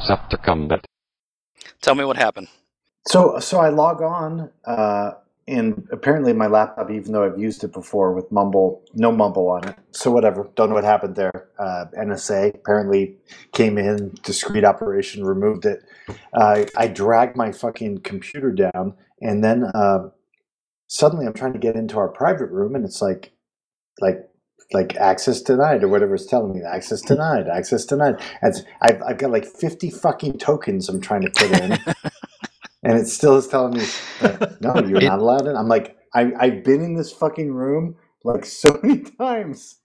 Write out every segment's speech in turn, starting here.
Concepticum that Tell me what happened. So so I log on, uh, and apparently my laptop, even though I've used it before with Mumble, no Mumble on it. So whatever. Don't know what happened there. Uh, NSA apparently came in, discrete operation, removed it. Uh, I dragged my fucking computer down, and then uh, suddenly I'm trying to get into our private room, and it's like, like. Like access denied or whatever it's telling me. Access denied. Access denied. And it's- I've, I've got like fifty fucking tokens I'm trying to put in, and it still is telling me, like, no, you're not allowed in. I'm like, I, I've been in this fucking room like so many times.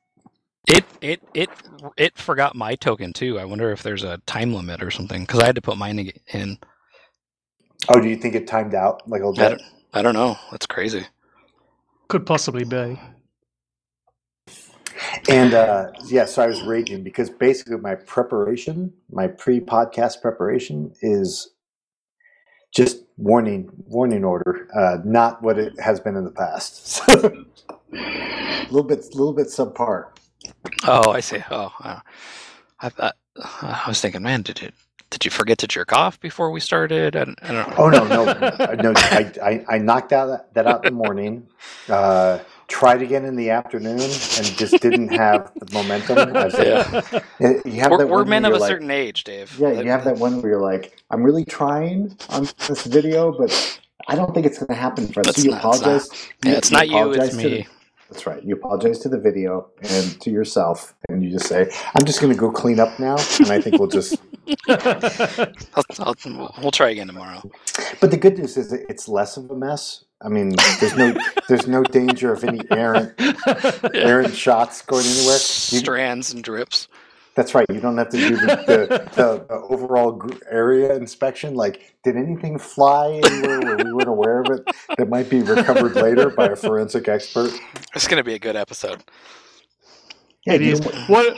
It it it it forgot my token too. I wonder if there's a time limit or something because I had to put mine in. Oh, do you think it timed out like a I little don't, I don't know. That's crazy. Could possibly be. And uh, yeah, so I was raging because basically my preparation, my pre-podcast preparation, is just warning, warning order, uh, not what it has been in the past. So, a little bit, a little bit subpar. Oh, I see. Oh, uh, I thought I was thinking, man, did it? Did you forget to jerk off before we started? I, I don't know. Oh no, no, no! I, I, I knocked out that out in the morning. Uh, tried again in the afternoon, and just didn't have the momentum. I was like- You have We're, that we're men of a like- certain age, Dave. Yeah, you have that uh, one where you're like, I'm really trying on this video, but I don't think it's going to happen for us. It's So you not- it's apologize. Yeah, it's not you, apologize it's to the- me. that's right. You apologize to the video and to yourself, and you just say, "I'm just going to go clean up now," and I think we'll just. I'll, I'll, we'll try again tomorrow. But the good news is that it's less of a mess. I mean, there's no there's no danger of any errant errant shots going anywhere. You- Strands and drips. That's right. You don't have to do the, the, the, the overall area inspection. Like, did anything fly anywhere where we weren't aware of it that might be recovered later by a forensic expert? It's going to be a good episode. it you is. know What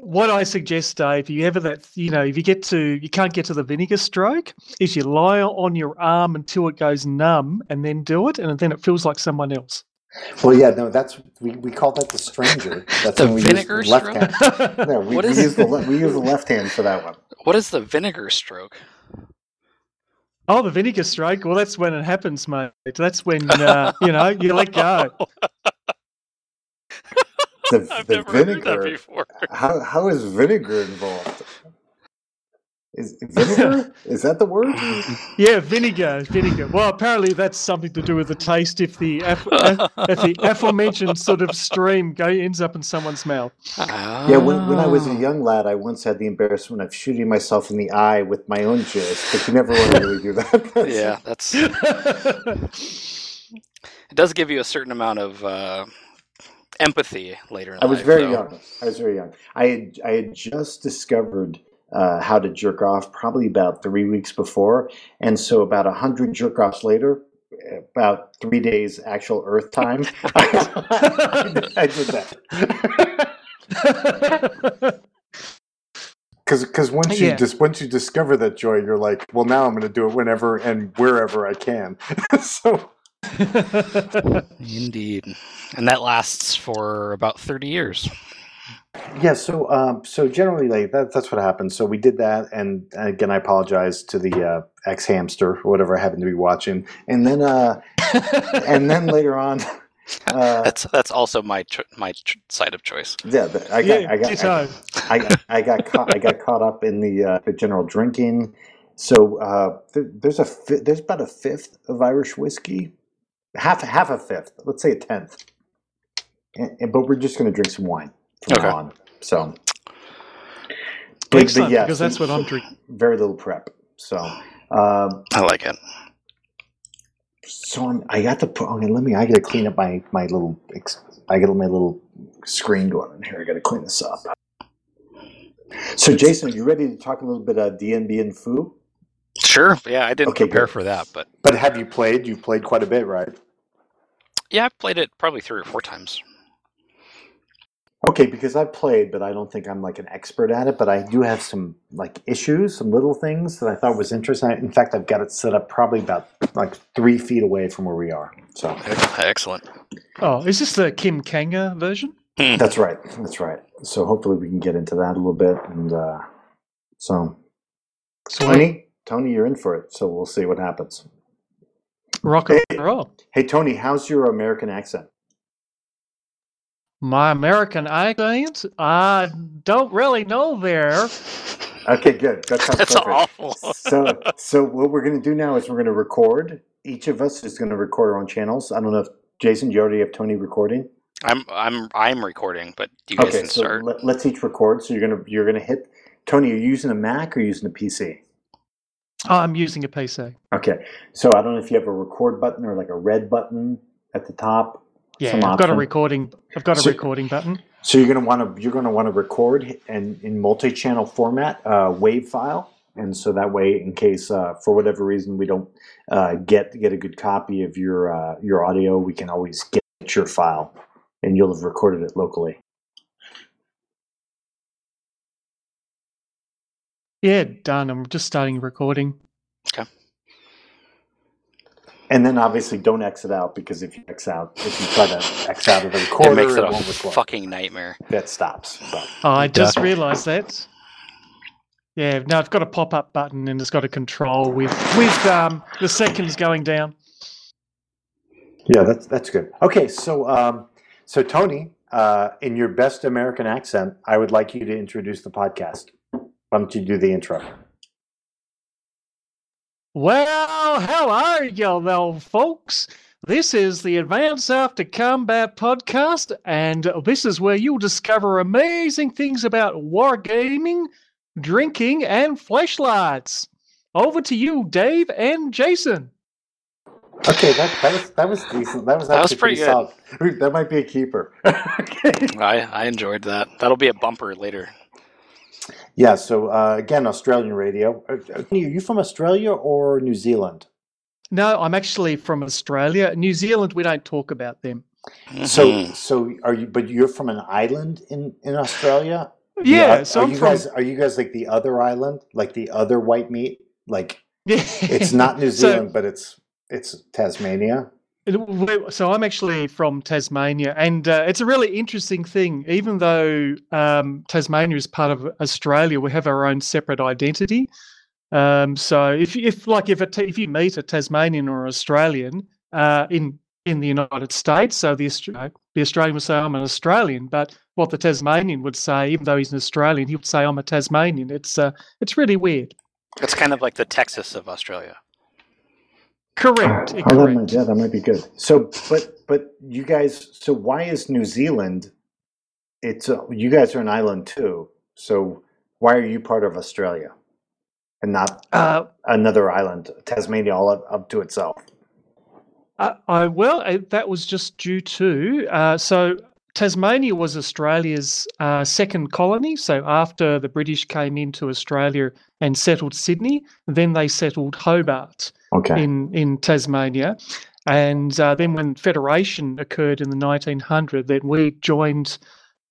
what I suggest, Dave, if you ever that you know, if you get to you can't get to the vinegar stroke, is you lie on your arm until it goes numb and then do it, and then it feels like someone else. Well, yeah, no, that's we, we call that the stranger. That's The when we vinegar use the left stroke? hand. No, we, What we use the we use the left hand for that one. What is the vinegar stroke? Oh, the vinegar stroke. Well, that's when it happens, mate. That's when uh, you know you let go. The, I've the never heard that vinegar. before. How how is vinegar involved? Is vinegar? is that the word? Yeah, vinegar, vinegar. Well, apparently that's something to do with the taste. If the aff- if the aforementioned sort of stream go ends up in someone's mouth. Yeah, when, when I was Ah. a young lad, I once had the embarrassment of shooting myself in the eye with my own jizz, but you never want to really do that. yeah, that's it. Does give you a certain amount of uh, empathy later in I was life. very though. young. I was very young. I had, I had just discovered uh, how to jerk off probably about three weeks before. And so, about a 100 jerk offs later, about three days actual Earth time, I, I did that. Because once you Yeah. just once you discover that joy, you're like, well, now I'm going to do it whenever and wherever I can. so Indeed. And that lasts for about 30 years. Yeah, so um, so generally, like that, that's what happened. So we did that, and again, I apologize to the uh, xHamster or whatever I happened to be watching, and then uh, and then later on, uh, That's that's also my cho- my ch- side of choice. yeah, I got yeah, I got I, ditto. I, I got caught I got caught up in the uh, the general drinking. So uh, th- there's a fi- there's about a fifth of Irish whiskey, half half a fifth, let's say a tenth, and, and- but we're just going to drink some wine from Okay. on. So. But- but yeah, because that's what I'm drinking. very little prep. So, um, I like it. so I'm, I got to put. Okay, let me. I got to clean up my my little. I got my little screen going in here. I got to clean this up. So, Jason, are you ready to talk a little bit about Dien Bien Phu? Sure. Yeah, I didn't Okay, prepare good. for that, but But have you played? You've played quite a bit, right? Yeah, I've played it probably three or four times. Okay, because I've played, but I don't think I'm like an expert at it. But I do have some like issues, some little things that I thought was interesting. In fact, I've got it set up probably about like three feet away from where we are. So Excellent. Oh, is this the Kim Kanger version? That's right. That's right. So hopefully we can get into that a little bit, and uh, so Tony, Tony, you're in for it. So we'll see what happens. Rock and roll. Hey, Tony, how's your American accent? My American accent, I don't really know there. Okay, good. That sounds That's perfect. awful. so, so what we're going to do now is we're going to record. Each of us is going to record our own channels. I don't know if Jason, you already have Tony recording. I'm I'm I'm recording, but you guys Okay, can so start. let, let's each record. So you're gonna you're gonna hit. Tony, are you using a Mac or using a PC? Oh, I'm using a PC. Okay, so I don't know if you have a record button or like a red button at the top. Yeah, I've got a recording. I've got a So- recording button. So you're gonna want to you're gonna want to record and in multi-channel format, uh, wave file, and so that way, in case uh, for whatever reason we don't uh, get get a good copy of your uh, your audio, we can always get your file, and you'll have recorded it locally. Yeah, done. I'm just starting recording. Okay. And then obviously don't exit out because if you exit out, if you try to exit out of the It recorder, makes it it a won't record. fucking nightmare. That stops. But Oh, I just Duck. realised that. Yeah, now I've got a pop-up button and it's got a control with with um, the seconds going down. yeah, that's that's good. Okay, so um, so Tony, uh, in your best American accent, I would like you to introduce the podcast. Why don't you do the intro? Well, how are y'all, though, folks? This is the Advance After Combat podcast, and this is where you'll discover amazing things about wargaming, drinking, and flashlights. Over to you, Dave and Jason. Okay, that, that was that was decent. That was That was actually pretty good. solid. That might be a keeper. okay. I I enjoyed that. That'll be a bumper later. Yeah. So uh, again, Australian radio. Uh, uh, Are you from Australia or New Zealand? No, I'm actually from Australia. New Zealand, we don't talk about them. So Mhm. so are you? But you're from an island in in Australia. Yeah, Are- so are I'm you from. guys are you guys like the other island, like the other white meat? Like Yeah. it's not New So- Zealand, but it's it's Tasmania. So I'm actually from Tasmania, and uh, it's a really interesting thing. Even though um, Tasmania is part of Australia, we have our own separate identity. Um, so if if like if a, if you meet a Tasmanian or Australian uh, in in the United States, so the the Australian would say I'm an Australian, but what the Tasmanian would say, even though he's an Australian, he would say I'm a Tasmanian. It's uh, it's really weird. It's kind of like the Texas of Australia. Correct. Oh, that might, correct. yeah, that might be good. So, but but you guys, so why is New Zealand? It's a, you guys are an island too. So why are you part of Australia and not Uh, another island, Tasmania, all up, up to itself? Uh, I well, uh, that was just due to uh, so Tasmania was Australia's uh, second colony. So after the British came into Australia and settled Sydney, then they settled Hobart Okay. in in Tasmania, and uh, then when Federation occurred in the 1900, then we joined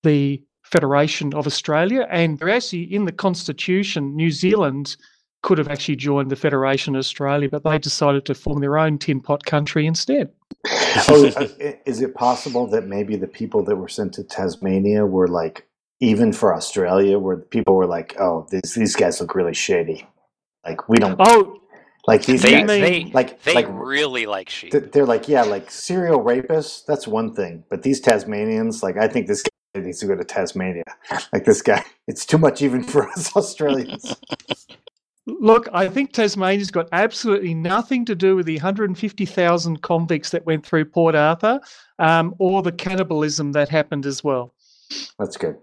the Federation of Australia, and they're actually in the Constitution, New Zealand could have actually joined the Federation of Australia, but they decided to form their own tin pot country instead. oh, uh, is it possible that maybe the people that were sent to Tasmania were like, even for Australia, where people were like, "Oh, these these guys look really shady. Like we don't Oh, like these They guys." mean- they like they like really like sheep. they're like, yeah, like serial rapists. That's one thing, but these Tasmanians, like, I think this guy needs to go to Tasmania. Like this guy, it's too much even for us Australians. look, I think Tasmania's got absolutely nothing to do with the 150,000 convicts that went through Port Arthur um, or the cannibalism that happened as well. That's good.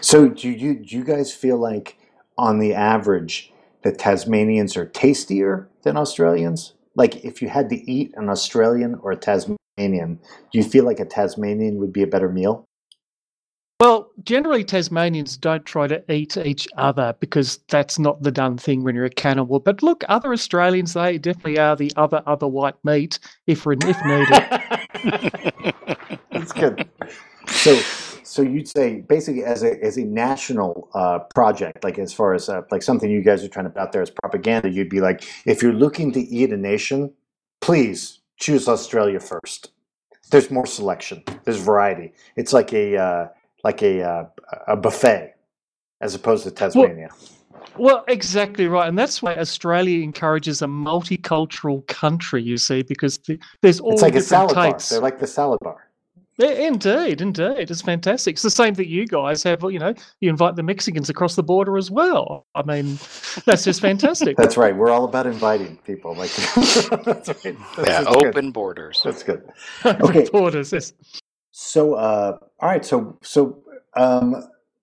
So, do you do you guys feel like, on the average, that Tasmanians are tastier than Australians? Like, if you had to eat an Australian or a Tasmanian, do you feel like a Tasmanian would be a better meal? Well, generally, Tasmanians don't try to eat each other because that's not the done thing when you're a cannibal. But look, other Australians, they definitely are the other other white meat if, if needed. That's good. So, so you'd say basically as a as a national uh, project, like as far as uh, like something you guys are trying to put out there as propaganda, you'd be like, if you're looking to eat a nation, please choose Australia first. There's more selection. There's variety. It's like a uh, like a uh, a buffet, as opposed to Tasmania. Well, exactly right, and that's why Australia encourages a multicultural country. You see, because the, there's all It's like a salad bar. They're like the salad bar. Yeah, indeed, indeed, it's fantastic. It's the same that you guys have. You know, you invite the Mexicans across the border as well. I mean, that's just fantastic. That's right. We're all about inviting people. Like that's right. That's, yeah, that's good. open borders. That's good. Okay. borders. Yes. So, uh, all right. So, so um,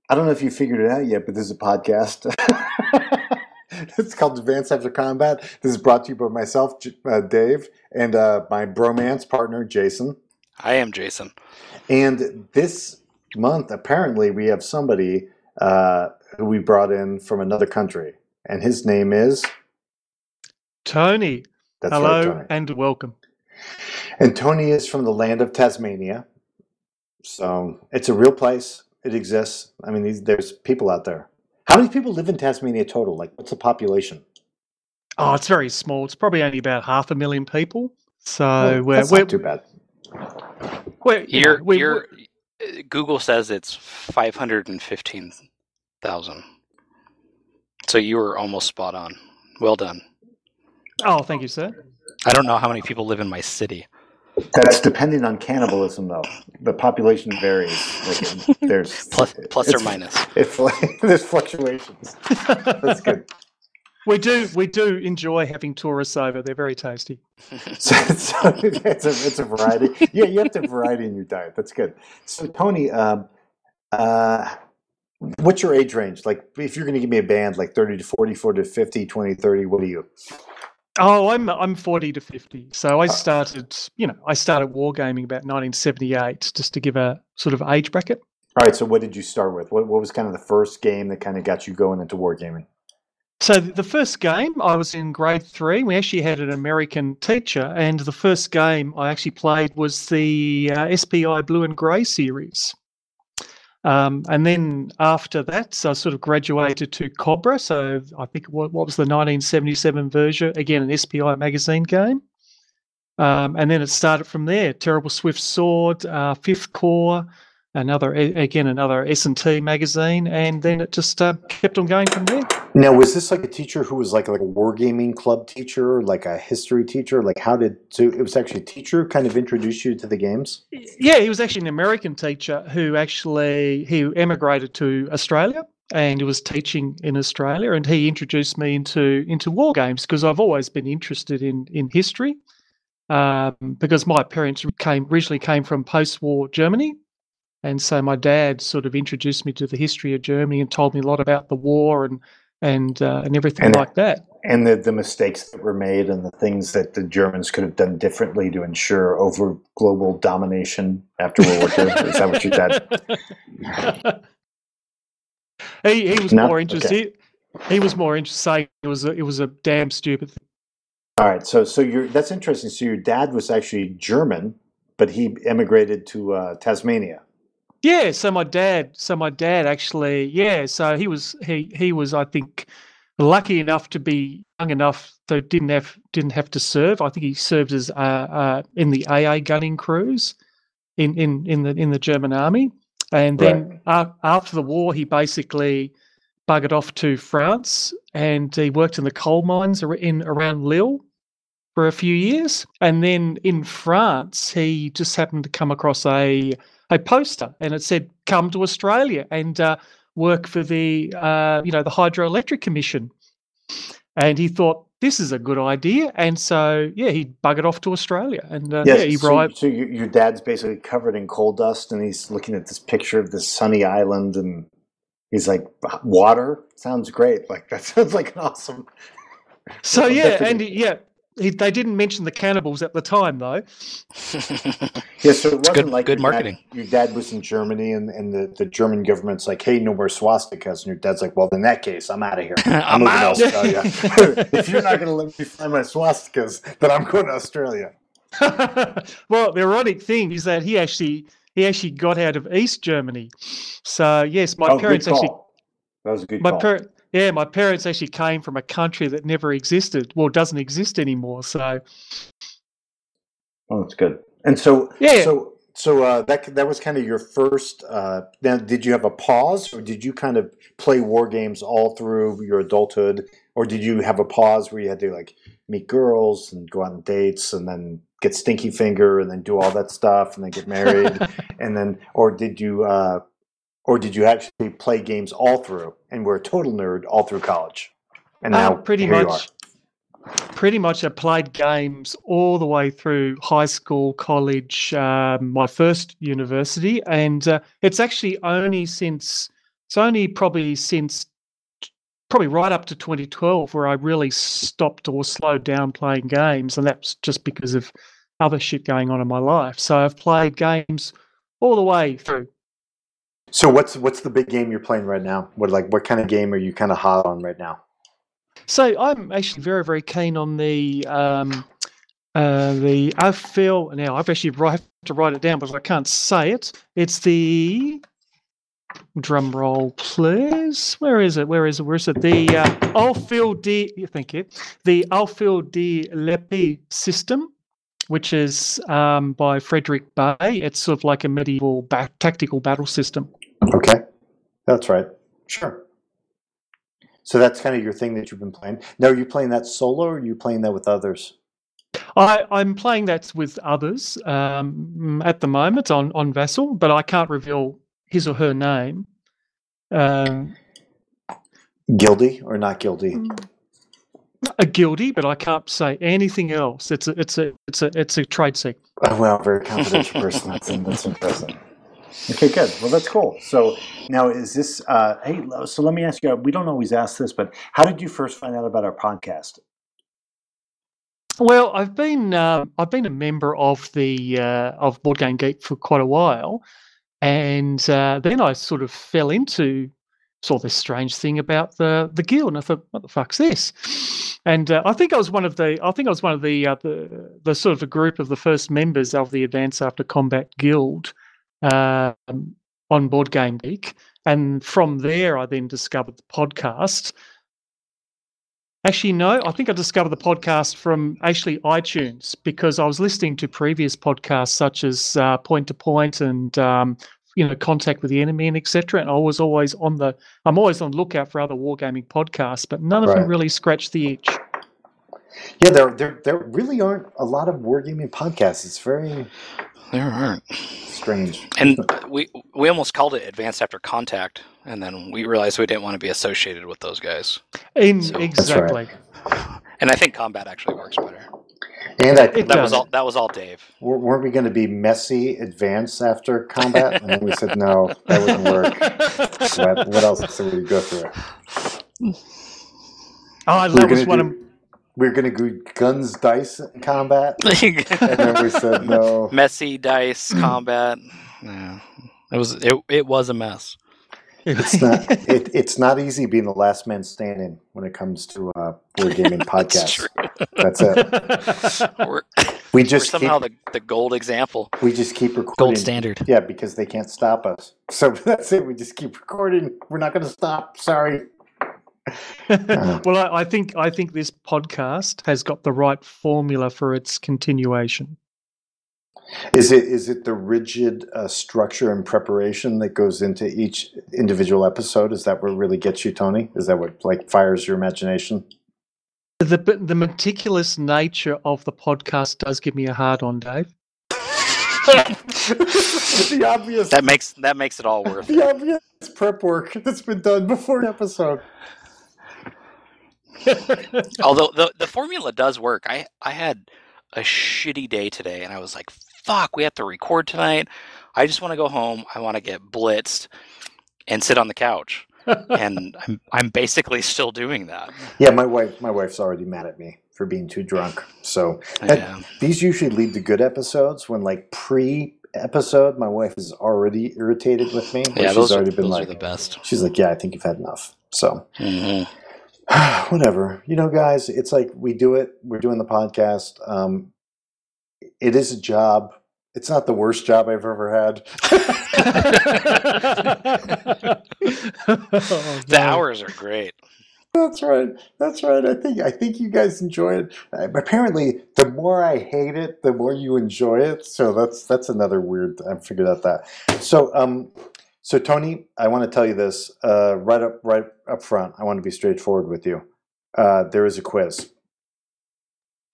I don't know if you figured it out yet, but this is a podcast. it's called Advanced After Combat. This is brought to you by myself, uh, Dave, and uh, my bromance partner, Jason. I am Jason. And this month, apparently, we have somebody uh, who we brought in from another country, and his name is. Tony, That's hello right, Tony. and welcome. And Tony is from the land of Tasmania. So it's a real place. It exists. I mean, these, there's people out there. How many people live in Tasmania total? Like, what's the population? Oh, it's very small. It's probably only about half a million people. So Oh, we're, that's we're, not too bad. We're, you know, You're, we- you're, uh, Google says it's 515,000. So you were almost spot on. Well done. Oh, thank you, sir. I don't know how many people live in my city. That's depending on cannibalism, though. The population varies. Like, there's Plus, plus or minus. It's like, there's fluctuations. That's good. We do we do enjoy having tourists over. They're very tasty. So, so it's, a, it's a variety. Yeah, you have to have variety in your diet. That's good. So, Tony, um, uh, what's your age range? Like, if you're going to give me a band, like 30 to 40, 40 to 50, 20, 30, what are you? Oh, I'm I'm forty to fifty. So Uh I started, you know, I started wargaming about 1978, just to give a sort of age bracket. All right, so what did you start with? What, what was kind of the first game that kind of got you going into wargaming? So the first game, I was in grade three. We actually had an American teacher, and the first game I actually played was the uh, SPI Blue and Grey series. Um, and then after that, so I sort of graduated to Cobra. So I think what, what was the 1977 version? Again, an SPI magazine game. Um, and then it started from there. Terrible Swift Sword, uh, Fifth Corps, another again another S and T magazine, and then it just uh, kept on going from there. Now, was this like a teacher who was like like a wargaming club teacher, like a history teacher? Like, how did so it was actually a teacher kind of introduced you to the games? Yeah, he was actually an American teacher who actually he emigrated to Australia and he was teaching in Australia and he introduced me into into war games because I've always been interested in in history. Um, because my parents came originally came from post-war Germany, and so my dad sort of introduced me to the history of Germany and told me a lot about the war and and uh, and everything And- like that. and the, the mistakes that were made and the things that the Germans could have done differently to ensure over global domination after World War II? Is that what your dad? he he was No? more interested. He was more interested saying it was a, it was a damn stupid thing. All right, so so you're that's interesting. So your dad was actually German, but he emigrated to uh, Tasmania. Yeah, so my dad, so my dad actually, yeah, so he was he he was I think lucky enough to be young enough that didn't have didn't have to serve. I think he served as uh, uh, in the AA gunning crews in in in the in the German army, and then uh, after the war, he basically buggered off to France and he worked in the coal mines in around Lille for a few years, and then in France, he just happened to come across a a poster and it said come to australia and uh, work for the uh, you know the hydroelectric commission and he thought this is a good idea and so yeah he buggered off to australia and uh, yeah he so, arrived so your, your dad's basically covered in coal dust, and he's looking at this picture of this sunny island, and he's like, "Water sounds great. Like that sounds like an awesome." so yeah and yeah they didn't mention the cannibals at the time though Yeah, so it wasn't good- like good your dad- marketing. your dad was in Germany, and, and the, the German government's like, "Hey, no more swastikas," and your dad's like, "Well, in that case, I'm out of here. I'm moving out." to Australia. if you're not going to let me find my swastikas, then I'm going to Australia." well the ironic thing is that he actually he actually got out of east germany so yes my oh, parents actually. That was a good my call. par- yeah my parents actually came from a country that never existed well doesn't exist anymore so oh, that's good. And so, Yeah. so so uh, that that was kind of your first. Uh, now, did you have a pause, or did you kind of play war games all through your adulthood, or did you have a pause where you had to like meet girls and go out on dates, and then get stinky finger, and then do all that stuff, and then get married, and then, or did you, uh, or did you actually play games all through, and were a total nerd all through college, and now Uh, pretty you are. much. Pretty much, I played games all the way through high school, college, um, my first university, and uh, it's actually only since it's only probably since probably right up to 2012 where I really stopped or slowed down playing games, and that's just because of other shit going on in my life. So I've played games all the way through. So what's what's the big game you're playing right now? What like what kind of game are you kind of hot on right now? So I'm actually very, very keen on the um, uh, the I feel now I've actually have to write it down because I can't say it. It's the drum roll, please. Where is it? Where is it? Where is it? The uh, Au fil de Thank you. The Au fil de l'épée system, which is um, by Frédéric Bey. It's sort of like a medieval ba- tactical battle system. Okay, that's right. Sure. So that's kind of your thing that you've been playing. Now, are you playing that solo, or are you playing that with others? I, I'm playing that with others um, at the moment on, on Vassal, but I can't reveal his or her name. Um, Guilty or not guilty? A guilty, but I can't say anything else. It's a it's a it's a it's a trade secret. Oh, well, very confidential person. That's, that's impressive. Okay, good. Well, that's cool. So now is this? Uh, hey, so let me ask you. We don't always ask this, but how did you first find out about our podcast? Well, I've been uh, I've been a member of the uh, of Board Game Geek for quite a while, and uh, then I sort of fell into saw this strange thing about the the guild, and I thought, what the fuck's this? And uh, I think I was one of the I think I was one of the uh, the the sort of a group of the first members of the Advance After Combat Guild um, on Board Game Geek, and from there I then discovered the podcast. Actually, no, I think I discovered the podcast from actually iTunes because I was listening to previous podcasts such as uh, Point to Point and um, you know Contact with the Enemy and etc. And I was always on the I'm always on the lookout for other wargaming podcasts, but none of Right. them really scratched the itch. Yeah, there, there, there really aren't a lot of wargaming podcasts. It's very There aren't. strange. And we we almost called it Advanced After Contact, and then we realized we didn't want to be associated with those guys. In So- That's right. exactly. And I think Combat actually works better. And I, It That was all. That was all Dave. w- weren't we going to be messy advance after combat? And then we said no, that wouldn't work. What, what else did we go through? Oh, We were that was gonna one do- We were going to go guns, dice, combat, and then we said no. Messy dice combat. Yeah, it was it. It was a mess. It's not. It, it's not easy being the last man standing when it comes to uh, board gaming That's podcasts. true. That's it. We're, We we're just somehow keep, the, the gold example. we just keep recording. Gold standard. Yeah, because they can't stop us. So that's it. We just keep recording. We're not going to stop. Sorry. well, I, I think I think this podcast has got the right formula for its continuation. Is it is it the rigid uh, structure and preparation that goes into each individual episode? Is that what really gets you, Tony? Is that what like fires your imagination? The the meticulous nature of the podcast does give me a hard on, Dave. the obvious, That makes that makes it all worth. it. the obvious prep work that's been done before an episode. Although the the formula does work. I I had a shitty day today, and I was like, "Fuck, we have to record tonight." I just want to go home. I want to get blitzed and sit on the couch. and I'm I'm basically still doing that. Yeah, my wife, my wife's already mad at me for being too drunk. So That- Yeah. these usually lead to good episodes. When like pre episode, my wife is already irritated with me. Yeah, she's those, are, already been like, the best. she's like, yeah, I think you've had enough. So Mhm. whatever, you know, guys. It's like we do it. We're doing the podcast. Um, it is a job. It's not the worst job I've ever had. Oh, The hours are great. That's right. That's right. I think I think you guys enjoy it. Uh, apparently, the more I hate it, the more you enjoy it. So that's that's another weird. I figured out that. So um, so Tony, I want to tell you this uh, right up right up front. I want to be straightforward with you. Uh, there is a quiz.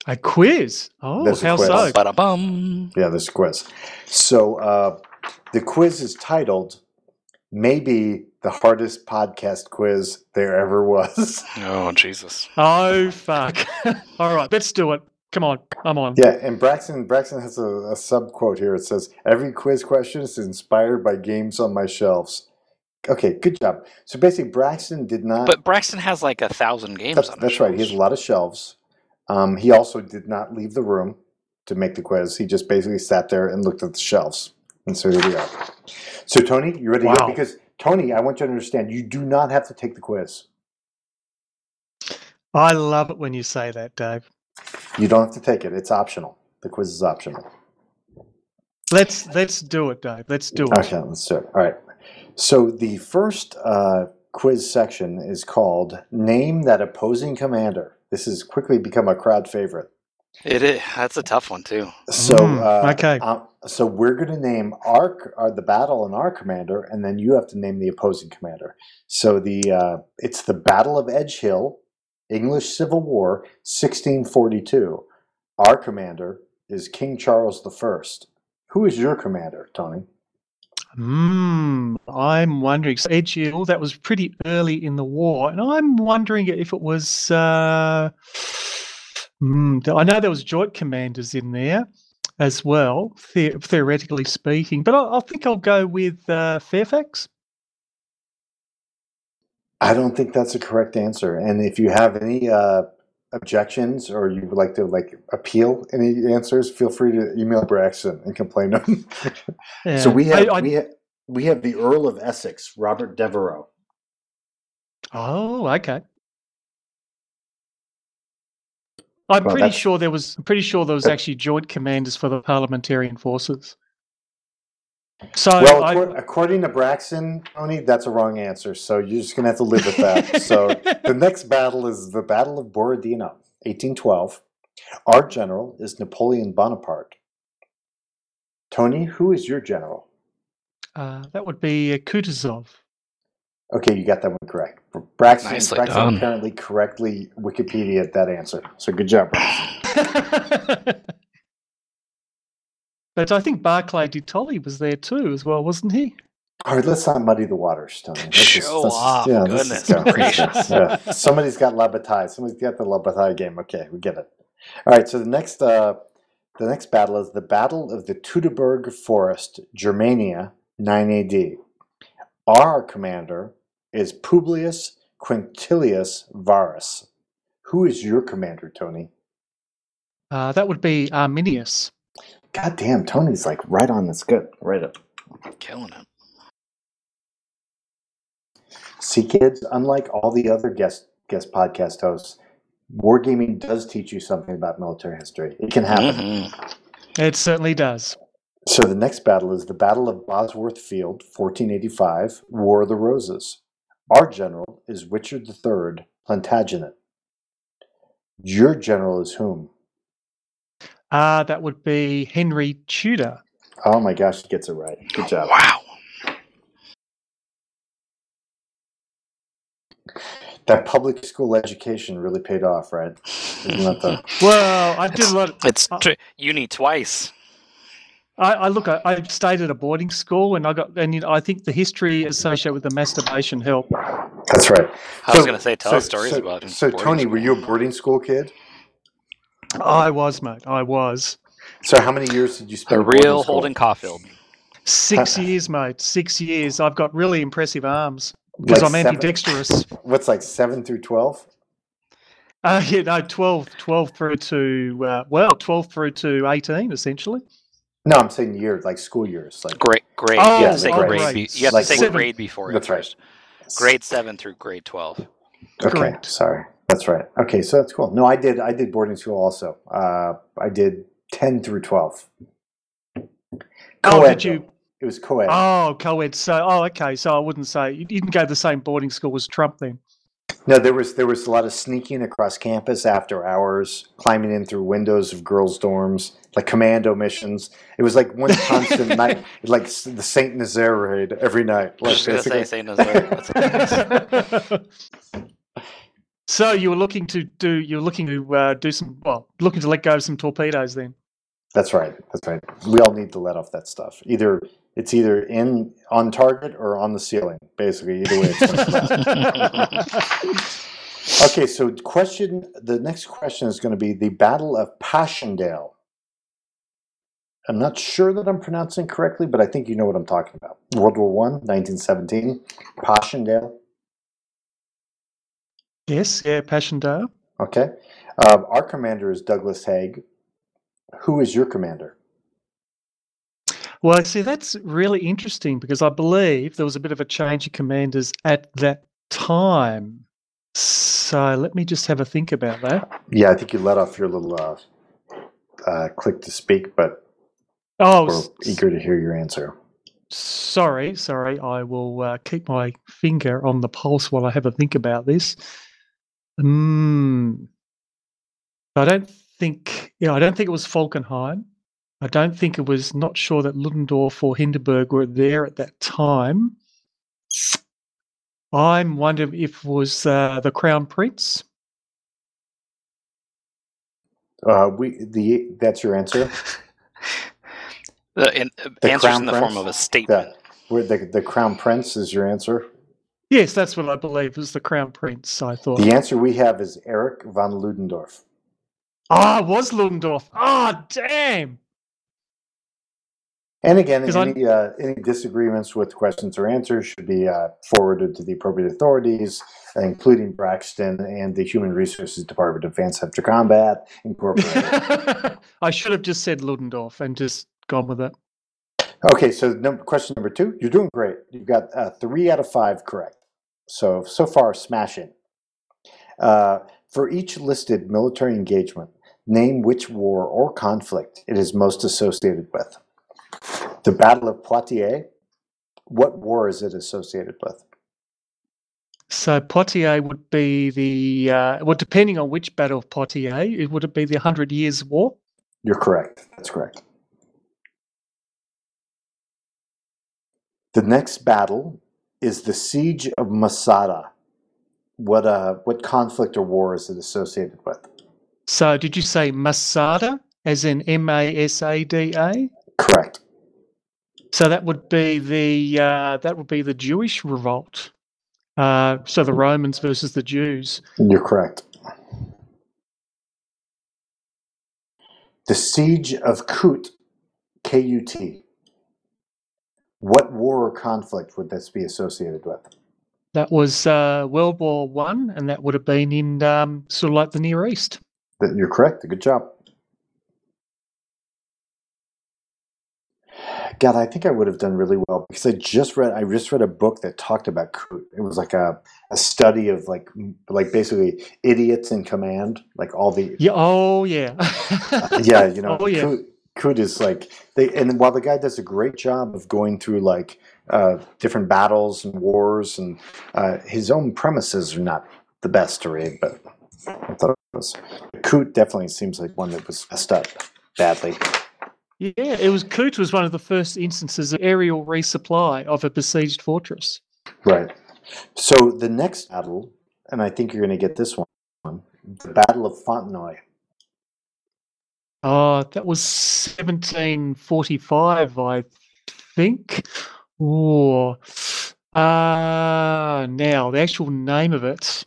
A quiz. Oh, There's a how quiz. so? Ba bum. Yeah, there's a quiz. So uh, the quiz is titled "Maybe the hardest podcast quiz there ever was." Oh Jesus. Oh fuck! All right, let's do it. Come on, I'm on. Yeah, and Braxton Braxton has a, a sub quote here. It says, "Every quiz question is inspired by games on my shelves." Okay, good job. So basically, Braxton did not. But Braxton has like a thousand games that's on. that's his right. He has a lot of shelves. Um, he also did not leave the room to make the quiz. He just basically sat there and looked at the shelves. And so here we are. So Tony, you ready to go? Wow. Because Tony, I want you to understand, you do not have to take the quiz. I love it when you say that, Dave. You don't have to take it. It's optional. The quiz is optional. Let's let's do it, Dave. Let's do it. Okay, let's do it. All right. So the first uh, quiz section is called "Name That Opposing Commander." This has quickly become a crowd favorite. It is. That's a tough one too. So, Mm, uh, okay. uh, so we're going to name our uh, the battle and our commander, and then you have to name the opposing commander. So the uh, it's the Battle of Edgehill, English Civil War, 1642. Our commander is King Charles the First. Who is your commander, Tony? Hmm. I'm wondering. So that was pretty early in the war, and I'm wondering if it was. Uh, hmm, I know there was joint commanders in there as well, the- theoretically speaking. But I, I think I'll go with uh, Fairfax. I don't think that's a correct answer. And if you have any uh, objections or you would like to like appeal any answers, feel free to email Braxton and complain him. So we have I- we have we have the Earl of Essex, Robert Devereux. Oh, okay. I'm Well, pretty sure there was. I'm pretty sure there was actually joint commanders for the parliamentarian forces. So well, I, according to Braxton, Tony, that's a wrong answer. So you're just gonna have to live with that. so the next battle is the Battle of Borodino, 1812. Our general is Napoleon Bonaparte. Tony, who is your general? uh, that would be uh, Kutuzov. Okay, you got that one correct. Braxton, Nicely Braxton done. apparently correctly Wikipedia that answer. So good job, Braxton. but I think Barclay de Tolly was there too, as well, wasn't he? All right, let's not muddy the waters, Tony. Let's Show let's off. let's Goodness gracious. Yeah. Somebody's got La Bataille. Somebody's got the La Bataille game. Okay, we get it. All right, so the next uh, the next battle is the Battle of the Teutoburg Forest, Germania, 9 AD. Our commander is Publius Quintilius Varus. Who is your commander, Tony? Uh, that would be Arminius. God damn, Tony's like right on this. Good, right up. Killing it. See, kids, unlike all the other guest guest podcast hosts, wargaming does teach you something about military history. It can happen. Mhm. It certainly does. So the next battle is the Battle of Bosworth Field, 1485, War of the Roses. Our general is Richard III Plantagenet. Your general is whom? Uh, that would be Henry Tudor. Oh my gosh, he gets it right. Good job. Wow. That public school education really paid off, right? Isn't that the Well, I did a lot. Of, It's Uh, tr- uni twice. I, I look. I, I stayed at a boarding school, and I got. And you know, I think the history associated with the masturbation helped. That's right. I was going to say, tell so- stories so- about it. So Tony, were you a boarding school kid? I was, mate. I was So how many years did you spend the at boarding real? Holden Caulfield? six years, mate. Six years. I've got really impressive arms because Like I'm seven- ambidextrous. What's like seven through twelve? Uh, yeah, no, 12, 12 through to uh, well, twelve through to eighteen, essentially. No, I'm saying years, like school years. Like Grade, grade. Oh, you have to say oh, grade. Be- you have Like to say seven. grade before it That's right. Grade seven through grade twelve. Okay, Correct. sorry. That's right. Okay, so that's cool. No, I did. I did boarding school also. Uh, I did ten through twelve. Oh, Co-ed, did you? though. It was co-ed. Oh, co-ed. So, oh, okay. So I wouldn't say you didn't go to the same boarding school as Trump then. No, there was there was a lot of sneaking across campus after hours, climbing in through windows of girls' dorms, like commando missions. It was like one constant night, like the Saint Nazaire raid every night. I Like was just gonna say Saint Nazaire. So you were looking to do you were looking to uh, do some well looking to let go of some torpedoes then. That's right. That's right. We all need to let off that stuff. Either it's either in on target or on the ceiling. Basically, either way. It's okay. So, question. The next question is going to be the Battle of Passchendaele. I'm not sure that I'm pronouncing correctly, but I think you know what I'm talking about. World War One, 1917. Passchendaele. Yes, yeah, Passchendaele. Okay. Um, our commander is Douglas Haig. Who is your commander? Well, I see, that's really interesting because I believe there was a bit of a change of commanders at that time. So let me just have a think about that. Yeah, I think you let off your little uh, uh, click to speak, but Oh, we're s- eager to hear your answer. sorry, sorry. I will uh, keep my finger on the pulse while I have a think about this. Hmm. I don't think. Yeah, I don't think it was Falkenhayn. I don't think it was. Not sure that Ludendorff or Hindenburg were there at that time. I'm wondering if it was uh, the Crown Prince. Uh, we the that's your answer. the in, The answers Crown in the form of a statement. That where the the crown prince is your answer. Yes, that's what I believe was the Crown Prince. I thought. The answer we have is Erich von Ludendorff. Ah, it was Ludendorff. Ah, damn. And again, any uh, any disagreements with questions or answers should be uh, forwarded to the appropriate authorities, including Braxton and the Human Resources Department of Advanced After Combat Incorporated. I should have just said Ludendorff and just gone with it. Okay, so num- question number two. You're doing great. You've got uh, three out of five correct. So, so far, smashing. Uh, for each listed military engagement, name which war or conflict it is most associated with. The Battle of Poitiers. What war is it associated with? So Poitiers would be the uh, well, depending on which battle of Poitiers, it would it be the Hundred Years' War? You're correct. That's correct. The next battle is the Siege of Masada. What uh, what conflict or war is it associated with? So did you say Masada, as in M A S A D A? Correct. So that would be the uh, that would be the Jewish revolt. Uh, so the Romans versus the Jews. You're correct. The Siege of Kut, K U T. What war or conflict would this be associated with? That was uh, World War One, and that would have been in um, sort of like the Near East. You're correct. Good job. God, I think I would have done really well because I just read I just read a book that talked about Kut. It was like a, a study of like like basically idiots in command, like all the Yeah. Oh yeah. yeah, you know, Oh yeah. Kut, Kut is like they, and while the guy does a great job of going through like uh, different battles and wars, and uh, his own premises are not the best to read, but I thought it was. Kut definitely seems like one that was messed up badly. Yeah, it was Kut was one of the first instances of aerial resupply of a besieged fortress. Right. So the next battle, and I think you're going to get this one, the Battle of Fontenoy. Oh, that was 1745, I think. Or uh now the actual name of it.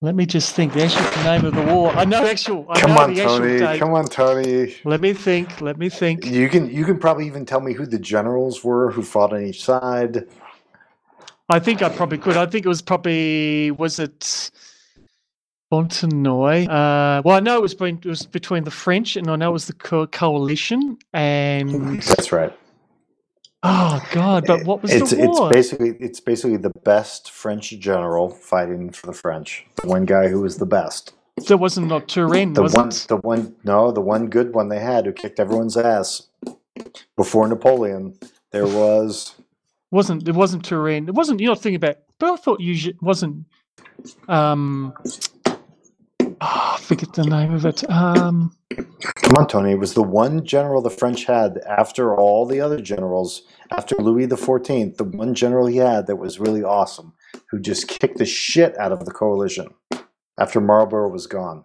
Let me just think. The actual name of the war. I know actual. I Come know on, the actual Tony. date. Come on, Tony. Let me think. Let me think. You can you can probably even tell me who the generals were who fought on each side. I think I probably could. I think it was probably was it Fontenoy. Uh, well, I know it was, between, it was between the French and I know it was the co- coalition. And That's right. oh god, but what was it's the it's basically it's basically the best French general fighting for the French. The one guy who was the best. There wasn't not Turenne, The was one it? the one no, the one good one they had who kicked everyone's ass. Before Napoleon, there was Wasn't it wasn't Turenne? It wasn't. You're not thinking about. But I thought you wasn't Um, oh, I forget the name of it. Um, Come on, Tony. It was the one general the French had after all the other generals, after Louis the Fourteenth, the one general he had that was really awesome, who just kicked the shit out of the coalition after Marlborough was gone.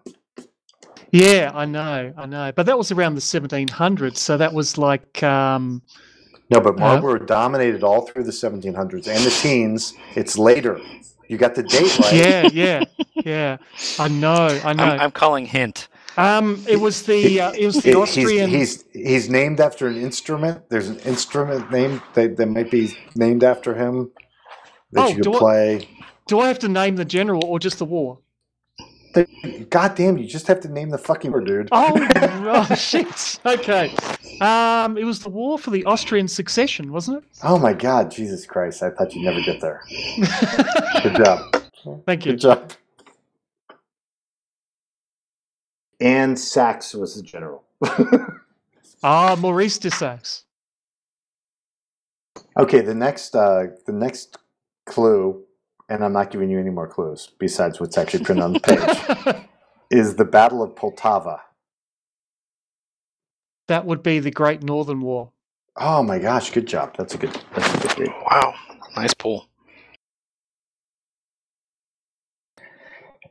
yeah, I know, I know, but that was around the 1700s, so that was like um, No, but Uh, Marlborough dominated all through the 1700s and the teens. It's later. You got the date right. yeah, yeah, yeah. I know, I know. I'm, I'm calling hint. Um, it was the uh, it was the Austrian. He's, he's he's named after an instrument. There's an instrument name that, that might be named after him that Oh, you do could I- play. Do I have to name the general or just the war? God damn, you just have to name the fucking word, dude. Oh, oh shit. Okay. Um, it was the war for the Austrian succession, wasn't it? Oh my God, Jesus Christ! I thought you'd never get there. Good job. Thank you. Good job. And Saxe was the general. Ah, Maurice de Saxe. Okay, the next uh, the next clue, and I'm not giving you any more clues besides what's actually printed on the page, is the Battle of Poltava. That would be the Great Northern War. Oh my gosh, good job. That's a good. That's a good read. Wow, nice pull.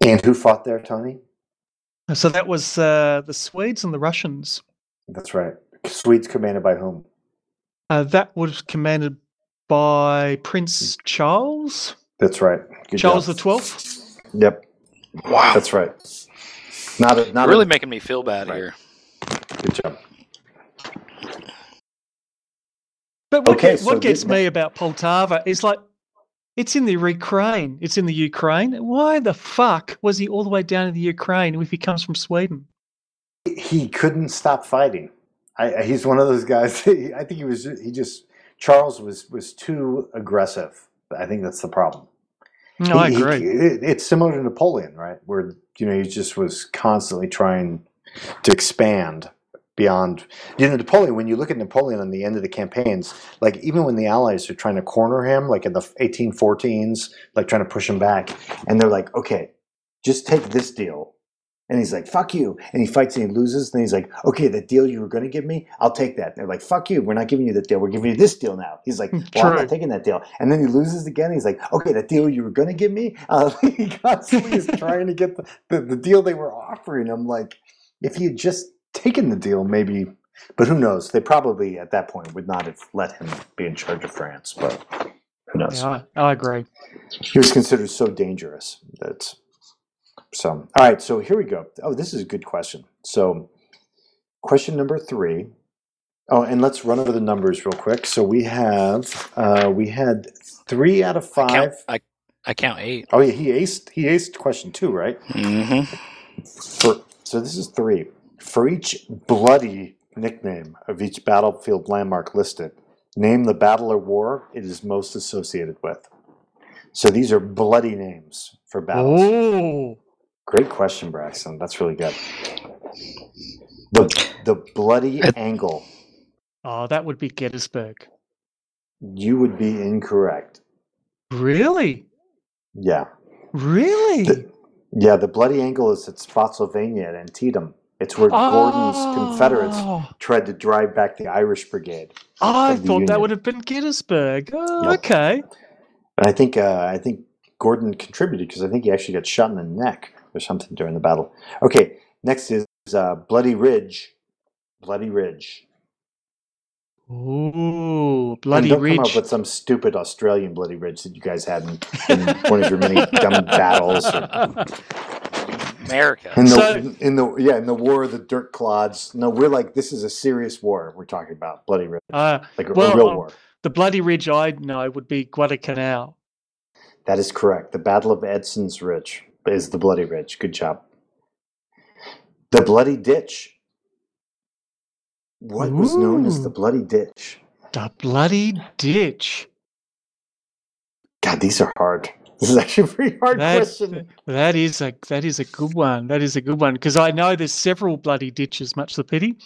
And who fought there, Tony? So that was uh, the Swedes and the Russians. That's right. Swedes commanded by whom? Uh, that was commanded by Prince Charles, That's right. Good Charles the. Twelfth. Yep, Wow, that's right. Not a, not You're really a, making me feel bad Right. here. good job. But what, Okay, get- so what gets me about Poltava is like, it's in the Ukraine. It's in the Ukraine. Why the fuck was he all the way down in the Ukraine if he comes from Sweden? He couldn't stop fighting. I, I- he's one of those guys. I think he was. He just Charles was was too aggressive. I think that's the problem. No, I He- he- agree. it- it's similar to Napoleon, right? Where you know he just was constantly trying to expand beyond. You know, Napoleon. When you look at Napoleon on the end of the campaigns, like even when the Allies are trying to corner him, like in the 1814s, like trying to push him back, and they're like, okay, just take this deal. And he's like, fuck you. And he fights and he loses. And he's like, okay, the deal you were going to give me, I'll take that. they're like, fuck you. We're not giving you the deal. We're giving you this deal now. He's like, well, I'm True. not taking that deal. And then he loses again. He's like, okay, the deal you were going to give me, uh, he constantly is trying to get the, the, the deal they were offering him. Like, if he had just taken the deal, maybe. But who knows? They probably at that point would not have let him be in charge of France. But who knows? Yeah, I, I agree. He was considered so dangerous that. So, all right. So here we go. Oh, this is a good question. So, question number three. Oh, and let's run over the numbers real quick. So we have uh, we had three out of I count, five. I, I count eight. Oh yeah, he aced he aced question two, right? Mm-hmm. For, so this is three. For each bloody nickname of each battlefield landmark listed, name the battle or war it is most associated with. So these are bloody names for battles. Oh, Great question, Braxton. That's really good. The the bloody angle. oh, that would be Gettysburg. You would be incorrect. Really? Yeah. Really? The- Yeah, the bloody angle is at Spotsylvania at Antietam. It's where Gordon's Confederates Oh, tried to drive back the Irish Brigade. I thought that would have been Gettysburg. Oh, Nope. okay. And I think uh, I think Gordon contributed because I think he actually got shot in the neck or something during the battle. Okay, next is uh, Bloody Ridge. Bloody Ridge. Ooh, And bloody don't come up with some stupid Australian Bloody Ridge that you guys had in, in one of your many dumb battles. Or, America. in the So- in the yeah in the War of the Dirt Clods. No, we're like this is a serious war we're talking about. Bloody Ridge, Uh, like a, Well, a real um, war. the bloody ridge I know would be Guadalcanal. That is correct. The Battle of Edson's Ridge is the Bloody Ridge. Good job. The Bloody Ditch. What was known as the Bloody Ditch? The bloody ditch. God, these are hard. This is actually a very hard That, question. that is a that is a good one. That is a good one because I know there's several bloody ditches. Much the pity.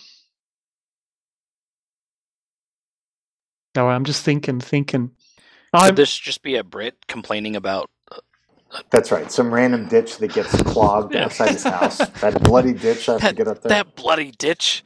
No, I'm just thinking, thinking. Could I'm, this just be a Brit complaining about uh, That's right. Some random ditch that gets clogged outside his house. That bloody ditch I have to get up there. That bloody ditch.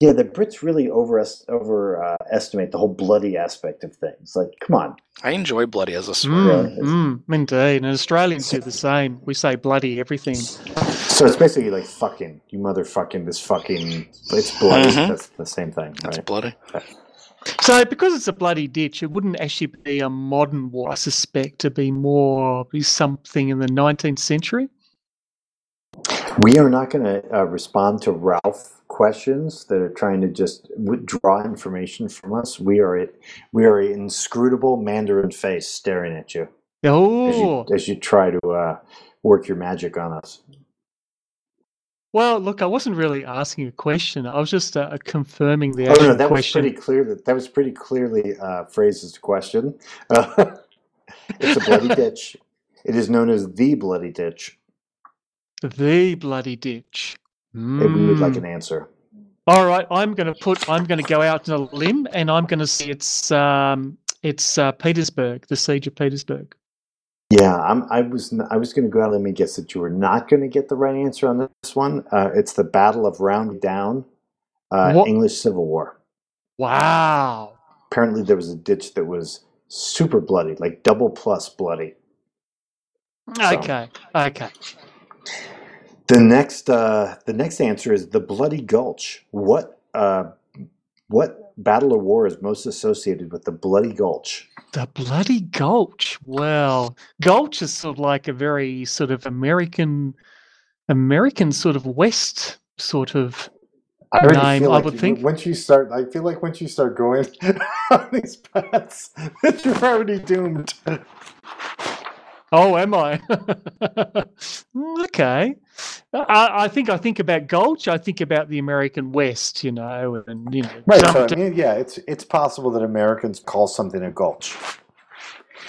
Yeah, the Brits really over over uh, the whole bloody aspect of things. Like, come on. I enjoy bloody as a swear. Mm, mm, indeed. And Australians do the same. We say bloody everything. So it's basically like fucking you motherfucking this fucking. It's bloody. Mhm. That's the same thing, That's right? bloody. So, because it's a bloody ditch, it wouldn't actually be a modern war. I suspect to be more be something in the 19th century. We are not going to uh, respond to Ralph questions that are trying to just withdraw information from us. We are a, we are an inscrutable Mandarin face staring at you as you, as you try to uh, work your magic on us. well, look, I wasn't really asking a question. I was just uh, confirming the Oh no, that was pretty clear. That that was pretty clearly uh, phrased as a question. Uh, it's a bloody ditch. It is known as the bloody ditch. The bloody ditch. And we would like Mm. an answer. All right, I'm going to put. I'm going to go out on a limb, and I'm going to say it's um, it's uh, Petersburg, the siege of Petersburg. Yeah, I'm, I was I was going to go out and let me guess that you were not going to get the right answer on this one. Uh, it's the Battle of Roundway Down, uh? English Civil War. Wow. Apparently, there was a ditch that was super bloody, like double plus bloody. So- Okay. Okay. The next uh, the next answer is the Bloody Gulch. What uh, what battle or war is most associated with the Bloody Gulch? The bloody Gulch. Well, Gulch is sort of like a very sort of American, American sort of West sort of. I already Nine, feel I would you- think. once you start, I feel like once you start going on these paths, that you're already doomed. Oh, am I? okay. I, I think I think about Gulch. I think about the American West, you know, and you know, Right. So I mean, yeah, it's it's possible that Americans call something a gulch.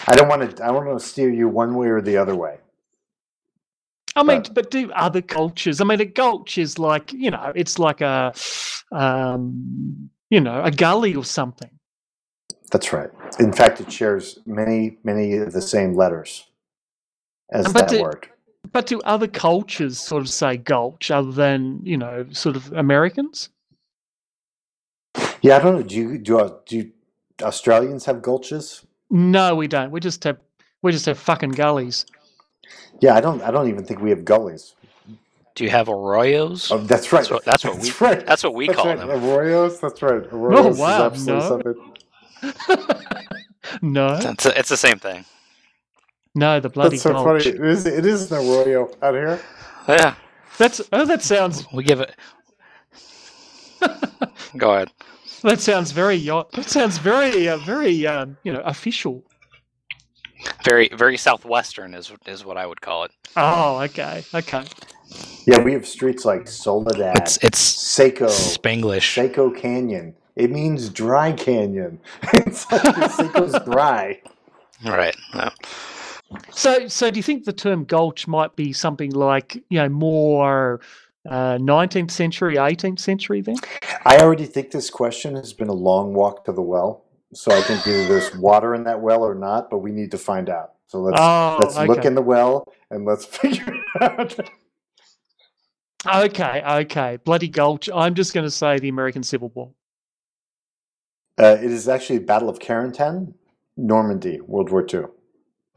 I don't want to. I don't want to steer you one way or the other way. I mean, But- but do other cultures? I mean, a gulch is like you know, it's like a, um, you know, a gully or something. That's right. In fact, it shares many many of the same letters as But that do- word. But do other cultures sort of say gulch other than you know, sort of Americans? Yeah, I don't know. Do you do uh, do Australians have gulches? No, we don't. We just have we just have fucking gullies. Yeah, I don't. I don't even think we have gullies. Do you have arroyos? Oh, that's right. That's what- that's what we- right. That's what we That's call right. them. Arroyos. That's right. Arroyos is wow, absolutely no. something. no, It's, it's the same thing. No, the bloody That's so gulch. funny. It is, it is an arroyo out here. Yeah, That's oh, that sounds we give it. Go ahead. that sounds very yacht. That sounds very uh, very um, you know official. Very, very southwestern is is what I would call it. Oh, okay, okay. Yeah, we have streets like Soledad, It's it's Seco, Spanglish. Seco Canyon. It means dry canyon. it's like Seco's dry. Right. Yeah. So, so do you think the term gulch might be something like you know more uh, nineteenth century, eighteenth century? Then I already think this question has been a long walk to the well. So I think either there's water in that well or not, but we need to find out. So let's oh, let's look in the well and let's figure it out. okay, okay. Bloody gulch. I'm just going to say the American Civil War. Uh, it is actually Battle of Carentan, Normandy, World War II.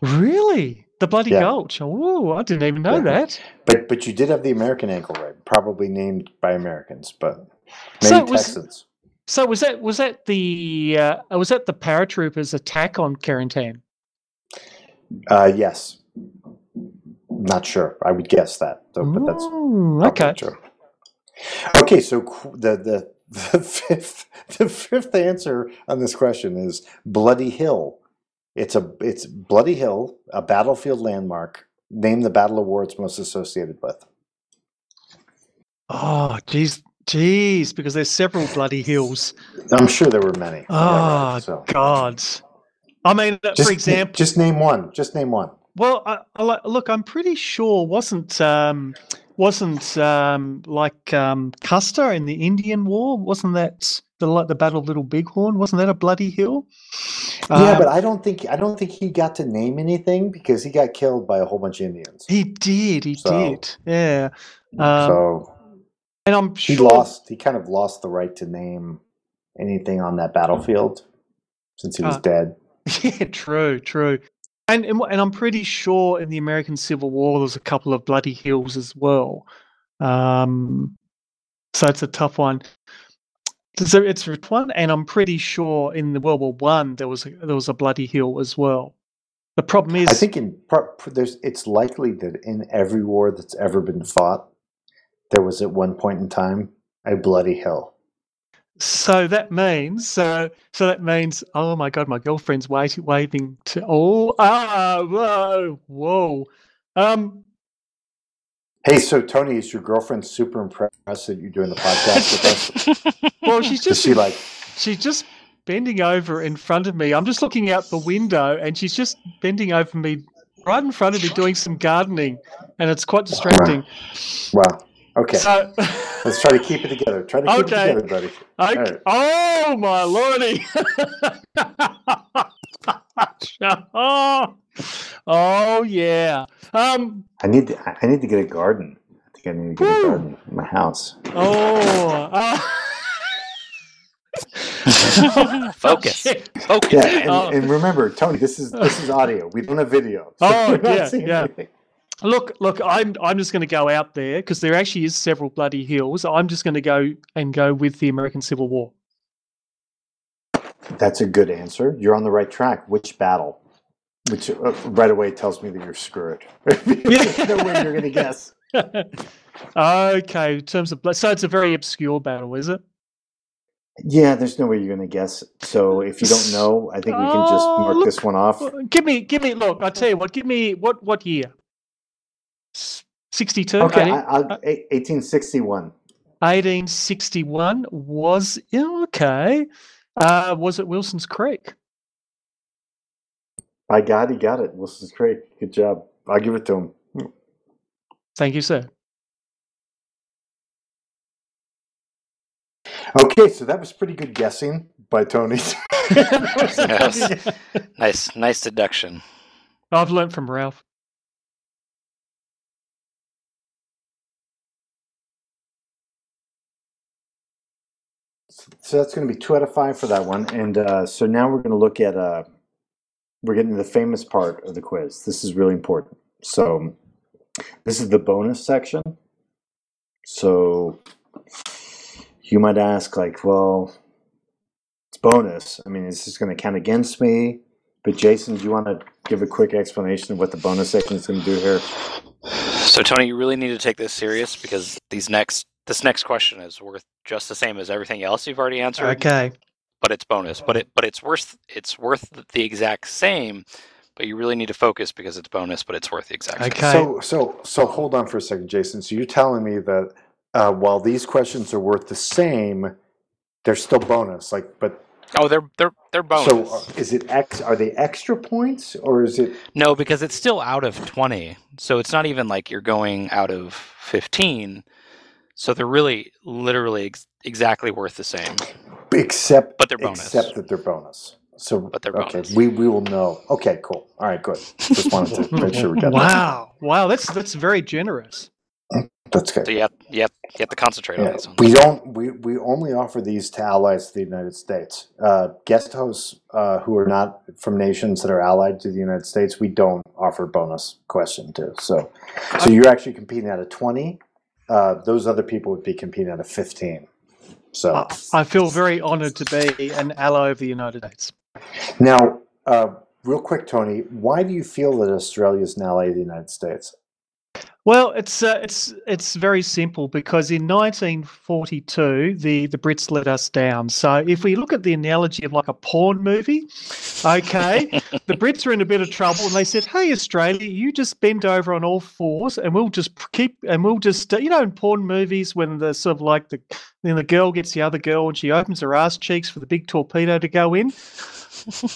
Really, the bloody Yeah. gulch. Oh, I didn't even know Yeah. that. But but you did have the American ankle right, probably named by Americans, but So maybe was- Texans. So was that was that the uh, was that the paratroopers' attack on Carentan? Uh, yes. Not sure. I would guess that, though, but that's Ooh, okay. true. Okay, so the, the the fifth the fifth answer on this question is Bloody Hill. It's a it's Bloody Hill, a battlefield landmark. Name the battle war most associated with. Oh, geez, geez, because there's several bloody hills. I'm sure there were many. Yeah, Oh, right, so. God. I mean, Just, for example, just name one. Just name one. well, I, I, look, I'm pretty sure wasn't um, wasn't um, like um, Custer in the Indian War? Wasn't that the like the Battle of Little Bighorn? Wasn't that a bloody hill? yeah, Um, but I don't think I don't think he got to name anything because he got killed by a whole bunch of Indians. he did. He So- did. Yeah. Um, so and I'm he sure. lost. He kind of lost the right to name anything on that battlefield since he was Ah. dead. Yeah, true, true. And, and and I'm pretty sure in the American Civil War there's a couple of bloody hills as well. Um, so it's a tough one. So it's a one, and I'm pretty sure in the World War One there was a, there was a bloody hill as well. The problem is, I think in there's it's likely that in every war that's ever been fought, there was at one point in time a bloody hill. So. That means so so that means oh my god, my girlfriend's waiting, waving to oh ah whoa whoa. Um, Hey, so Tony, is your girlfriend super impressed that you're doing the podcast with us? well, she's Is just she like, She's just bending over in front of me. I'm just looking out the window and she's just bending over me right in front of me doing some gardening and it's quite distracting. wow, okay, So let's try to keep it together. Try to keep Okay. it together, buddy. I, Alright. Oh my lordy. oh, oh yeah. Um I need to, I need to get a garden. I think I need to get Woo. a garden in my house. oh uh, Focus. shit. Focus. Yeah, and, Oh. and remember, Tony, this is this is audio. We don't have video. so Oh, we're not yeah, seeing yeah. anything. Look, look, I'm I'm just going to go out there because there actually is several bloody hills. I'm just going to go and go with the American Civil War. That's a good answer. You're on the right track. Which battle? Which uh, right away tells me that you're screwed. There's no way you're going to guess. okay, in terms of so it's a very obscure battle, is it? Yeah, there's no way you're going to guess. So if you don't know, I think we can just Oh, mark look- this one off. Give me, give me. Look, I'll tell you what. Give me what? What year? Sixty-two. Okay, I, I'll, uh, eight- 1861. 1861 was okay. Uh, was it Wilson's Creek? By God, he got it. Wilson's Creek. Good job. I'll give it to him. Thank you, sir. Okay, so that was pretty good guessing by Tony. Yes. Nice, nice deduction. I've learned from Ralph. So that's going to be two out of five for that one. And uh, so now we're going to look at, uh, we're getting to the famous part of the quiz. This is really important. So this is the bonus section. So you might ask, like, well, it's bonus. I mean, is this going to count against me? But Jason, do you want to give a quick explanation of what the bonus section is going to do here? So Tony, you really need to take this serious because these next this next question is worth just the same as everything else you've already answered, Okay. but it's bonus. But it but it's worth it's worth the exact same. But you really need to focus because it's bonus, but it's worth the exact same. Okay. So, so, so hold on for a second, Jason. So you're telling me that uh, while these questions are worth the same, they're still bonus. Like, but Oh, they're they're they're bonus. so uh, is it X? Are they extra points or is it? No, because it's still out of 20. So it's not even like you're going out of 15. So they're really literally ex- exactly worth the same. Except, But they're bonus. Except that they're bonus. So, But they're okay, bonus. we we will know. Okay, cool. All right, good. Just wanted to make sure we got that. Wow. Wow. That's that's very generous. That's good. So you have, you have, you have to concentrate on Yeah, these ones. we don't. We, we only offer these to allies to the United States. Uh, guest hosts uh, who are not from nations that are allied to the United States, we don't offer bonus question to. So, so you're actually competing at a twenty. Uh, those other people would be competing at a fifteen. So I, feel very honoured to be an ally of the United States. now, uh, real quick, Tony, why do you feel that Australia is an ally of the United States? Well, it's uh, it's it's very simple because in 1942 the the Brits let us down. So if we look at the analogy of like a porn movie, okay, the Brits are in a bit of trouble and they said, "Hey Australia, you just bend over on all fours and we'll just keep and we'll just uh, you know in porn movies when the sort of like the then the girl gets the other girl and she opens her ass cheeks for the big torpedo to go in.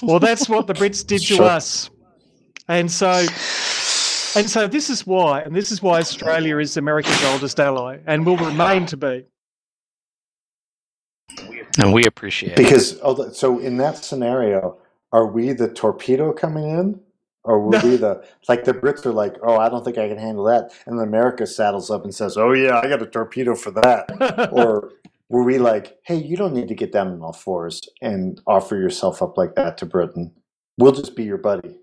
Well, that's what the Brits did to us. And so and so this is why, and this is why Australia is America's oldest ally and will remain to be. And we appreciate it. Because so in that scenario, are we the torpedo coming in? Or were we the like the Brits are like, oh, I don't think I can handle that, and then America saddles up and says, oh yeah, I got a torpedo for that. or were we like, hey, you don't need to get down on all fours and offer yourself up like that to Britain? We'll just be your buddy.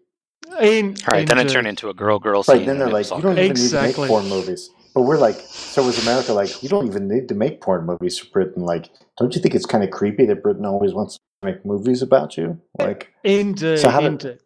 In, All right, then it turned into a girl girl scene. Right, then they're like, you don't great. even need to make porn movies. But we're like, so was America like, you don't even need to make porn movies for Britain. Like, don't you think it's kind of creepy that Britain always wants to make movies about you? Like, Indeed, So how did- indeed.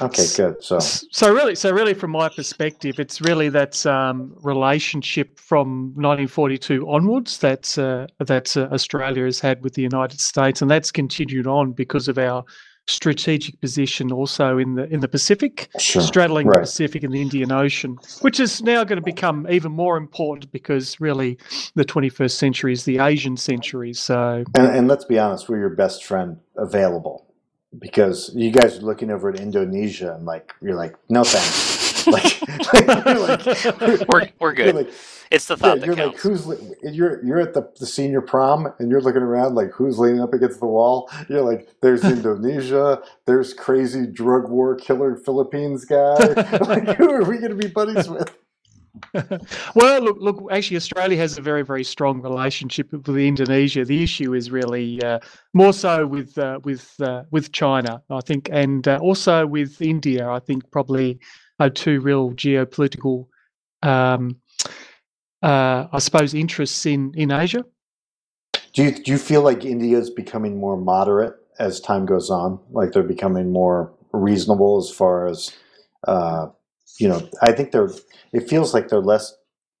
okay, good. So, So really, so really, from my perspective, it's really that um, relationship from 1942 onwards that uh, that uh, Australia has had with the United States, and that's continued on because of our strategic position also in the in the Pacific, sure. straddling the Pacific and the Indian Ocean, which is now going to become even more important because really the 21st century is the Asian century. So And, and let's be honest, we're your best friend available because you guys are looking over at Indonesia and like, you're like, no thanks. like, you're like, We're we're you're good. like, it's the Yeah, thought that you're like counts. who's li- you're you're at the, the senior prom and you're looking around like who's leaning up against the wall. You're like, there's Indonesia, there's crazy drug war killer Philippines guy. like, who are we going to be buddies with? well, look, look. Actually, Australia has a very, very strong relationship with Indonesia. The issue is really uh, more so with uh, with uh, with China, I think, and uh, also with India. I think probably are two real geopolitical, um, uh, I suppose, interests in in Asia. Do you do you feel like India is becoming more moderate as time goes on? Like they're becoming more reasonable as far as uh, you know. I think they're. It feels like they're less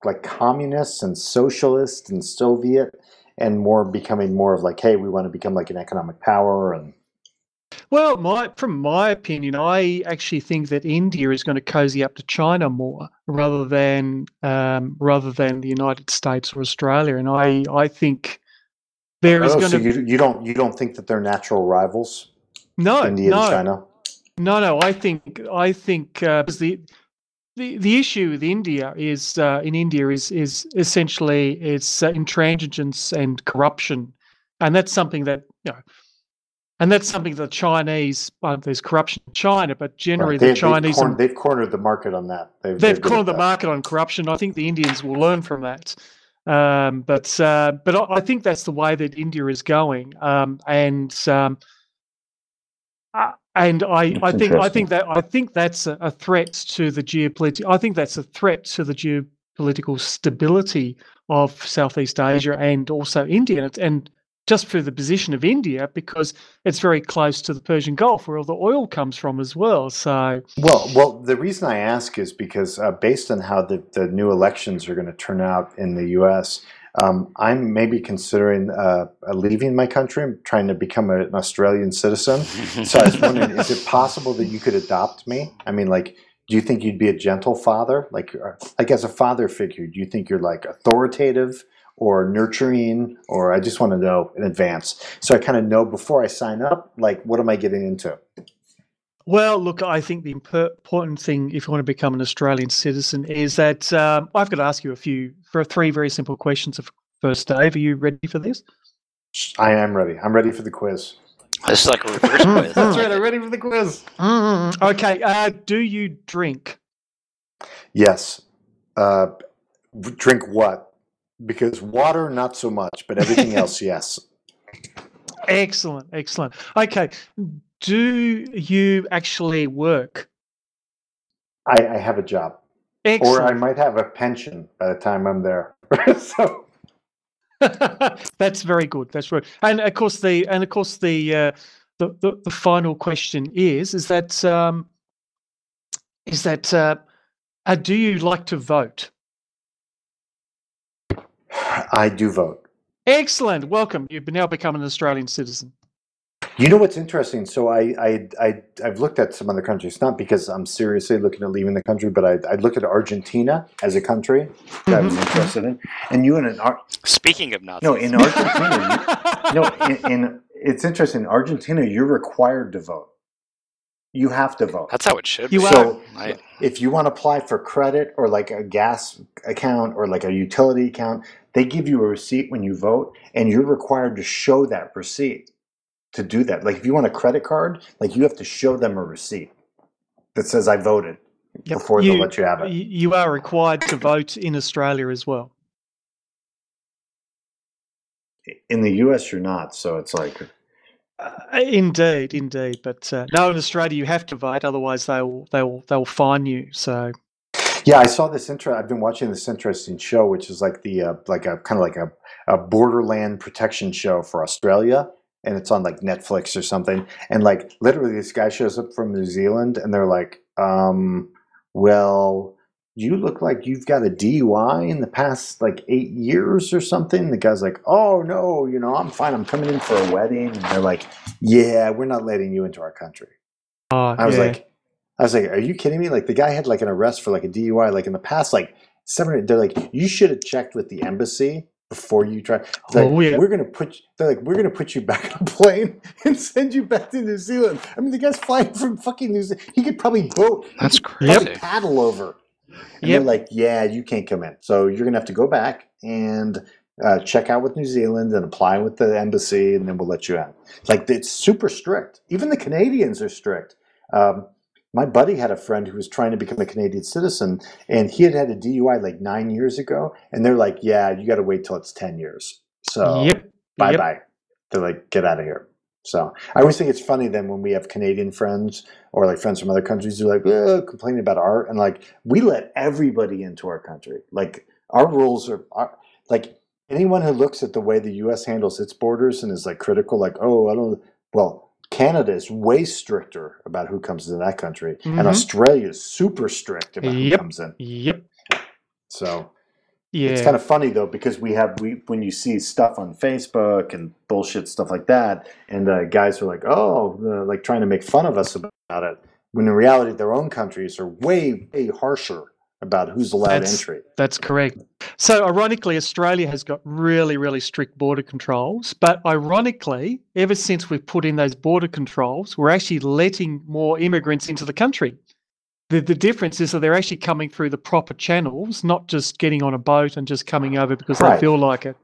like communists and socialists and Soviet, and more becoming more of like, hey, we want to become like an economic power and Well, my from my opinion, I actually think that India is going to cozy up to China more rather than um, rather than the United States or Australia, and I I think there is oh, going so to you you don't you don't think that they're natural rivals, no India no and China? no no. I think I think uh, because the the, the issue with India is uh, in India is is essentially it's uh, intransigence and corruption, and that's something that you know, and that's something the Chinese. Well, there's corruption in China, but generally Right. They, the Chinese. they've, cornered, they've cornered the market on that. They've, They've they're good cornered the that. market on corruption. I think the Indians will learn from that. Um, but uh, but I I think that's the way that India is going. Um, and um, uh, and I, I think I think that I think that's a, a threat to the geopolitical. I think that's a threat to the geopolitical stability of Southeast Asia and also India. And, and just for the position of India, because it's very close to the Persian Gulf, where all the oil comes from as well. So Well, well, the reason I ask is because uh, based on how the, the new elections are going to turn out in the U.S., um, I'm maybe considering uh, uh, leaving my country. I'm trying to become a, an Australian citizen. So I was wondering, is it possible that you could adopt me? I mean, like, do you think you'd be a gentle father, like, uh, like as a father figure? Do you think you're like authoritative or nurturing, or I just want to know in advance so I kind of know before I sign up, like, what am I getting into? Well, look, I think the important thing, if you want to become an Australian citizen, is that um, I've got to ask you a few, for three very simple questions. Of first, Dave, are you ready for this? I am ready. I'm ready for the quiz. This is like a reverse quiz. That's right. I'm ready for the quiz. Okay. Uh, do you drink? Yes. Uh, drink what? Because water, not so much, but everything else, yes. Excellent, excellent. Okay. Do you actually work? I, I have a job, or I might have a pension by the time I'm there. so, That's very good. That's right. And of course, the and of course the uh, the, the the final question is is that um, is that uh, uh, do you like to vote? I do vote. Excellent. Welcome. You've now become an Australian citizen. You know what's interesting? So I, I, I, I've looked at some other countries, not because I'm seriously looking at leaving the country, but I, I looked at Argentina as a country that I was Mhm. interested in. And you in an Ar- Speaking of Nazis, no in Argentina, you, no in, in it's interesting. In Argentina, you're required to vote. You have to vote. that's how it should be. are- So I, if you want to apply for credit or like a gas account or like a utility account, they give you a receipt when you vote, and you're required to show that receipt. to do that. Like if you want a credit card, like you have to show them a receipt that says I voted Yep. before they'll let you have it. You are required to vote in Australia as well. In the U.S., you're not, so it's like Uh, indeed, indeed. But uh, no, in Australia you have to vote, otherwise they'll they'll they'll fine you. So Yeah, I saw this intro. I've been watching this interesting show, which is like the uh, like a kind of like a, a borderland protection show for Australia, and it's on like Netflix or something. And like literally, this guy shows up from New Zealand, and they're like, um, "Well, you look like you've got a DUI in the past like eight years or something." The guy's like, "Oh no, you know, I'm fine. I'm coming in for a wedding," and they're like, "Yeah, we're not letting you into our country." oh, I was yeah. like, I was like, are you kidding me? Like the guy had like an arrest for like a DUI, like in the past, like seven. They're like, you should have checked with the embassy before you try. Like, Oh, yeah. we're gonna put. you- They're like, we're gonna put you back on a plane and send you back to New Zealand. I mean, the guy's flying from fucking New Zealand. He could probably boat. That's crazy. paddle over. And Yep. they're like, yeah, you can't come in. So you're gonna have to go back and. Uh, check out with New Zealand and apply with the embassy, and then we'll let you in. Like it's super strict. Even the Canadians are strict. Um, my buddy had a friend who was trying to become a Canadian citizen, and he had had a DUI like nine years ago, and they're like, "Yeah, you got to wait till it's ten years." So yep, bye yep. bye. They're like, "Get out of here." So I always think it's funny then when we have Canadian friends or like friends from other countries who are like complaining about art, and like we let everybody into our country. Like our rules are, are like anyone who looks at the way the U.S. handles its borders and is like critical, like, "Oh, I don't." Well, Canada is way stricter about who comes into that country, and Mhm. Australia is super strict about who comes in. Yep. So Yeah. it's kind of funny though because we have we when you see stuff on Facebook and bullshit stuff like that, and uh, guys are like, oh, uh, like trying to make fun of us about it, when in reality their own countries are way way harsher about who's allowed That's- entry. That's correct. So, ironically, Australia has got really, really strict border controls. But ironically, ever since we've put in those border controls, we're actually letting more immigrants into the country. The, the difference is that they're actually coming through the proper channels, not just getting on a boat and just coming over because Right. they feel like it.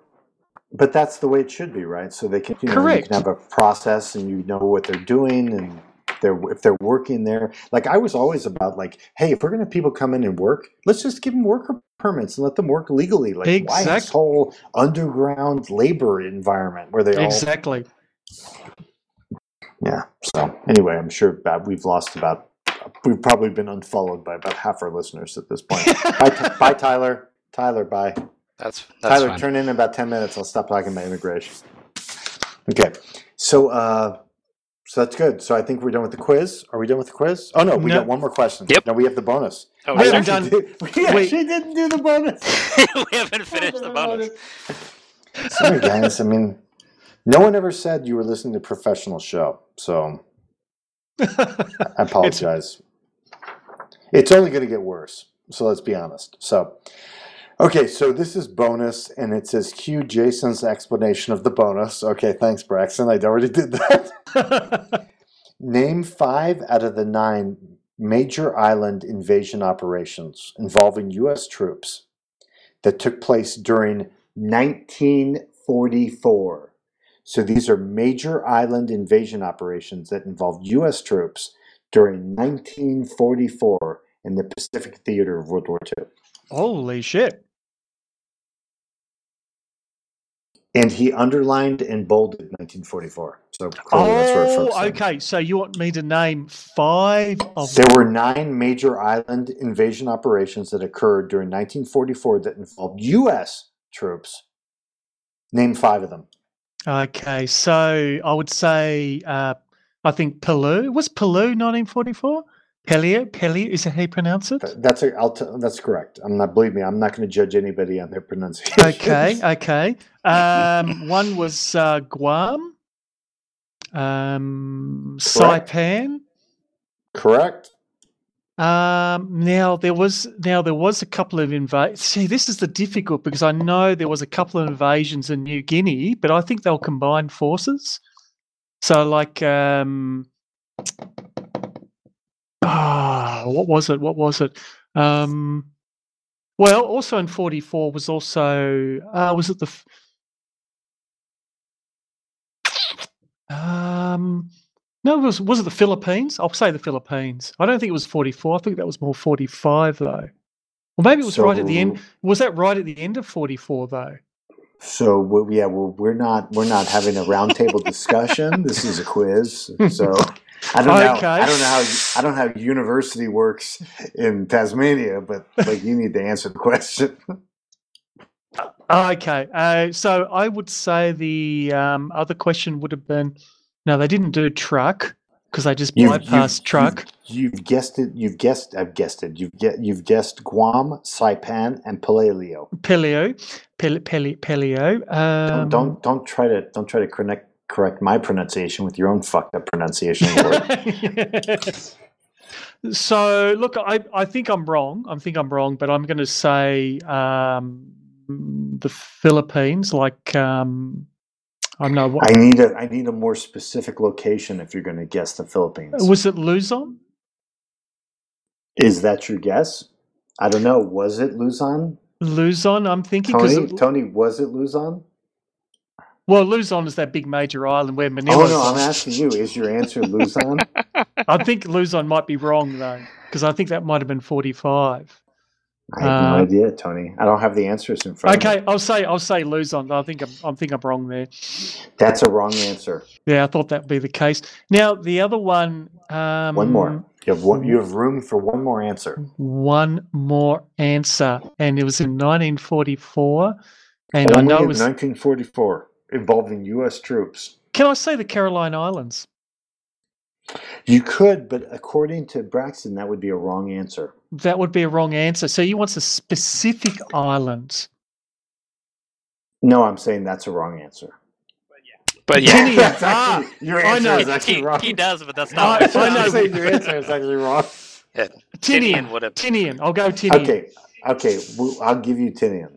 But that's the way it should be, right? So they can, you know, you Correct. can have a process and you know what they're doing and they're if they're working there. Like I was always about like, hey, if we're gonna have people come in and work, let's just give them worker permits and let them work legally. Like why this whole underground labor environment where they all Exactly. yeah. So anyway, I'm sure that we've lost about we've probably been unfollowed by about half our listeners at this point. bye, Ty- bye, Tyler. Tyler, bye. That's that's Tyler, fine. turn in about 10 minutes. I'll stop talking about immigration. Okay. So, uh, so that's good. So I think we're done with the quiz. Are we done with the quiz? Oh, no, we No. got one more question. Yep. No, we have the bonus. Oh, We haven't done- did- we wait. actually didn't do the bonus. we haven't finished the bonus. Sorry, guys. I mean, no one ever said you were listening to a professional show. So I apologize. It's, only going to get worse. So let's be honest. So, okay, so this is bonus, and it says cue Jason's explanation of the bonus. Okay, thanks, Braxton. I already did that. Name five out of the nine major island invasion operations involving U.S. troops that took place during 1944. So these are major island invasion operations that involved U.S. troops during 1944 in the Pacific theater of World War II. Holy shit. And he underlined and bolded 1944. So clearly that's where it Oh, okay. So you want me to name five of There were nine major island invasion operations that occurred during 1944 that involved U.S. troops. Name five of them. Okay, so I would say uh, I think Pelou was Pelou 1944. Pellier, Pellier is that how you pronounce it? That's a, I'll t- that's correct. I'm not believe me. I'm not going to judge anybody on their pronunciation. Okay, okay. Um, one was uh, Guam, um, Correct. Saipan. correct. Um, now there was now there was a couple of invasions. See, this is the difficult because I know there was a couple of invasions in New Guinea, but I think they'll combine forces. So, like, um, ah, what was it? What was it? Um, well, also in forty four was also uh, was it the Um, no, was was it the Philippines? I'll say the Philippines. I don't think it was forty four. I think that was more forty five though. Well, maybe it was right at the end. Was that right at the end of forty four though? So we- yeah, well, we're not we're not having a roundtable discussion. This is a quiz. So I don't know. Okay. I don't know how I don't know how university works in Tasmania, but like you need to answer the question. Okay, uh, so I would say the um, other question would have been no, they didn't do Truk because they just You- bypassed Truk. You've, you've guessed it. You've guessed. I've guessed it. You've get. You've guessed Guam, Saipan, and Paleo. Paleo, Pale, Pale, Paleo. Um, Don't, don't don't try to don't try to correct correct my pronunciation with your own fucked up pronunciation so look, I, I think I'm wrong. I think I'm wrong, but I'm going to say um, the Philippines. Like um, I know what I need a I need a more specific location if you're going to guess the Philippines. was it Luzon? Is that your guess? I don't know. Was it Luzon? Luzon, I'm thinking Tony, Tony, was it Luzon? Well, Luzon is that big major island where Manila. Is. Oh no, I'm asking you. Is your answer Luzon? I think Luzon might be wrong though, because I think that might have been 45. I have no Uh, idea, Tony. I don't have the answers in front of me. Okay, I'll say I'll say Luzon. I think I'm I think I'm wrong there. That's a wrong answer. Yeah, I thought that'd be the case. Now the other one. Um, One more. You have one, you have room for one more answer. One more answer, and it was in 1944. And I know it was. 1944, involving U.S. troops. Can I say the Caroline Islands? You could, but according to Braxton, that would be a wrong answer. That would be a wrong answer. So you want a specific island? No, I'm saying that's a wrong answer. But yeah, Tinian. That's Ah, actually, your I answer know. is he, actually he- wrong. he does, but that's not. what I I'm know. Saying. saying your answer is actually wrong. Tinian Tinian. would have. Tinian. I'll go Tinian. Okay, okay, well, I'll give you Tinian.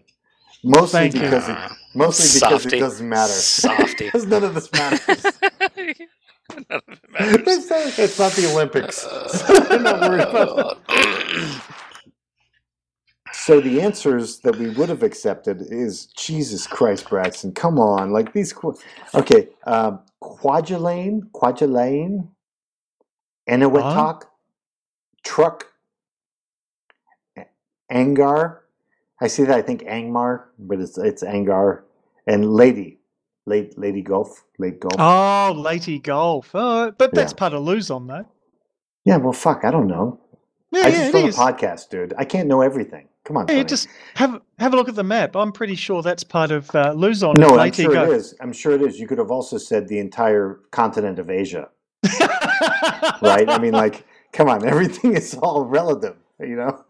Mostly Thank you. because it, mostly because Softy. it doesn't matter. Softy. because none of this matters. None of it matters. it's, not, it's not the Olympics. I'm not worried about that. So the answers that we would have accepted is Jesus Christ, Braxton. Come on, like these. qu- Okay, um, Kwajalein, Kwajalein, Eniwetok, Truk, Angar. I see that. I think Angmar, but it's it's Angar and Lady, Late Leyte Gulf, Late Gulf. Oh, Lady Golf. Oh, but that's Yeah. part of Luzon, though. Yeah, well, fuck, I don't know. Yeah, I yeah, just run a podcast, dude. I can't know everything. Come on, Yeah, Tony. just have have a look at the map. I'm pretty sure that's part of uh, Luzon. no, I'm sure Golf. it is. I'm sure it is. You could have also said the entire continent of Asia, right? I mean, like, come on, everything is all relative. You know,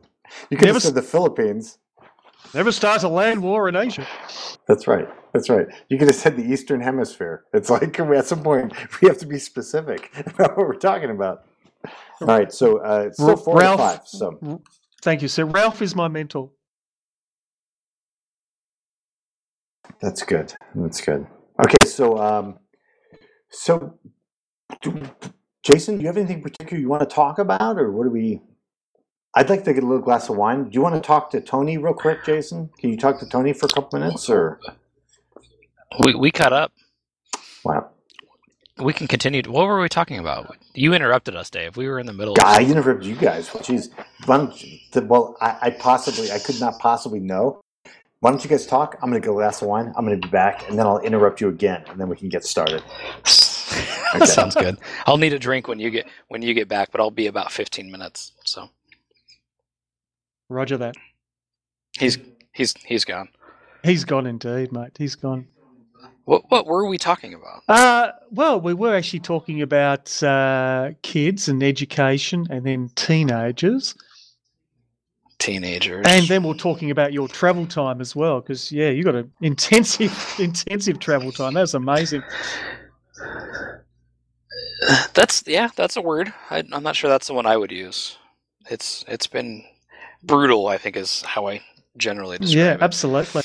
you could Never have said the Philippines. Never start a land war in Asia. That's right. That's right. You could have said the Eastern Hemisphere. It's like at some point we have to be specific about what we're talking about. All right, so uh, it's still four Ralph- five. So Thank you, So Ralph is my mentor. That's good. That's good. Okay, so um, so do, Jason, do you have anything particular you want to talk about, or what do we? I'd like to get a little glass of wine. Do you want to talk to Tony real quick, Jason? Can you talk to Tony for a couple minutes, or We we caught up. wow? We can continue. What were we talking about? You interrupted us, Dave. We were in the middle. God, I of interrupted you guys. Well, Jeez, why don't you, well, I, I possibly, I could not possibly know. Why don't you guys talk? I'm gonna get a glass of wine. I'm gonna be back, and then I'll interrupt you again, and then we can get started. Okay. Sounds good. I'll need a drink when you get when you get back, but I'll be about 15 minutes. So Roger that. he's he's he's gone. He's gone indeed, mate. He's gone. What what were we talking about? Uh, well, we were actually talking about uh, kids and education and then teenagers. Teenagers. And then we're talking about your travel time as well, because, yeah, you got an intensive, intensive travel time. That's amazing. that's yeah, that's a word. I, I'm not sure that's the one I would use. It's it's been brutal. I think is how I generally describe Yeah, it. absolutely.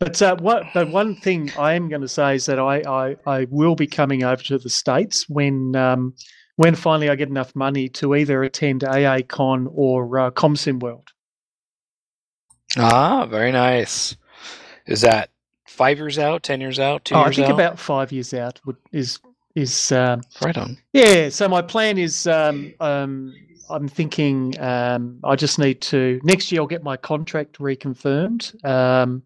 But uh, what? But one thing I am going to say is that I, I, I will be coming over to the states when um, when finally I get enough money to either attend AA Con or uh, ConsimWorld. Ah, very nice. Is that five years out, ten years out, two Oh, I think out? about five years out would, is is um, Right on. yeah. So my plan is um, um, I'm thinking um, I just need to next year I'll get my contract reconfirmed, um,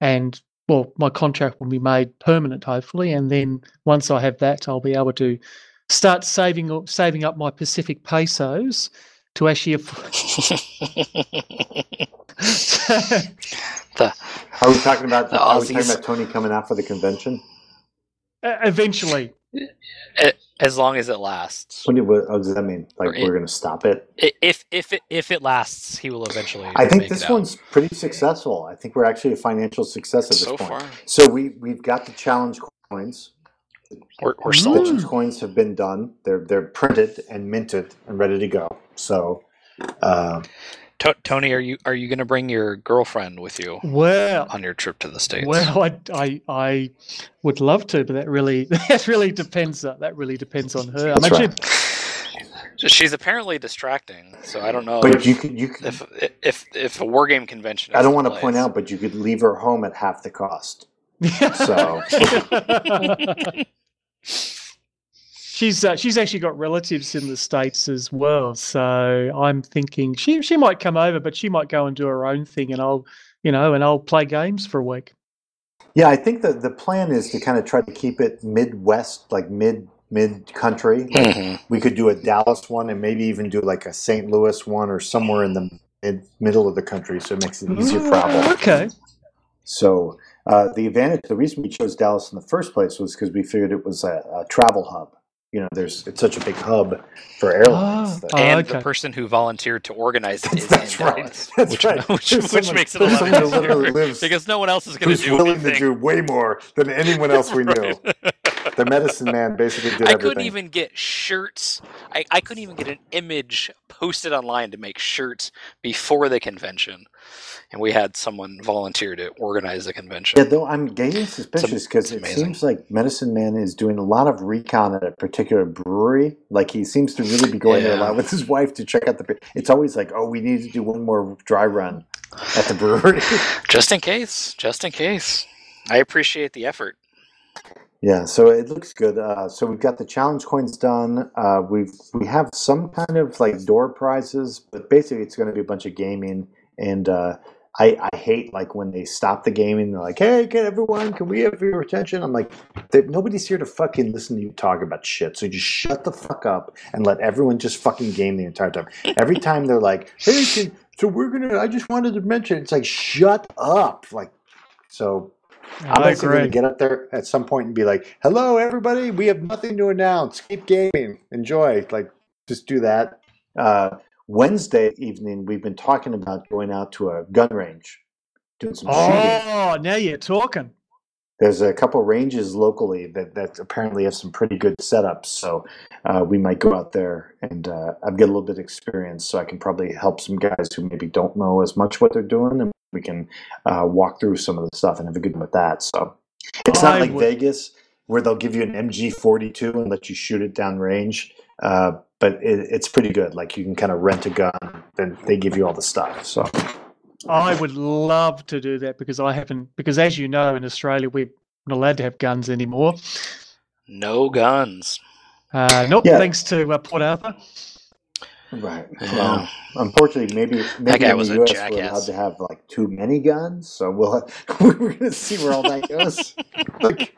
and well, my contract will be made permanent hopefully, and then once I have that, I'll be able to start saving up- saving up my Pacific pesos to actually. Aff- Are we talking about? The Are we talking about Tony coming out for the convention? Eventually, as long as it lasts. What, do- what does that mean? Like it- we're going to stop it? If if it, if it lasts, he will eventually. I think this it out. one's pretty successful. I think we're actually a financial success at this so point. far. So we we've got the challenge coins. We're, we're. The sold. challenge coins have been done. They're they're printed and minted and ready to go. So uh, To- Tony, are you are you going to bring your girlfriend with you well, on your trip to the states? Well, I, I, I would love to, but that really, that really depends. Uh, that really depends on her. I'm That's actually, right. She's apparently distracting, so I don't know but if, you could you could. if if if a war game convention. I don't want to point out, but you could leave her home at half the cost. So- she's uh, she's actually got relatives in the states as well, so I'm thinking she she might come over, but she might go and do her own thing, and I'll you know, and I'll play games for a week. Yeah, I think that the plan is to kind of try to keep it Midwest, like mid mid country. Mhm. We could do a Dallas one and maybe even do like a St. Louis one or somewhere in the mid, middle of the country, so it makes it easier Ah, travel. Okay. So uh, the advantage, the reason we chose Dallas in the first place was because we figured it was a, a travel hub. You know, there's it's such a big hub for airlines. Ah, that- Oh, and okay. the person who volunteered to organize it is That's in right. Dallas, That's which, right. which, which someone- makes it a lot someone who literally easier lives- because no one else is going to do willing anything. to do way more than anyone else we knew. The medicine man basically did I everything. couldn't even get shirts. I, I couldn't even get an image posted online to make shirts before the convention, and we had someone volunteer to organize the convention. Yeah, though I'm getting suspicious because it amazing. seems like Medicine Man is doing a lot of recon at a particular brewery. Like he seems to really be going there a lot with his wife to check out the. beer. It's always like, oh, we need to do one more dry run at the brewery. Just in case, just in case. I appreciate the effort. yeah, so it looks good. Uh, so we've got the challenge coins done. Uh, we've we have some kind of like door prizes, but basically it's going to be a bunch of gaming. And uh, I, I hate like when they stop the gaming. They're like, "Hey, can everyone? Can we have your attention?" I'm like, nobody's here to fucking listen to you talk about shit. So just shut the fuck up and let everyone just fucking game the entire time. Every time they're like, "Hey, can, so we're gonna," I just wanted to mention. It's like, shut up. Like, so I'm basically going to get up there at some point and be like, "Hello, everybody. We have nothing to announce. Keep gaming. Enjoy." Like, just do that. Uh, Wednesday evening, we've been talking about going out to a gun range, doing some shooting. Oh, now you're talking. There's a couple ranges locally that, that apparently have some pretty good setups. So uh, we might go out there and uh, I've got a little bit of experience, so I can probably help some guys who maybe don't know as much what they're doing, and we can uh, walk through some of the stuff and have a good time with that. So it's not I like would- Vegas where they'll give you an MG42 and let you shoot it down range. Uh, but it, it's pretty good. Like you can kind of rent a gun, then they give you all the stuff. So I would love to do that because I haven't. Because as you know, in Australia, we're not allowed to have guns anymore. No guns. Uh, not Yeah. thanks to uh, Port Arthur. Right. Yeah. Well, unfortunately, maybe maybe guy in was the a U.S. we're allowed to have like too many guns, so we'll we're going to see where all that goes. like,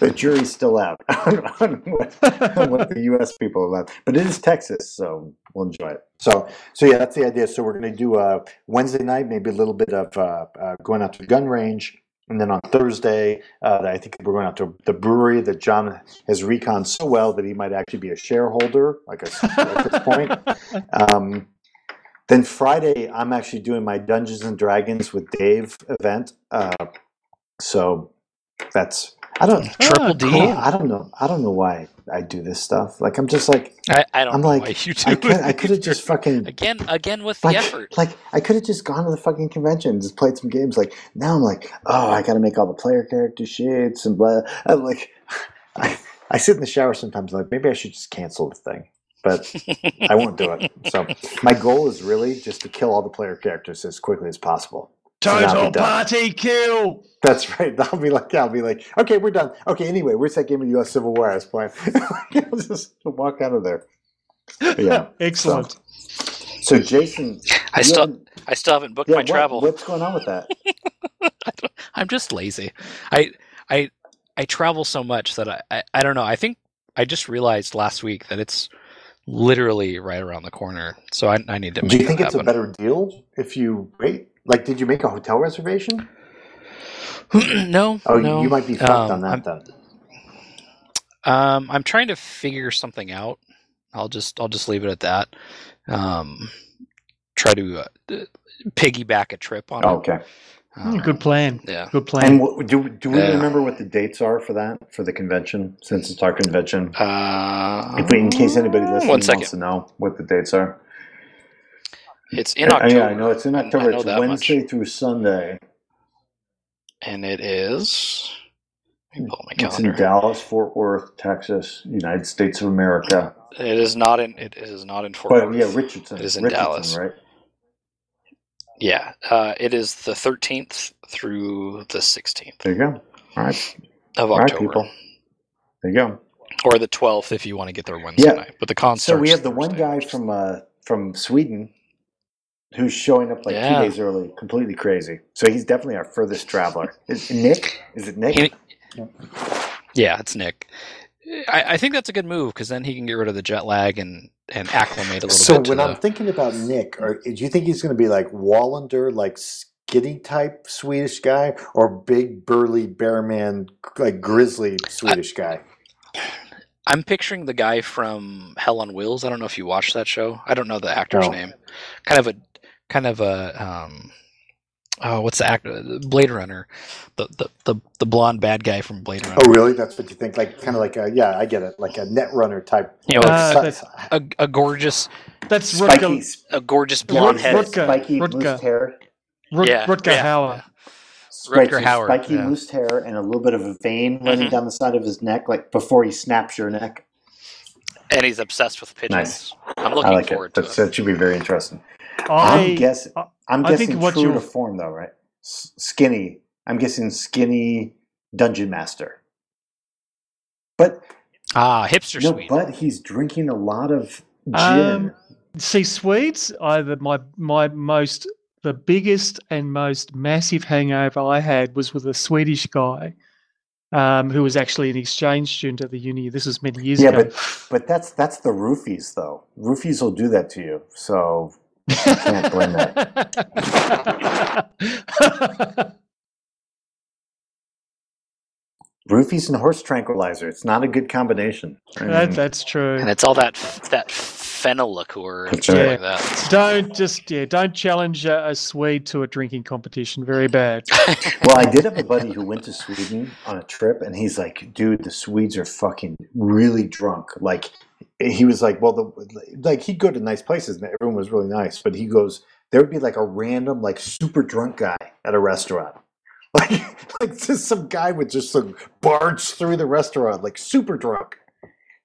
the jury's still out on, on what, on what the U.S. people are allowed, but it is Texas, so we'll enjoy it. So, so yeah, that's the idea. So we're going to do a Wednesday night, maybe a little bit of uh, uh, going out to the gun range. And then on Thursday, uh, I think we're going out to the brewery that John has recon so well that he might actually be a shareholder, like a, at this point. Um, then Friday, I'm actually doing my Dungeons and Dragons with Dave event. Uh, so that's I don't Triple Ah, D. cool. I don't know I don't know why I do this stuff. Like I'm just like I, I don't I'm know like, why you do I could I could have just fucking again again with the like, effort. like I could have just gone to the fucking convention and just played some games. Like now I'm like, oh, I got to make all the player character sheets and blah. I'm like, I, I sit in the shower sometimes. Like maybe I should just cancel the thing, but I won't do it. So my goal is really just to kill all the player characters as quickly as possible. And I'll Total be party kill. That's right. I'll be like, I'll be like, okay, we're done. Okay, anyway, where's that game of U.S. Civil War I was playing? I'll just walk out of there. But yeah. Excellent. So Jason, I still haven't- I still haven't booked yeah, my what- travel. What's going on with that? I don't- I'm just lazy. I I I travel so much that I, I I don't know. I think I just realized last week that it's literally right around the corner. So I, I need to. Make Do you think it's a better deal if you wait? Like, did you make a hotel reservation? no. Oh, no. you might be fucked Um, on that I'm, then. um, I'm trying to figure something out. I'll just I'll just leave it at that. Um, try to uh, piggyback a trip on Oh, it. okay. Mm, Good plan. Yeah. Good plan. And what, do do we Yeah. remember what the dates are for that for the convention? Since it's our convention, Uh, if we, in case anybody listening one second. wants to know what the dates are. It's in October. Yeah, I know it's in October. It's that much. Wednesday through Sunday. and it is. Let me pull my calendar. It's in. Dallas, Fort Worth, Texas, United States of America. It is not in. It is not in Fort But Worth. yeah, Richardson. It is in Richardson, Dallas. right? Yeah, uh, it is the 13th through the 16th There you go. All right, of all right, October, people. There you go. or the 12th if you want to get there Wednesday Yeah. night. But the concert. So we have the one guy from uh, from Sweden who's showing up like Yeah. two days early, completely crazy. So he's definitely our furthest traveler. Is Nick? Is it Nick? He- yeah, it's Nick. I, I think that's a good move because then he can get rid of the jet lag and and acclimate a little So bit. So when I'm the- thinking about Nick, or do you think he's going to be like Wallander, like skinny type Swedish guy, or big burly bear man, like grizzly Swedish guy? I'm picturing the guy from Hell on Wheels. I don't know if you watched that show. I don't know the actor's No. name. Kind of a kind of a um oh what's the actor Blade Runner. The the the, the blonde bad guy from Blade Runner. Oh, really? That's what you think? Like kind of like a yeah, I get it, like a net runner type. You know, Uh, a, a gorgeous That's spiky, Rutger, a gorgeous blonde head. Rutger. spiky Rutger. moose hair, Rut, Yeah, Rutger yeah. Hauer. Right, Rutger so Hauer, spiky yeah. moose hair, and a little bit of a vein running Mhm. down the side of his neck, like before he snaps your neck. and he's obsessed with pigeons. Nice. I'm looking like forward it. to That's, it. that should be very interesting. I, I'm guessing. I- I'm I think guessing what true you'll- to form though, right? S- skinny. I'm guessing skinny dungeon master. But Ah, hipster no, Swede. but he's drinking a lot of gin. Um, see, Swedes, either my my most the biggest and most massive hangover I had was with a Swedish guy um, who was actually an exchange student at the uni. This was many years yeah, ago. Yeah, but but that's that's the roofies though. Roofies will do that to you. So can't blame that. roofies and horse tranquilizer. It's not a good combination. I that, mean, that's true. and it's all that that fennel liqueur and That's stuff right. like that. Don't just yeah, don't challenge a, a Swede to a drinking competition. Very bad. well, I did have a buddy who went to Sweden on a trip, and he's like, "Dude, the Swedes are fucking really drunk." Like, he was like, "Well, the like he'd go to nice places, and everyone was really nice, but he goes, there would be like a random, like super drunk guy at a restaurant." Like, like just some guy would just like, barge through the restaurant, like super drunk.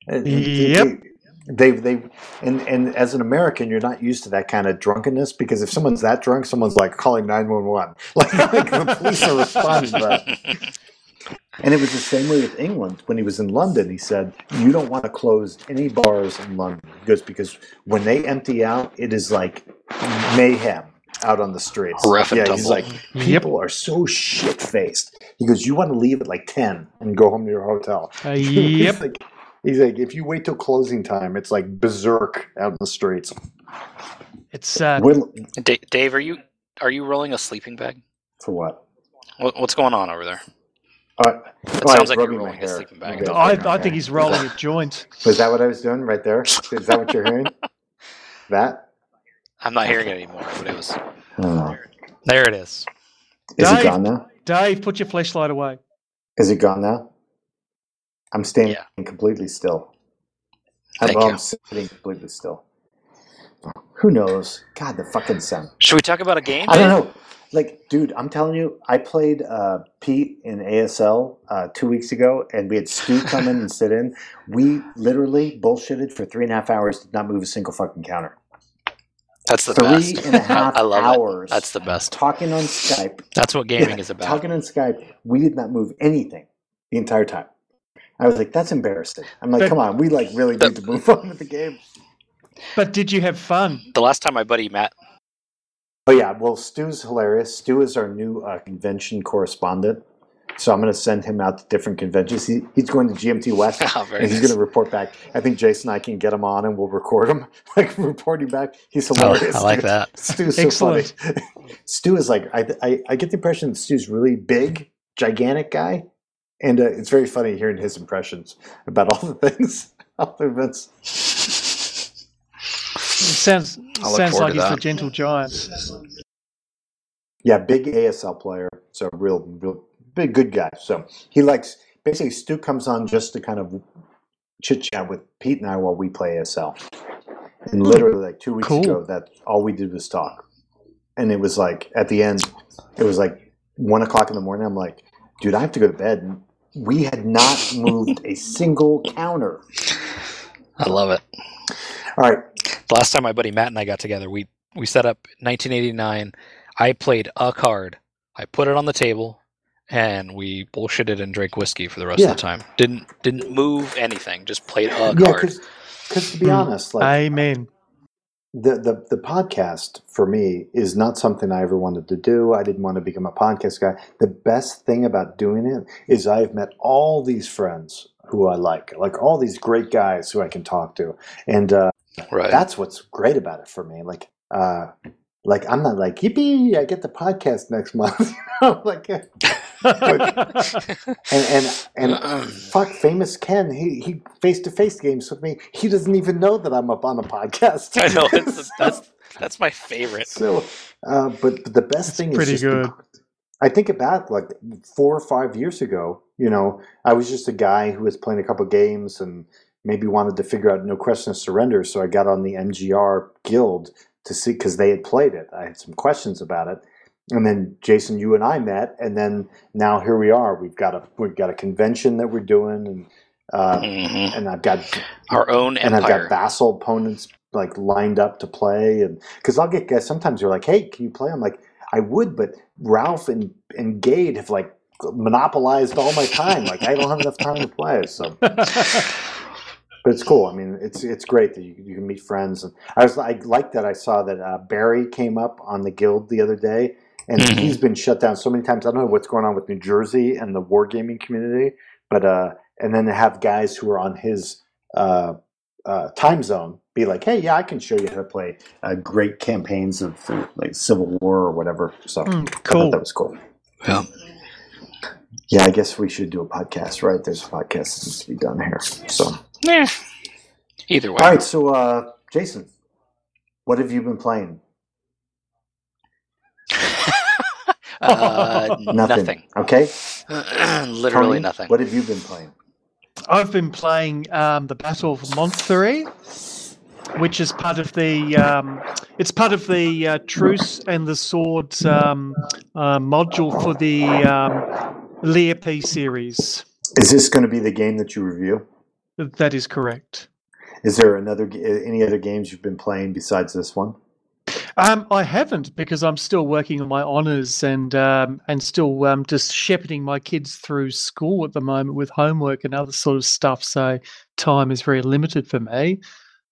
And- Yep. They, they, and, and as an American, you're not used to that kind of drunkenness because if someone's that drunk, someone's like calling 911. Like, like the police are responding to that. And it was the same way with England. When he was in London, he said, You don't want to close any bars in London. He goes, Because when they empty out, it is like mayhem out on the streets. Rough and yeah, he's tumble. like, Yep. People are so shit faced. He goes, You want to leave at like 10 and go home to your hotel. Uh, He's yep. like, he's like, If you wait till closing time, it's like berserk out in the streets. It's uh, Will, Da- Dave, are you are you rolling a sleeping bag? for what? What, what's going on over there? Uh, It I sounds like you're rubbing my rolling a hair. sleeping bag. Okay. I, I think he's rolling a joint. Was that what I was doing right there? Is that what you're hearing? that? I'm not hearing it anymore, but it was I there. It is. Is Dave. it gone now? Dave, put your flashlight away. Is it gone now? I'm standing Yeah. completely still. I'm, Thank you. I'm sitting completely still. Who knows? God, the fucking sun. Should we talk about a game? I don't know. Like, dude, I'm telling you, I played uh, Pete in ASL uh, two weeks ago, and we had Stu come in and sit in. We literally bullshitted for three and a half hours, did not move a single fucking counter. That's the three best. and a half I love hours. it. That's the best. talking on Skype. That's what gaming Yeah, is about. Talking on Skype, we did not move anything the entire time. I was like, "That's embarrassing." I'm like, But- "Come on, we like really need to move on with the game." But did you have fun? The last time my buddy Matt, Oh yeah, well, Stu's hilarious. Stu is our new uh, convention correspondent, so I'm going to send him out to different conventions. He, he's going to GMT West, oh, very and he's nice. going to report back. I think Jason and I can get him on, and we'll record him, like reporting back. He's I, hilarious. I like dude. that. Stu's so Excellent. funny. Stu is like I, I I get the impression that Stu's really big, gigantic guy, and uh, it's very funny hearing his impressions about all the things, all the events. Sounds sounds like to he's the gentle giant. Yeah, big ASL player, so real, real big good guy. So he likes basically Stu comes on just to kind of chit chat with Pete and I while we play ASL. And hmm. literally like two weeks Cool. ago, that all we did was talk, and it was like at the end, it was like one o'clock in the morning. I'm like, dude, I have to go to bed. And we had not moved a single counter. I love it. All right, The last time my buddy Matt and I got together, we we set up 1989. I played a card. I put it on the table, and we bullshitted and drank whiskey for the rest Yeah. of the time. Didn't didn't move anything. Just played a yeah, card. because to be Hmm. honest, like Amen. the, the the podcast for me is not something I ever wanted to do. I didn't want to become a podcast guy. The best thing about doing it is I've met all these friends who I like, like all these great guys who I can talk to, and uh, right. that's what's great about it for me. Like, uh, like I'm not like yippee, I get the podcast next month. you know, like, and and and fuck, famous Ken, he he face to face games with me. He doesn't even know that I'm up on a podcast. I know it's, that's that's my favorite. So, uh, but, but the best That's thing is pretty just the- good. I think about like four or five years ago. You know, I was just a guy who was playing a couple games and maybe wanted to figure out No Question of Surrender. So I got on the MGR Guild to see because they had played it. I had some questions about it, and then Jason, you and I met, and then now here we are. We've got a we've got a convention that we're doing, and uh, Mhm. and I've got Our own and I've got vassal opponents like lined up to play, and because I'll get guys sometimes they're like, "Hey, can you play?" I'm like, "I would," but Ralph and and Gade have like monopolized all my time. Like I don't have enough time to play. So, but it's cool. I mean, it's it's great that you, you can meet friends. And I was I like that I saw that uh, Barry came up on the guild the other day, and Mhm. he's been shut down so many times. I don't know what's going on with New Jersey and the wargaming community, but uh, and then to have guys who are on his uh, uh, time zone be like, hey, yeah, I can show you how to play uh, great campaigns of uh, like Civil War or whatever. So Mm, I thought cool. that was cool. Yeah. Yeah, I guess we should do a podcast, right? There's a podcast that needs to be done here. So, all Eh. Either way. All right. So, uh, Jason, what have you been playing? uh, Nothing. nothing. Okay. Literally Tony, nothing. What have you been playing? I've been playing um, the Battle of Montlhéry, which is part of the um, it's part of the uh, Truce and the Swords um, uh, module for the um, l'épée series. Is this going to be the game that you review? That is correct. Is there another any other games you've been playing besides this one? Um, I haven't because I'm still working on my honours and um, and still um, just shepherding my kids through school at the moment with homework and other sort of stuff. So time is very limited for me.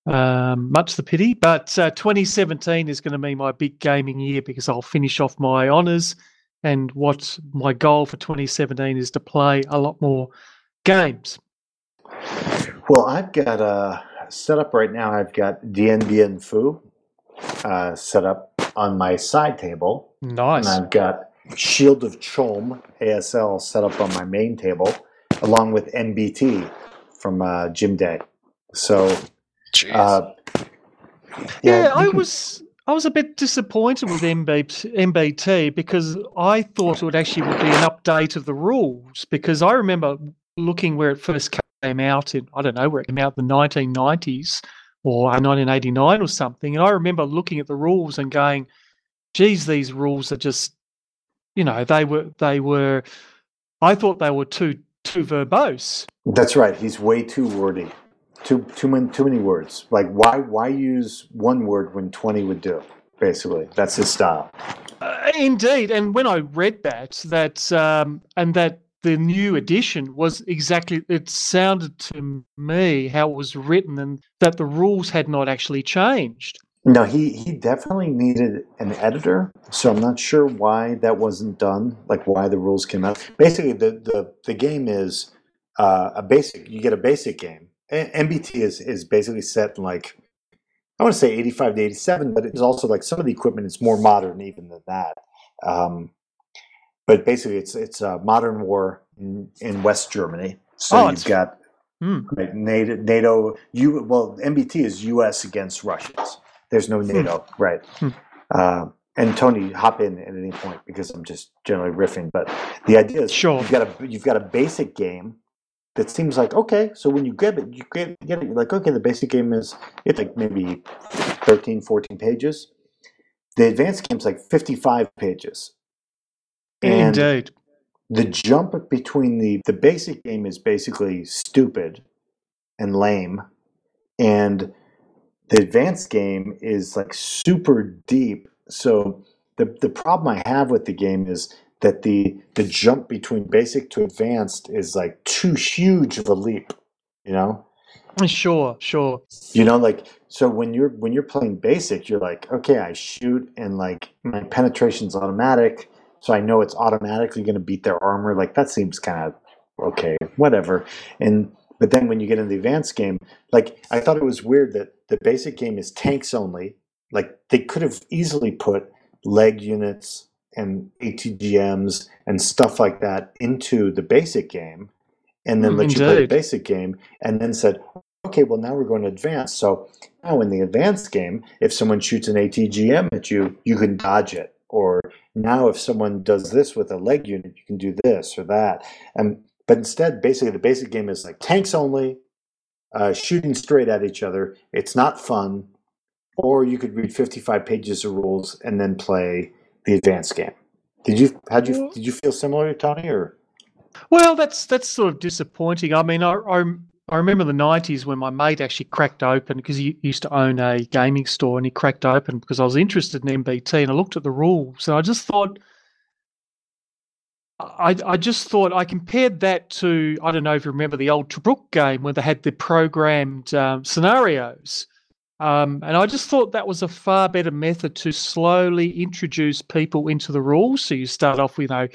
Um, much the pity, but uh, 2017 is going to be my big gaming year because I'll finish off my honours. And what my goal for 2017 is to play a lot more games. Well, I've got uh, set up right now. I've got Dien Bien Phu uh, set up on my side table, Nice. and I've got Shield of Chom ASL set up on my main table, along with MBT from uh, Jim Day. So, uh, Yeah, I can- was I was a bit disappointed with MB, MBT because I thought it would actually would be an update of the rules because I remember looking where it first came out in I don't know where it came out in the 1990s or 1989 or something and I remember looking at the rules and going geez these rules are just you know they were they were I thought they were too too verbose That's right. He's way too wordy. too too many too many words. Like why why use one word when twenty would do? Basically, that's his style. Uh, indeed, and when I read that, that um, and that the new edition was exactly it sounded to me how it was written, and that the rules had not actually changed. No, he he definitely needed an editor, so I'm not sure why that wasn't done. Like why the rules came out. Basically, the the the game is uh, a basic. You get a basic game. MBT is is basically set in like I want to say 85 to 87, but it's also like some of the equipment is more modern even than that. Um, but basically, it's it's a modern war in, in West Germany. So Oh, you've got Hmm. right, NATO, NATO. You well, MBT is U.S. against Russians. There's no NATO, right? Hmm. Uh, and Tony, hop in at any point because I'm just generally riffing. But the idea is, Sure. you've got a you've got a basic game that seems like okay. So when you get it, you get, get it. You're like, okay, the basic game is it's like maybe 13, 14 pages. The advanced game's like 55 pages. And Indeed. the jump between the the basic game is basically stupid and lame and the advanced game is like super deep so the the problem i have with the game is that the the jump between basic to advanced is like too huge of a leap you know Sure, sure. you know like so when you're when you're playing basic you're like okay i shoot and like my penetration's automatic so i know it's automatically going to beat their armor like that seems kind of okay whatever and but then when you get in the advanced game like i thought it was weird that the basic game is tanks only like they could have easily put leg units and atgms and stuff like that into the basic game and then Mm, let you play the basic game and then said okay, well now we're going to advance. So now in the advanced game, if someone shoots an ATGM at you, you can dodge it. Or now if someone does this with a leg unit, you can do this or that. And but instead, basically the basic game is like tanks only, uh, shooting straight at each other. It's not fun. Or you could read 55 pages of rules and then play the advanced game. Did you had you did you feel similar, to Tony? Or Well, that's that's sort of disappointing. I mean, I I, I remember the '90s when my mate actually cracked open because he used to own a gaming store, and he cracked open because I was interested in MBT, and I looked at the rules, and I just thought. I, I just thought I compared that to I don't know if you remember the old Tobruk game where they had the programmed um, scenarios, um, and I just thought that was a far better method to slowly introduce people into the rules. So you start off with you know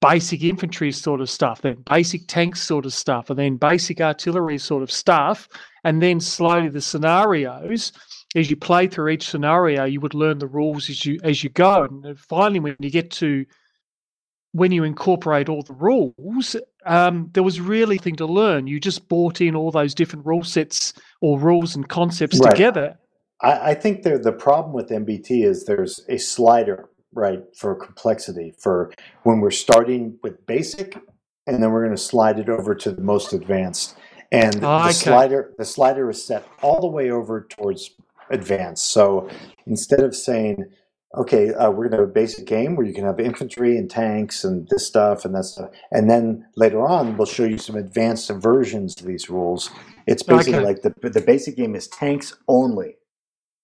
basic infantry sort of stuff, then basic tanks sort of stuff, and then basic artillery sort of stuff, and then slowly the scenarios. As you play through each scenario, you would learn the rules as you as you go, and finally, when you get to when you incorporate all the rules, um, there was really thing to learn. You just bought in all those different rule sets or rules and concepts Right. together. I, I think the the problem with MBT is there's a slider right for complexity for when we're starting with basic and then we're going to slide it over to the most advanced and Ah, the okay. slider the slider is set all the way over towards advanced so instead of saying okay uh, we're going to have a basic game where you can have infantry and tanks and this stuff and that stuff and then later on we'll show you some advanced versions of these rules it's basically Okay. like the, the basic game is tanks only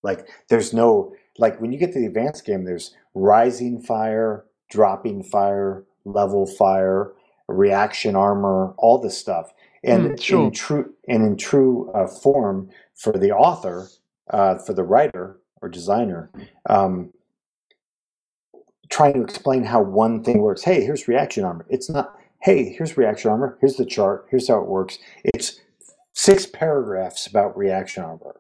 like there's no like when you get to the advanced game, there's rising fire, dropping fire, level fire, reaction armor, all this stuff. And sure. in true and in true uh, form for the author, uh, for the writer or designer, um, trying to explain how one thing works. Hey, here's reaction armor. It's not. Hey, here's reaction armor. Here's the chart. Here's how it works. It's six paragraphs about reaction armor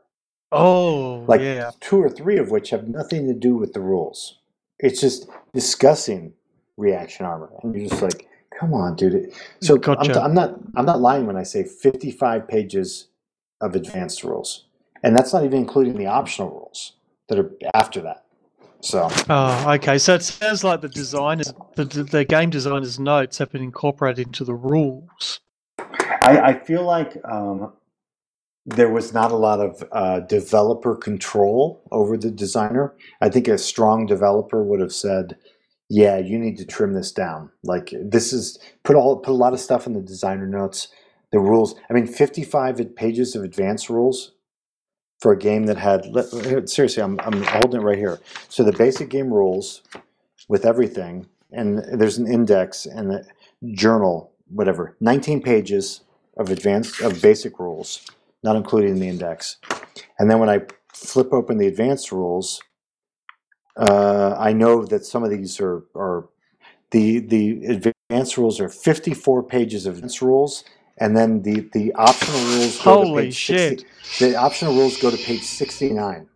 Oh, like yeah. two or three of which have nothing to do with the rules. It's just discussing reaction armor, and you're just like, "Come on, dude!" So I'm, Gotcha. I'm not I'm not lying when I say 55 pages of advanced rules, and that's not even including the optional rules that are after that. So Oh, okay. So it sounds like the designers, the, the game designers' notes have been incorporated into the rules. I, I feel like um, there was not a lot of uh, developer control over the designer. I think a strong developer would have said, "Yeah, you need to trim this down. Like this is put all put a lot of stuff in the designer notes the rules. I mean, 55 pages of advanced rules for a game that had seriously. I'm I'm holding it right here. So the basic game rules with everything, and there's an index and a journal, whatever. 19 pages of advanced of basic rules, not including the index. And then when I flip open the advanced rules, uh, I know that some of these are are the the advanced rules are 54 pages of advanced rules, and then the the optional rules go to Holy page shit. 60. The optional rules go to page 69.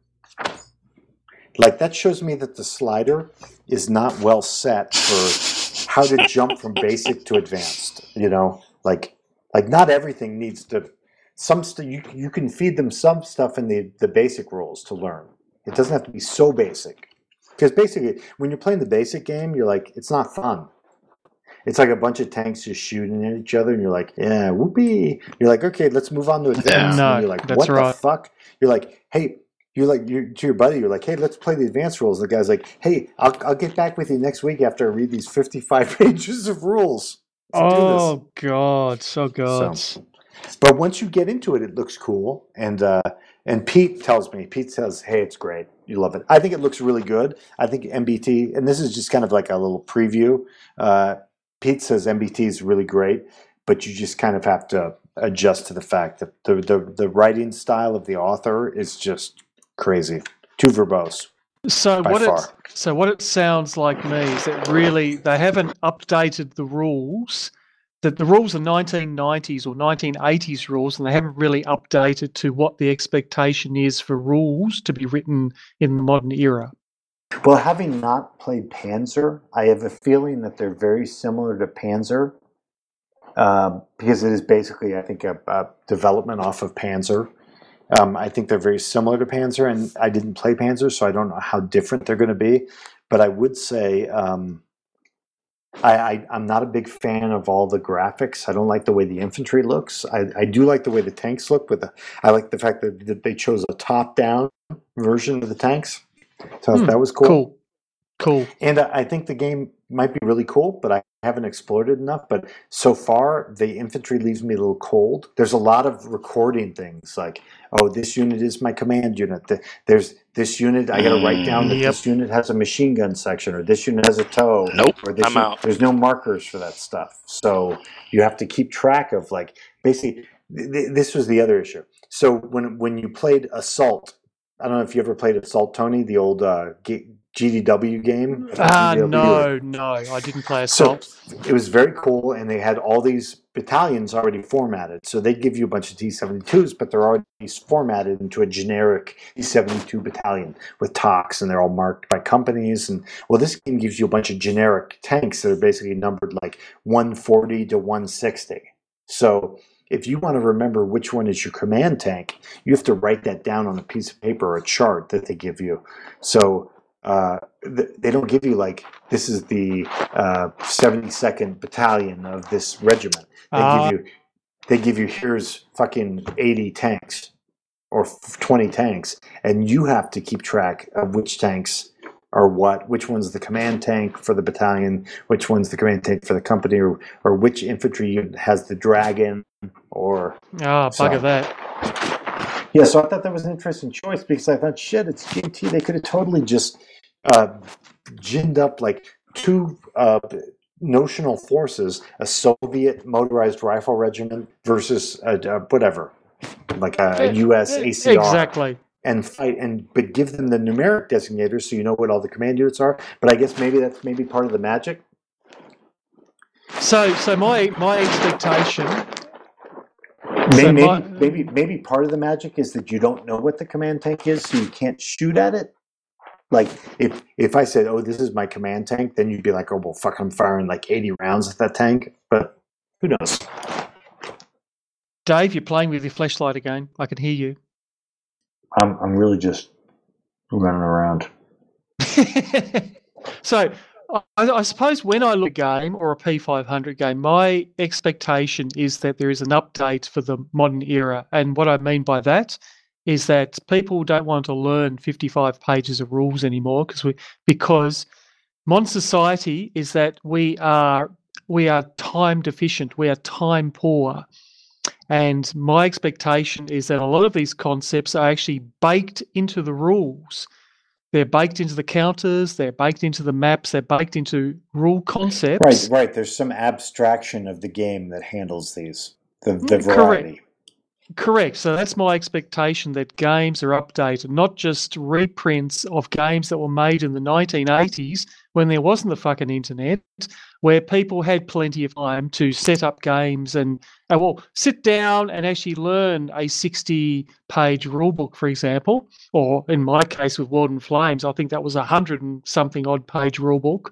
Like that shows me that the slider is not well set for how to jump from basic to advanced. You know, like like not everything needs to. Some st- you you can feed them some stuff in the the basic rules to learn. It doesn't have to be so basic. Because basically, when you're playing the basic game, you're like, it's not fun. It's like a bunch of tanks just shooting at each other, and you're like, yeah, whoopee. You're like, okay, let's move on to advanced. No, and you're like, what right. the fuck? You're like, hey, you're like, you're, to your buddy, you're like, hey, let's play the advanced rules. The guy's like, hey, I'll, I'll get back with you next week after I read these 55 pages of rules. Let's. Oh God, so God. But once you get into it, it looks cool. And uh, and Pete tells me, Pete says, "Hey, it's great. You love it." I think it looks really good. I think MBT, and this is just kind of like a little preview. Uh, Pete says MBT is really great, but you just kind of have to adjust to the fact that the the, the writing style of the author is just crazy, too verbose So by what it so what it sounds like me is that really they haven't updated the rules. That the rules are 1990s or 1980s rules, and they haven't really updated to what the expectation is for rules to be written in the modern era. Well, having not played Panzer, I have a feeling that they're very similar to Panzer um, because it is basically, I think, a, a development off of Panzer. Um, I think they're very similar to Panzer, and I didn't play Panzer, so I don't know how different they're going to be. But I would say um, I, I, I'm not a big fan of all the graphics. I don't like the way the infantry looks. I, I do like the way the tanks look. With the, I like the fact that, that they chose a top-down version of the tanks. So Hmm, that was Cool. Cool. And I I think the game might be really cool, but I haven't explored it enough. But so far, the infantry leaves me a little cold. There's a lot of recording things like, oh, this unit is my command unit. There's this unit, I got to write down that Yep. this unit has a machine gun section, or this unit has a tow. Nope, Or this I'm unit- out. There's no markers for that stuff. So you have to keep track of, like, basically, th- th- this was the other issue. So when, when you played Assault, I don't know if you ever played Assault, Tony, the old uh, G- GDW game. Ah, GDW, or- no, no, I didn't play so Assault. it was very cool, and they had all these battalions already formatted. So they give you a bunch of T seventy twos, but they're already formatted into a generic T seventy two battalion with talks, and they're all marked by companies. And well, this game gives you a bunch of generic tanks that are basically numbered like one forty to one sixty. So if you want to remember which one is your command tank, you have to write that down on a piece of paper or a chart that they give you. So uh, th- they don't give you like this is the uh, 72nd battalion of this regiment. They Ah. give you they give you here's fucking 80 tanks or f- 20 tanks, and you have to keep track of which tanks are what, which one's the command tank for the battalion, which one's the command tank for the company, or, or which infantry unit has the dragon, or Ah, So- bugger that. Yeah, so I thought that was an interesting choice because I thought, shit, it's GT. They could have totally just uh, ginned up like two uh, notional forces: a Soviet motorized rifle regiment versus a, a whatever, like a, U.S. Eh, ACR, Exactly. and fight. And but give them the numeric designators so you know what all the command units are. But I guess maybe that's maybe part of the magic. So, so my my expectation. Maybe, maybe, maybe maybe part of the magic is that you don't know what the command tank is, so you can't shoot at it. Like if if I said, "Oh, this is my command tank," then you'd be like, "Oh, well, fuck, I'm firing like 80 rounds at that tank." But who knows? Dave, you're playing with your flashlight again. I can hear you. I'm I'm really just running around. so I, I suppose when I look at a game or a P500 game, my expectation is that there is an update for the modern era. And what I mean by that is that people don't want to learn 55 pages of rules anymore because we because modern society is that we are we are time deficient, we are time poor. And my expectation is that a lot of these concepts are actually baked into the rules. They're baked into the counters, they're baked into the maps, they're baked into rule concepts. Right, right. There's some abstraction of the game that handles these, the, the Mm, correct. Correct. So that's my expectation that games are updated, not just reprints of games that were made in the 1980s when there wasn't the fucking internet, where people had plenty of time to set up games and, uh, well, sit down and actually learn a 60 page rulebook, for example. Or in my case with World in Flames, I think that was a hundred and something odd page rulebook.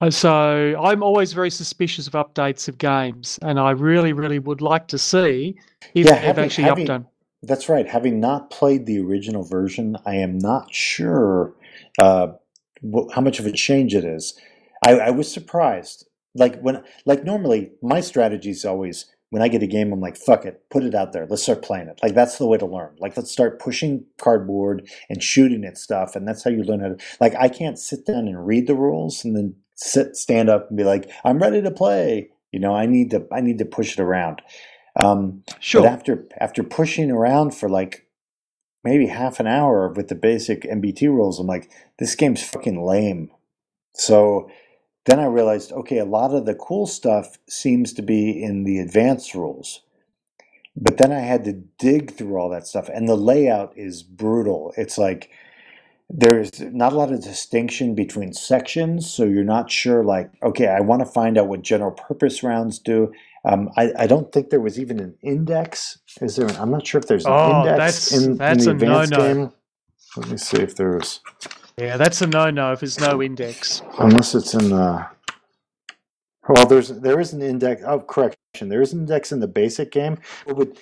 And so I'm always very suspicious of updates of games, and I really, really would like to see if Yeah, they've actually having- updone. That's right. Having not played the original version, I am not sure uh, how much of a change it is. I, I was surprised. Like when, like normally, my strategy is always when I get a game, I'm like, "Fuck it, put it out there. Let's start playing it." Like that's the way to learn. Like let's start pushing cardboard and shooting at stuff, and that's how you learn how to. Like I can't sit down and read the rules and then sit, stand up and be like, "I'm ready to play." You know, I need to, I need to push it around. Um, Sure. but after after pushing around for like maybe half an hour with the basic MBT rules, I'm like, this game's fucking lame. So then I realized, okay, a lot of the cool stuff seems to be in the advanced rules. But then I had to dig through all that stuff, and the layout is brutal. It's like there's not a lot of distinction between sections, so you're not sure, like, okay, I want to find out what general purpose rounds do. Um, I, I don't think there was even an index. Is there? An, I'm not sure if there's an Oh, index that's- in, that's in the a advanced no-no. game. Let me see if there's, Yeah, that's a no-no if there's no index. unless it's in the. Well, there's there is an index. Oh, correction. There is an index in the basic game. Would,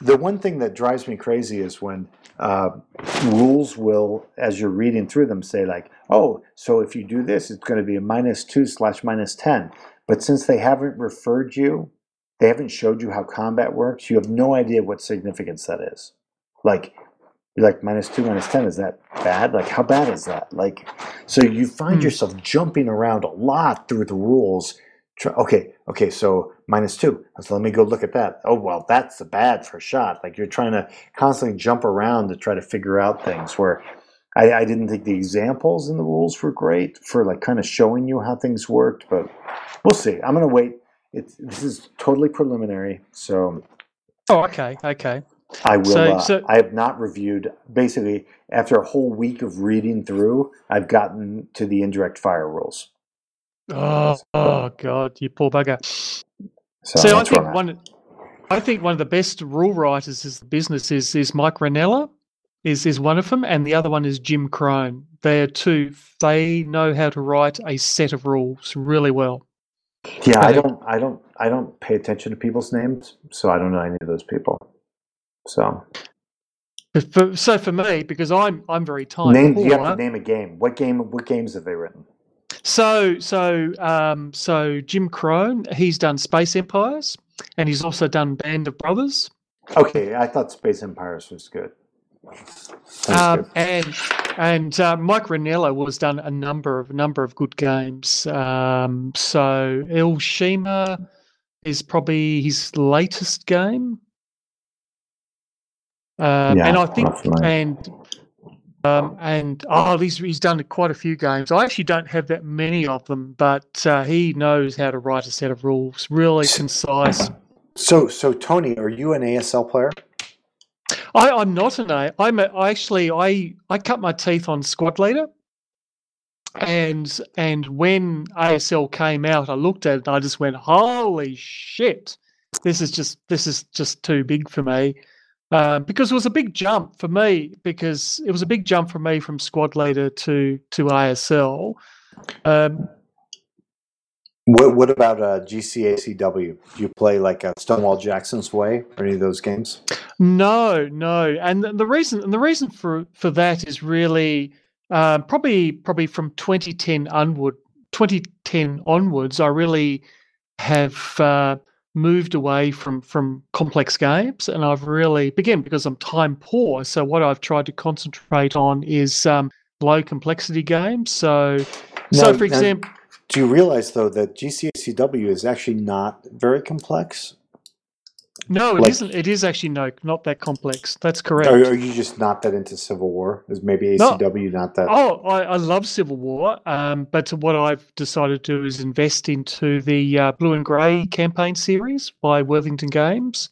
the one thing that drives me crazy is when uh, rules will, as you're reading through them, say like, "Oh, so if you do this, it's going to be a minus two slash minus ten. But since they haven't referred you, they haven't showed you how combat works. You have no idea what significance that is. Like, you're like minus two, minus ten. Is that bad? Like, how bad is that? Like, so you find Hmm. yourself jumping around a lot through the rules. Try, okay, okay, so minus two. So let me go look at that. Oh well, that's a bad for shot. Like you're trying to constantly jump around to try to figure out things. Where I, I didn't think the examples in the rules were great for like kind of showing you how things worked, but we'll see. I'm gonna wait. It's this is totally preliminary, so Oh, okay, okay. I will. So- uh, so- I have not reviewed. Basically, after a whole week of reading through, I've gotten to the indirect fire rules. Oh, oh God, you poor bugger. So See, I think one, I think one of the best rule writers is the business is is Mike Rinella, is is one of them, and the other one is Jim Krohn. They're two. They know how to write a set of rules really well. Yeah, I don't, I don't, I don't pay attention to people's names, so I don't know any of those people. So For, so for me, because I'm I'm very tired. name, you have to name a game. What game? What games have they written? So so um so Jim Krohn, he's done Space Empires, and he's also done Band of Brothers. Okay, I thought Space Empires was good. Um, and and uh, Mike Rinella has done a number of number of good games. Um, so El Shima is probably his latest game. Um, Yeah, and I think not familiar. and um, and oh, he's he's done quite a few games. I actually don't have that many of them, but uh, he knows how to write a set of rules, really concise. So, so Tony, are you an ASL player? I, I'm not an A. I'm a, I actually I I cut my teeth on Squad Leader, and and when ASL came out, I looked at it and I just went, "Holy shit! This is just this is just too big for me." Um, because it was a big jump for me. Because it was a big jump for me from Squad Leader to to ASL. Um, What, what about uh, GCACW? Do you play like uh, Stonewall Jackson's Way or any of those games? No, no, and the- reason and the reason for for that is really um, probably probably from 2010 onward, 2010 onwards. I really have uh, moved away from from complex games, and I've really again because I'm time poor. So what I've tried to concentrate on is um, low complexity games. So, so for now- example. Do you realize though that GCACW is actually not very complex? No, it Like- not It is actually no, not that complex. That's correct. Are, are you just not that into Civil War? Is maybe No. ACW not that? Oh, I, I love Civil War, um, but what I've decided to do is invest into the uh, Blue and Grey campaign series by Worthington Games.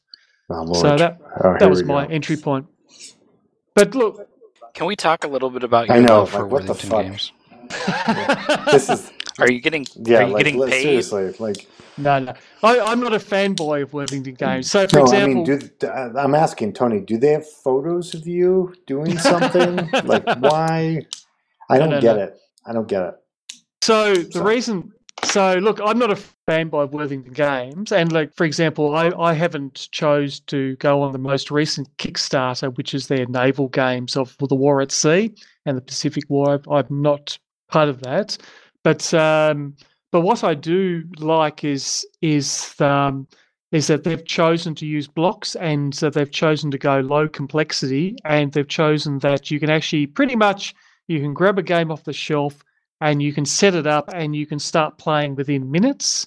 Oh, So that Oh, that was my go. entry point. But look, Can we talk a little bit about your I know, love for like, what the Worthington fuck? games? This is Are you getting yeah, are you like getting paid? seriously, like no, no, I, I'm not a fanboy of Worthington Games. So, for no, example, I mean, do th- uh, I'm asking Tony, do they have photos of you doing something? like, why? I don't no, get no. it. I don't get it. So the reason, so look, I'm not a fanboy of Worthington Games, and like for example, I, I haven't chose to go on the most recent Kickstarter, which is their naval games of the War at Sea and the Pacific War. I've- I'm not part of that, but um, but what I do like is is um, is that they've chosen to use blocks and that they've chosen to go low complexity, and they've chosen that you can actually pretty much you can grab a game off the shelf and you can set it up and you can start playing within minutes.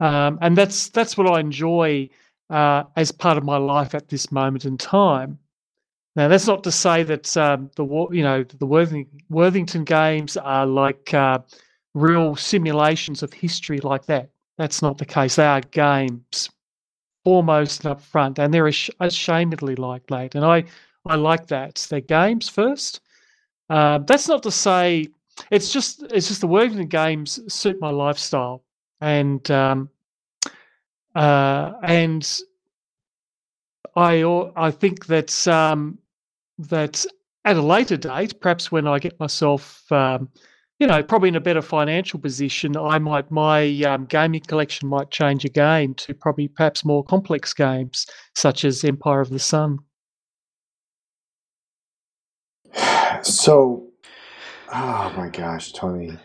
Um, and that's that's what I enjoy uh, as part of my life at this moment in time. Now, that's not to say that um, the you know the Worthing, Worthington games are like uh, real simulations of history like that. That's not the case. They are games, foremost and up front, and they're ash- ashamedly like that. And I I like that. They're games first. Uh, that's not to say it's just it's just the Worthington games suit my lifestyle, and um, uh, and I I think that um, that at a later date, perhaps when I get myself um, you know probably in a better financial position, I might my um, gaming collection might change again to probably perhaps more complex games such as Empire of the Sun. So, oh my gosh, Tony.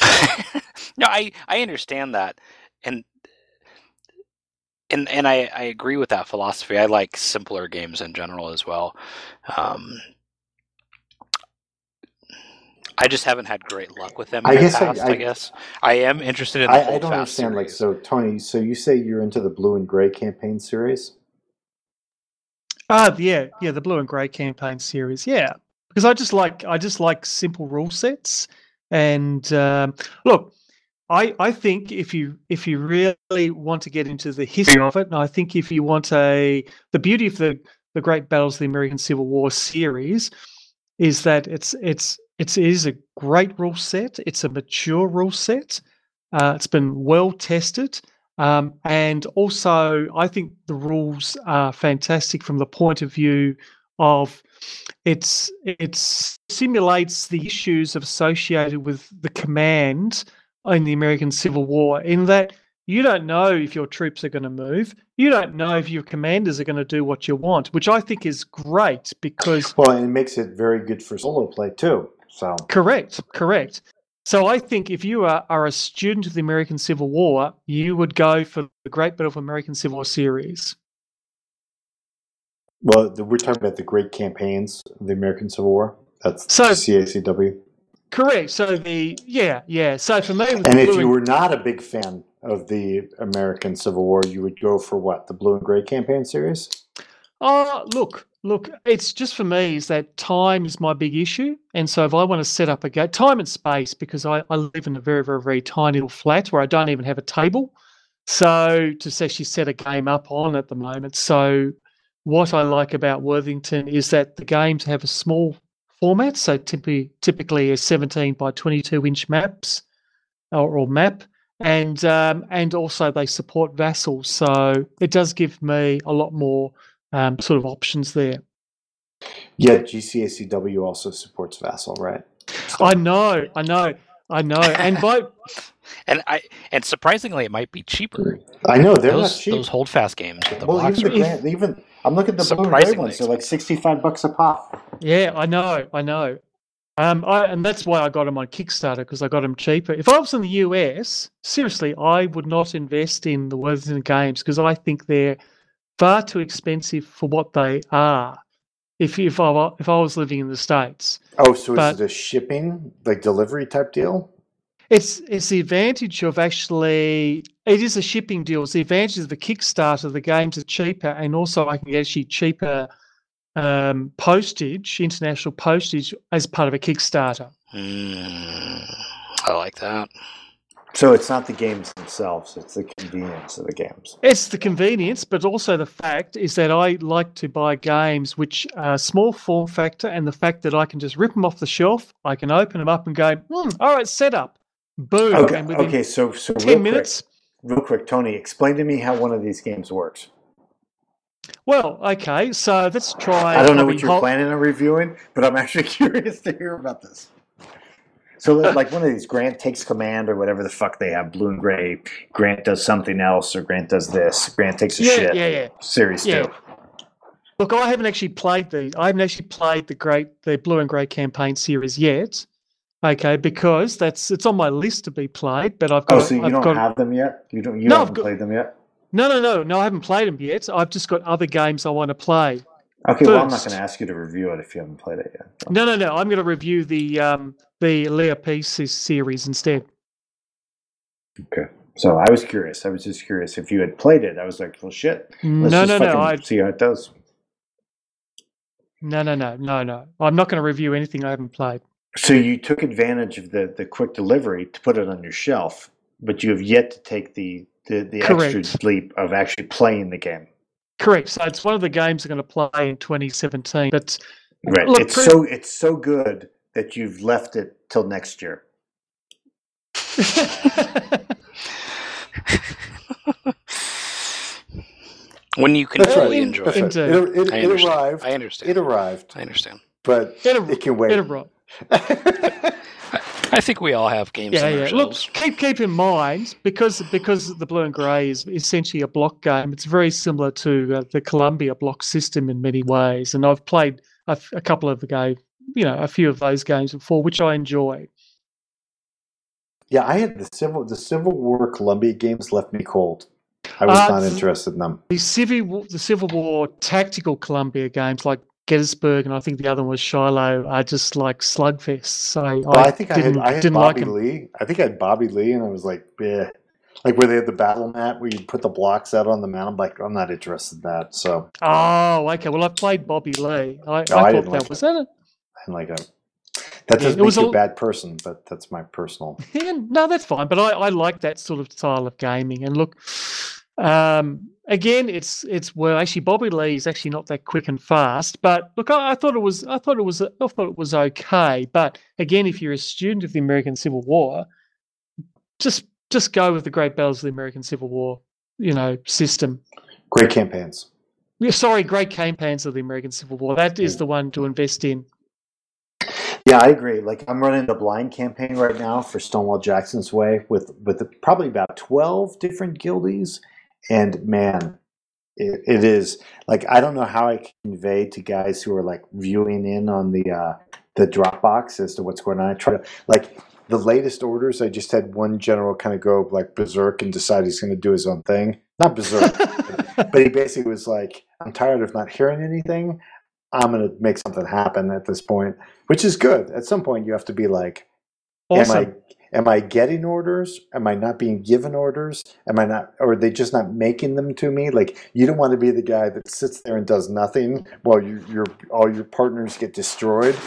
no, I I understand that, and and and I I agree with that philosophy. I like simpler games in general as well. Um, I just haven't had great luck with them in I the guess I- past. I, I- guess I am interested in the I, I Hold don't Fast understand. Like, so Tony, so you say you're into the blue and gray campaign series? Ah, yeah, yeah, the blue and grey campaign series, yeah, because I just like I just like simple rule sets, and um, look, I I think if you if you really want to get into the history of it, and I think if you want a the beauty of the the Great Battles of the American Civil War series is that it's it's it's it is a great rule set. It's a mature rule set. Uh, it's been well tested. Um, and also, I think the rules are fantastic from the point of view of it's it simulates the issues associated with the command in the American Civil War. In that you don't know if your troops are going to move, you don't know if your commanders are going to do what you want, which I think is great because Well, and it makes it very good for solo play too. So, Correct, correct. So I think if you are, are a student of the American Civil War, you would go for the Great Battle of American Civil War series. well, the, we're talking about the great campaigns of the American Civil War. That's So- CACW. Correct. So the yeah, yeah. So for me, And if you were not a big fan of the American Civil War, you would go for what? The blue and gray campaign series? Oh, look, look, it's just for me is that time is my big issue. And so if I want to set up a game, time and space, because I, I live in a very, very, very tiny little flat where I don't even have a table. So to actually set a game up on at the moment. So what I like about Worthington is that the games have a small format. So typically, typically a 17 by 22 inch maps or, or map and um, and also they support vassals, so it does give me a lot more um, sort of options there. Yeah, GCACW also supports Vassal, right? So- I know, I know, I know, and by and I and surprisingly, it might be cheaper. I know they're those not cheap. those hold fast games with the well, blocks even, the grand, even I'm looking at the blue and gray ones. They're like sixty-five bucks a pop. yeah, I know, I know, um, I, and that's why I got them on Kickstarter because I got them cheaper. If I was in the US, seriously, I would not invest in the Worthington games because I think they're far too expensive for what they are. If if I if I was living in the states. Oh, so But- is it a shipping like delivery type deal? It's it's the advantage of actually it is a shipping deal. It's the advantage of the Kickstarter. The games are cheaper, and also I can get actually cheaper um, postage, international postage, as part of a Kickstarter. Mm, I like that. So it's not the games themselves; it's the convenience of the games. It's the convenience, but also the fact is that I like to buy games which are small form factor, and the fact that I can just rip them off the shelf, I can open them up and go, hmm, all right, set up, boom, Okay, okay. So, so ten real minutes. quick, real quick, Tony, explain to me how one of these games works. Well, okay, so let's try. I don't know what you're Hol- planning on reviewing, but I'm actually curious to hear about this. So, like one of these, Grant takes command or whatever the fuck they have, blue and gray. Grant does something else, or Grant does this. Grant takes a Yeah, shit. yeah, yeah. Series Yeah. two. Look, I haven't actually played these. I haven't actually played the great, the blue and grey campaign series yet. Okay, because that's it's on my list to be played, but I've got. Oh, so you I've don't got, have them yet? You don't. You No, haven't got- played them yet. No, no, no, no. I haven't played them yet. I've just got other games I want to play. Okay, well, I'm not going to ask you to review it if you haven't played it yet. No, no, no. I'm going to review the um the Leah Peace series instead. Okay. So I was curious. I was just curious if you had played it. I was like, well, shit. Let's No, just no, no. I see how it does. no, no, no, no, no. I'm not going to review anything I haven't played. So you took advantage of the, the quick delivery to put it on your shelf, but you have yet to take the, the, the Correct. extra leap of actually playing the game. Correct. So it's one of the games I'm going to play in 2017. But Right. Look, it's pretty- so it's so good that you've left it till next year. When you can That's fully right. enjoy That's it. right. It, it, I it understand. arrived. I understand. It arrived, I understand. but It'll- it can wait. It'll rock. I think we all have games Yeah, in yeah. Look, keep keep in mind because because the blue and grey is essentially a block game. It's very similar to uh, the Columbia block system in many ways, and I've played a, f- a couple of the game, you know, a few of those games before, which I enjoy. Yeah, I had the civil the Civil War Columbia games left me cold. I was Uh, not interested in them. The Civil War, the Civil War tactical Columbia games like Gettysburg and I think the other one was Shiloh are just like slugfests. So Well, I, think I had didn't, I had didn't like Bobby 'em. Lee. I think I had Bobby Lee, and I was like, yeah, like where they had the battle mat where you put the blocks out on the mat. I'm like, I'm not interested in that. So Oh, okay. Well, I played Bobby Lee. I, I I thought that like was that. A, and like a that Yeah, doesn't it was make you a- a bad person, but that's my personal. Yeah, no, that's fine. But I, I like that sort of style of gaming. And look, um, again, it's it's well, actually, Bobby Lee is actually not that quick and fast. But look, I, I thought it was, I thought it was, I thought it was okay. But again, if you're a student of the American Civil War, just just go with the Great Battles of the American Civil War, you know, system. Great campaigns. Yeah, sorry, Great Campaigns of the American Civil War. That is the one to invest in. Yeah, I agree. Like I'm running the blind campaign right now for Stonewall Jackson's Way with with probably about twelve different guildies, and man, it, it is like I don't know how I can convey to guys who are like viewing in on the uh, the Dropbox as to what's going on. I try to like the latest orders. I just had one general kind of go like berserk and decide he's going to do his own thing. Not berserk, but he basically was like, "I'm tired of not hearing anything. I'm going to make something happen at this point." which is good. At some point, you have to be like, awesome. am I am I getting orders? Am I not being given orders? Am I not, or are they just not making them to me? Like, you don't want to be the guy that sits there and does nothing while you, your all your partners get destroyed.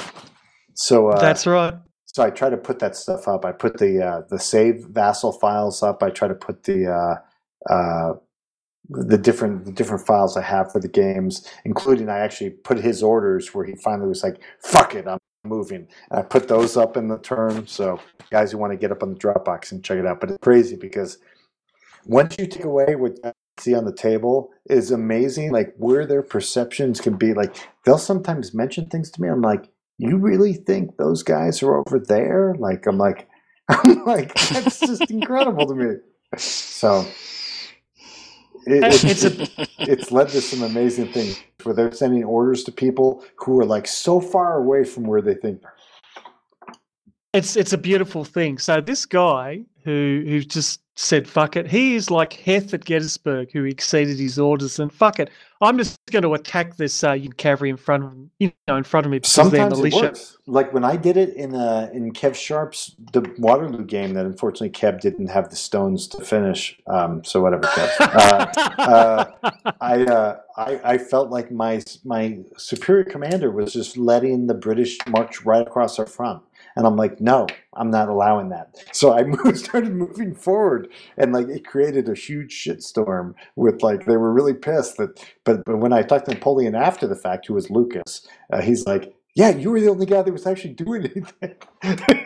So uh, That's right. so I try to put that stuff up. I put the uh, the save vassal files up. I try to put the uh, uh, the different the different files I have for the games, including I actually put his orders where he finally was like, "Fuck it, I'm moving." And I put those up in the turn. So guys who want to get up on the Dropbox and check it out. But it's crazy because once you take away what you see on the table is amazing. Like where their perceptions can be. Like they'll sometimes mention things to me. I'm like, you really think those guys are over there? Like I'm like, I'm like, that's just incredible to me. So it, it's, It's a- it's led to some amazing things where they're sending orders to people who are like so far away from where they think they're. It's it's a beautiful thing. So this guy who who just said fuck it, he is like Heth at Gettysburg who exceeded his orders and fuck it. I'm just going to attack this uh, cavalry in front of you know in front of me because Sometimes they're it works. Like when I did it in uh, in Kev Sharp's the Waterloo game, that unfortunately Kev didn't have the stones to finish. Um, so whatever, Kev. Uh, uh, I, uh, I I felt like my my superior commander was just letting the British march right across our front, and I'm like, no, I'm not allowing that. So I moved, started moving forward, and like it created a huge shitstorm with like they were really pissed that. But but when I talked to Napoleon after the fact, who was Lucas, uh, he's like, yeah, you were the only guy that was actually doing anything.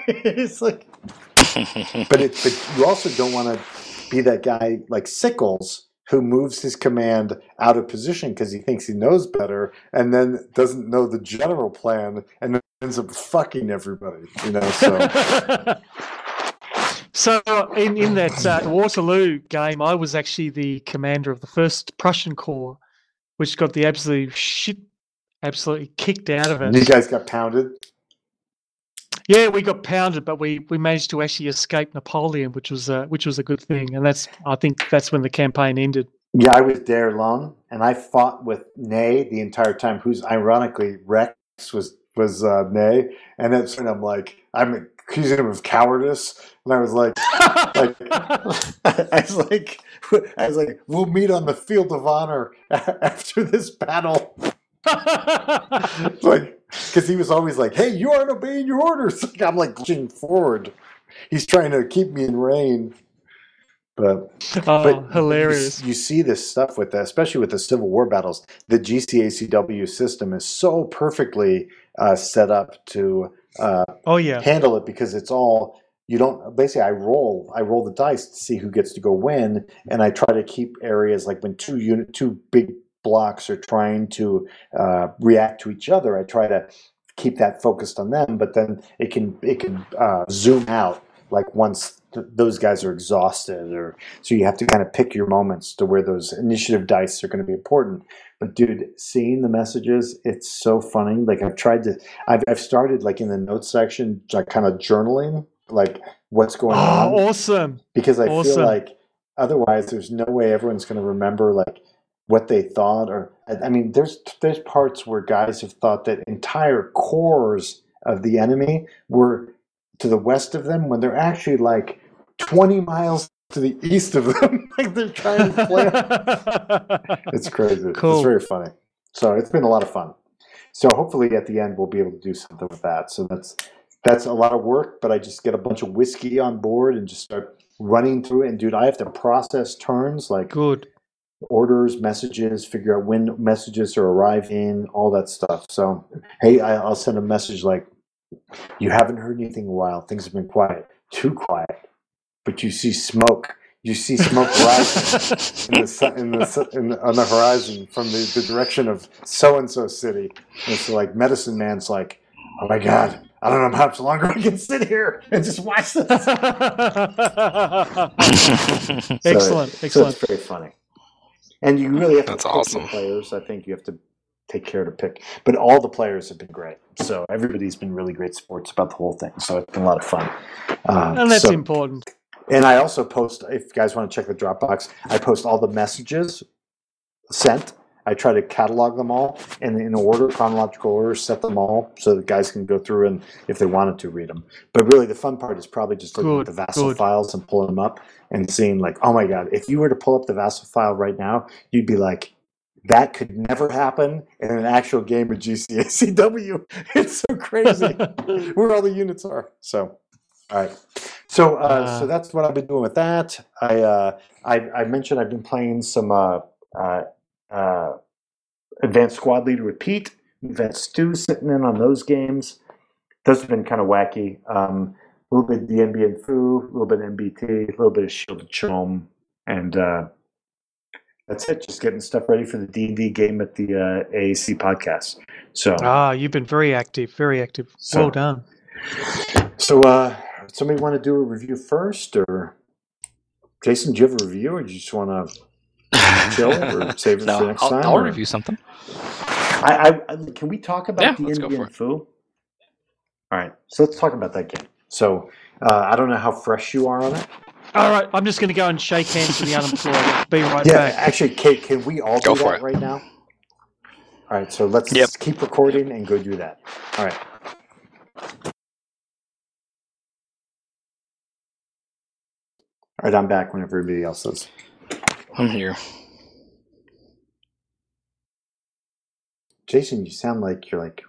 it's like, but it but you also don't want to be that guy like Sickles who moves his command out of position because he thinks he knows better and then doesn't know the general plan and ends up fucking everybody you know so So in, in that uh, Waterloo game, I was actually the commander of the first Prussian Corps, which got the absolute shit, absolutely kicked out of you it. guys got pounded Yeah, we got pounded, but we, we managed to actually escape Napoleon, which was uh, which was a good thing, and that's I think that's when the campaign ended. yeah i was there long and i fought with Ney the entire time who's ironically rex was was uh, Ney and that's when i'm like i'm accusing him of cowardice and i was like like I was like, I was like, we'll meet on the field of honor after this battle. like, because he was always like, "Hey, you aren't obeying your orders." Like, I'm like pushing forward. He's trying to keep me in rein. But oh, but you- hilarious! You, see this stuff with that, especially with the Civil War battles. The GCACW system is so perfectly uh, set up to uh, Oh yeah, handle it because it's all you don't basically I roll I roll the dice to see who gets to go win and I try to keep areas like when two unit two big blocks are trying to uh, react to each other I try to keep that focused on them but then it can it can uh, zoom out like once th- those guys are exhausted or so you have to kind of pick your moments to where those initiative dice are going to be important but dude seeing the messages it's so funny like I've tried to I've, I've started like in the notes section like kind of journaling like what's going on oh, awesome! because I awesome. feel like otherwise there's no way everyone's going to remember like what they thought or I mean there's there's parts where guys have thought that entire corps of the enemy were to the west of them when they're actually like 20 miles to the east of them. Like they're trying to play it's crazy. Cool. it's very funny. So it's been a lot of fun. So hopefully at the end we'll be able to do something with that. So that's that's a lot of work but i just get a bunch of whiskey on board and just start running through it. And dude i have to process turns like Good. Orders messages figure out when messages are arriving all that stuff so hey I, i'll send a message like you haven't heard anything in a while things have been quiet too quiet but you see smoke you see smoke rising in the, sun, in the, su- in the on the horizon from the, the direction of so and so city. And it's like medicine man's like, oh my god, I don't know how much longer I can sit here and just watch this. So- excellent, So excellent. it's very funny, and you really have to That's pick awesome. the players. I think you have to take care to pick, but all the players have been great. So everybody's been really great sports about the whole thing. So it's been a lot of fun. Um, and that's so- important. and I also post, if you guys want to check the Dropbox, I post all the messages sent. I try to catalog them all and in order, chronological order, set them all so that guys can go through and if they wanted to read them. But really, the fun part is probably just looking Good, at the Vassal good. files and pulling them up and seeing, like, oh my God, if you were to pull up the Vassal file right now, you'd be like, that could never happen in an actual game of GCACW. It's so crazy where all the units are. So, all right. So, uh, Uh. so that's what I've been doing with that. I, uh, I, I mentioned I've been playing some uh, Advanced Squad Leader with Pete. We've had Stu sitting in on those games. Those have been kind of wacky. Um, a little bit Dien Bien Phu, a little bit MBT, a little bit of Shield of Chom, and uh, that's it. Just getting stuff ready for the D and D game at the uh, AAC podcast. So, Ah, you've been very active, very active. So- well done. so uh, somebody want to do a review first, or Jason? Do you have a review, or do you just want to chill or save it no, for next I'll, time? I'll or- review something. I, I, I can we talk about Yeah, the let's Indian for. Foo? All right, so let's talk about that game. So uh, I don't know how fresh you are on it. All right, I'm just going to go and shake hands with the unemployed. Be right Yeah, back. actually, Kate, can we all Go do for that it. right now? All right, so let's Yep. keep recording and go do that. All right. All right, I'm back when everybody else is. I'm here. Jason, you sound like you're like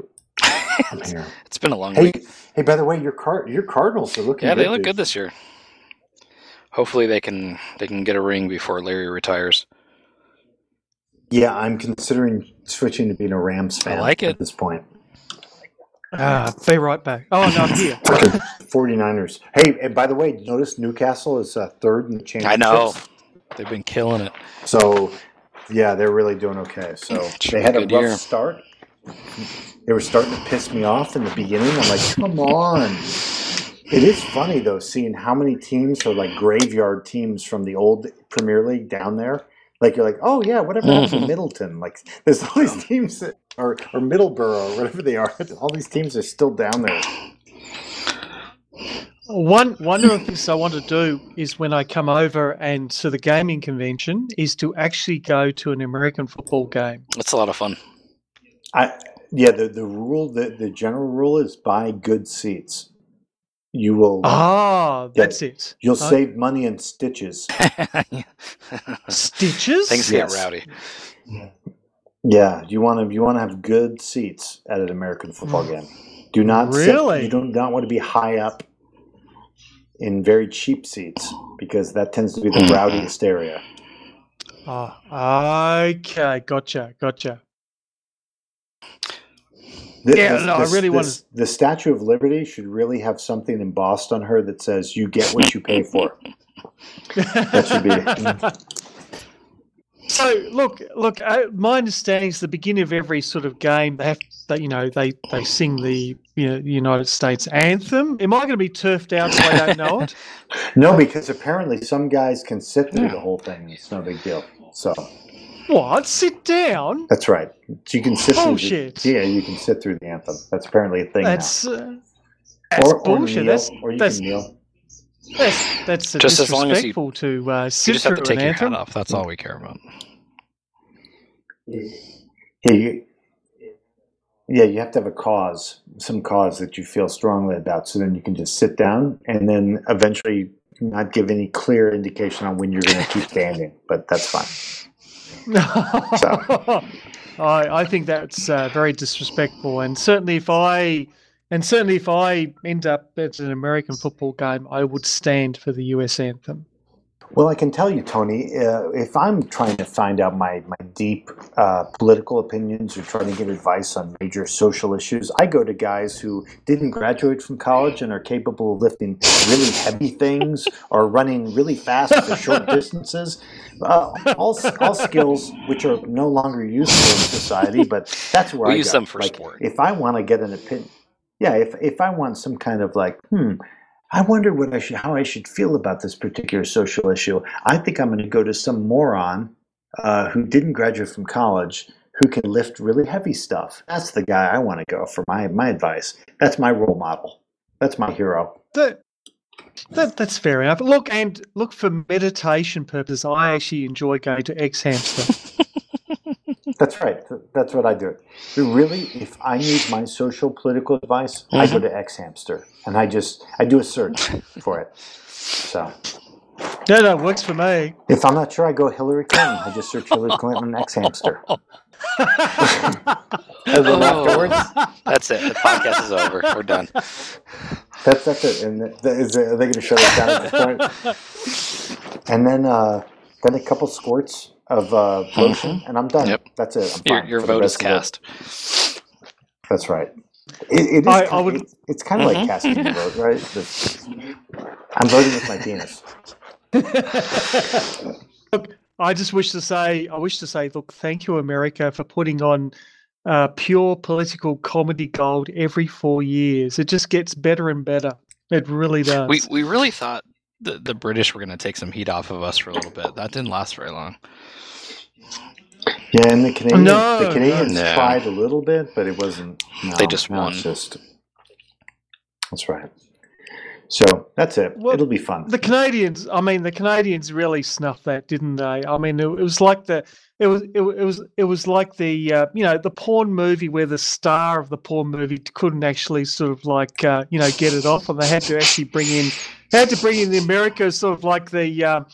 I'm here. It's been a long Hey, week. hey. By the way, your card, your Cardinals are looking. Good. Yeah, they good, look dude. good this year. Hopefully they can they can get a ring before Larry retires. Yeah, I'm considering switching to being a Rams fan. I like it. at this point. Ah, be right back. Oh no, I'm here. 49ers. Hey, and by the way, notice Newcastle is uh, third in the championship. I know. They've been killing it. So, yeah, they're really doing okay. So Sure, they had a good rough year. start. They were starting to piss me off in the beginning. I'm like, come on. It is funny though, seeing how many teams are like graveyard teams from the old Premier League down there. Like you're like, oh yeah, whatever happened to. Middleton? Like there's all these teams that or or Middleborough or whatever they are. All these teams are still down there. One one of the things I want to do is when I come over and to the gaming convention is to actually go to an American football game. That's a lot of fun. I yeah, the, the rule the, the general rule is buy good seats. You will Ah, that's it. you'll Oh, save money in stitches. stitches. Things Yes. get rowdy. Yeah, you want to you want to have good seats at an American football game. Do not sit- Really? you do not want to be high up in very cheap seats because that tends to be the Mhm. rowdiest area. Ah, okay, gotcha, gotcha. The- Yeah, the- no, I really the- wanted- The Statue of Liberty should really have something embossed on her that says "You get what you pay for." That should be- So look, look. Uh, my understanding is the beginning of every sort of game they have, they, you know, they they sing the you know United States anthem. Am I going to be turfed out if I don't know it? No, because apparently some guys can sit through the whole thing. It's no big deal. So What? Sit down? that's right. You can sit through. Bullshit. The, yeah, you can sit through the anthem. That's apparently a thing That's uh, that's or, or bullshit. kneel, that's or you that's, can kneel. that's that's Just as long as you- disrespectful to uh, You sit just have through to take an your anthem. hat off. That's all we care about. Yeah, you, yeah, you have to have a cause, some cause that you feel strongly about, so then you can just sit down and then eventually not give any clear indication on when you're going to keep standing. But that's fine. I, I think that's uh, very disrespectful, and certainly if I and certainly if I end up at an American football game, I would stand for the U.S. anthem. Well, I can tell you, Tony, uh, if I'm trying to find out my, my deep uh, political opinions or trying to get advice on major social issues, I go to guys who didn't graduate from college and are capable of lifting really heavy things or running really fast for short distances. Uh, all, all skills which are no longer useful in society, but that's where We I use go. them for Like, sport. If I want to get an opinion, yeah, if, if I want some kind of like, hmm, I wonder what I should, how I should feel about this particular social issue. I think I'm going to go to some moron uh, who didn't graduate from college who can lift really heavy stuff. That's the guy I want to go for my my advice. That's my role model. That's my hero. That, that that's fair enough. Look and look for meditation purposes. I actually enjoy going to xHamster. That's right. That's what I do. Really, if I need my social political advice, I go to xHamster and I just I do a search for it. So no, no, it works for me. if I'm not sure, I go Hillary Clinton. I just search Hillary Clinton and xHamster. And then Oh. afterwards, That's it. The podcast is over. We're done. That's that's it. And th- th- is it, are they going to shut us down at this point? And then uh, then a couple squirts of uh, lotion, and I'm done. Yep. That's it. I'm Your, fine your for vote is cast. That's right. It, it is. I- I kind- would- it- it's kind of like Mhm. casting your vote, right? The- I'm voting with my penis. look, I just wish to say, I wish to say, look, thank you, America, for putting on uh, pure political comedy gold every four years. It just gets better and better. It really does. We we really thought the, the British were going to take some heat off of us for a little bit. That didn't last very long. Yeah, and the Canadians, No, the Canadians no. tried a little bit, but it wasn't. No, They just no, won. Just, that's right. So that's it. Well, It'll be fun. The Canadians, I mean, the Canadians really snuffed that, didn't they? I mean, it, it was like the, it was, it, it was, it was like the, uh, you know, the porn movie where the star of the porn movie couldn't actually sort of like, uh, you know, get it off, and they had to actually bring in, had to bring in the America sort of like the, um,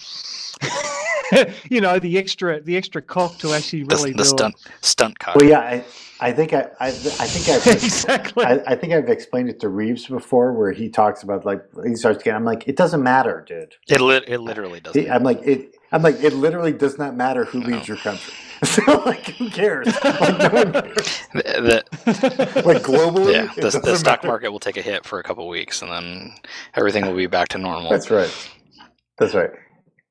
you know, the extra, the extra cock to actually The, really the do stunt stunt cock. Well, yeah, I, I think I, I, I think I've exactly. I, I think I've explained it to Reeves before, where he talks about like he starts getting. I'm like, it doesn't matter, dude. It lit it literally doesn't. He- I'm like it. I'm like it. Literally does not matter who leaves your country. So like, who cares? Like, no one cares. The- the- Like globally, yeah, the, the stock matter. market will take a hit for a couple weeks, and then everything will be back to normal. That's right. That's right.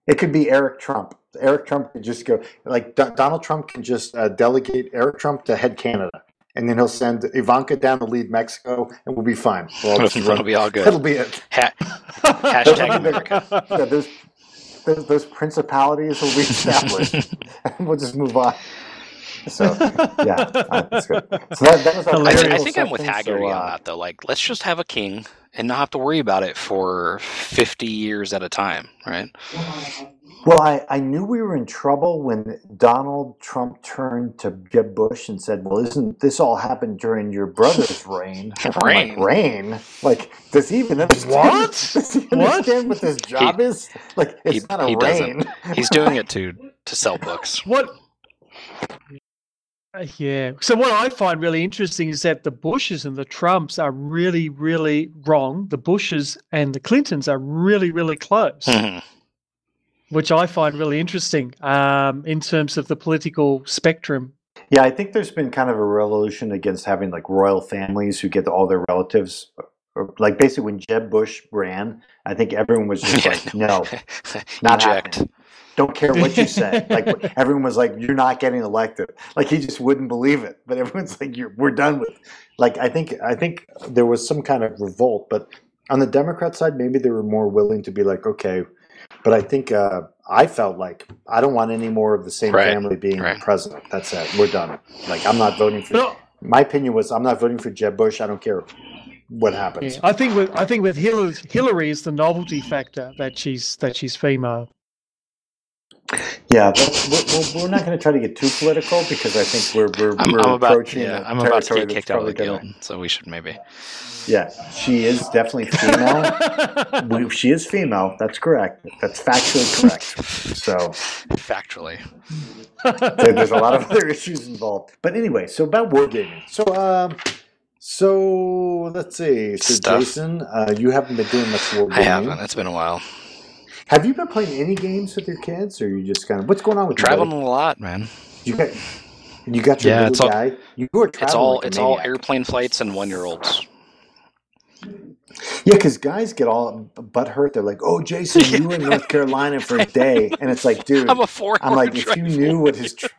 It could be Eric Trump. Eric Trump could just go like Do- Donald Trump can just uh, delegate Eric Trump to head Canada, and then he'll send Ivanka down to lead Mexico, and we'll be fine. We'll all It'll be all good. That'll be it. Ha- hashtag America. Yeah, those, those those principalities will be established, and we'll just move on. So yeah, uh, that's good. So that, that was our I, th- I think I'm with section, Haggerty so, on uh, that though. Like, let's just have a king and not have to worry about it for 50 years at a time, right? Well, I, I knew we were in trouble when Donald Trump turned to Jeb Bush and said, "Well, isn't this all happened during your brother's reign?" I'm like, Reign? reign? Like, does he even understand? What? Does he What? understand what this job is? Like, it's He- not a he reign. doesn't. He's doing it to to sell books. What? Uh, yeah. So what I find really interesting is that the Bushes and the Trumps are really, really wrong. The Bushes and the Clintons are really, really close, Mhm. which I find really interesting um, in terms of the political spectrum. Yeah, I think there's been kind of a revolution against having like royal families who get all their relatives. Like basically, when Jeb Bush ran, I think everyone was just like, "No, not Eject. happening. Don't care what you say. like everyone was like, "You're not getting elected." Like he just wouldn't believe it. But everyone's like, You're, "We're done with." Like I think I think there was some kind of revolt, but on the Democrat side, maybe they were more willing to be like, "Okay." But I think uh, I felt like I don't want any more of the same Right, family being right. president. That's it. We're done. Like I'm not voting for. But My opinion was I'm not voting for Jeb Bush. I don't care what happens. yeah, I think with I think with Hillary, Hillary is the novelty factor that she's that she's female. Yeah, but we're, we're, we're not going to try to get too political because I think we're we're, I'm, we're I'm about yeah, a I'm about to get kicked out of the probably guild, gonna- so we should maybe. Yeah, she is definitely female. We- she is female. That's correct. That's factually correct. So Factually, there- there's a lot of other issues involved. But anyway, so about wargaming. So um, so let's see. So Stuff. Jason, uh, you haven't been doing much wargaming. I haven't. It's been a while. Have you been playing any games with your kids, or you just kind of what's going on with you, buddy? Traveling a lot, man. You got you got your Yeah, little it's all- guy. You are traveling. It's all like it's all airplane flights and one year olds. Yeah, because guys get all butt hurt. They're like, "Oh, Jason, you were in North Carolina for a day," and it's like, dude, I'm a four. I'm like, if you knew what his, tra-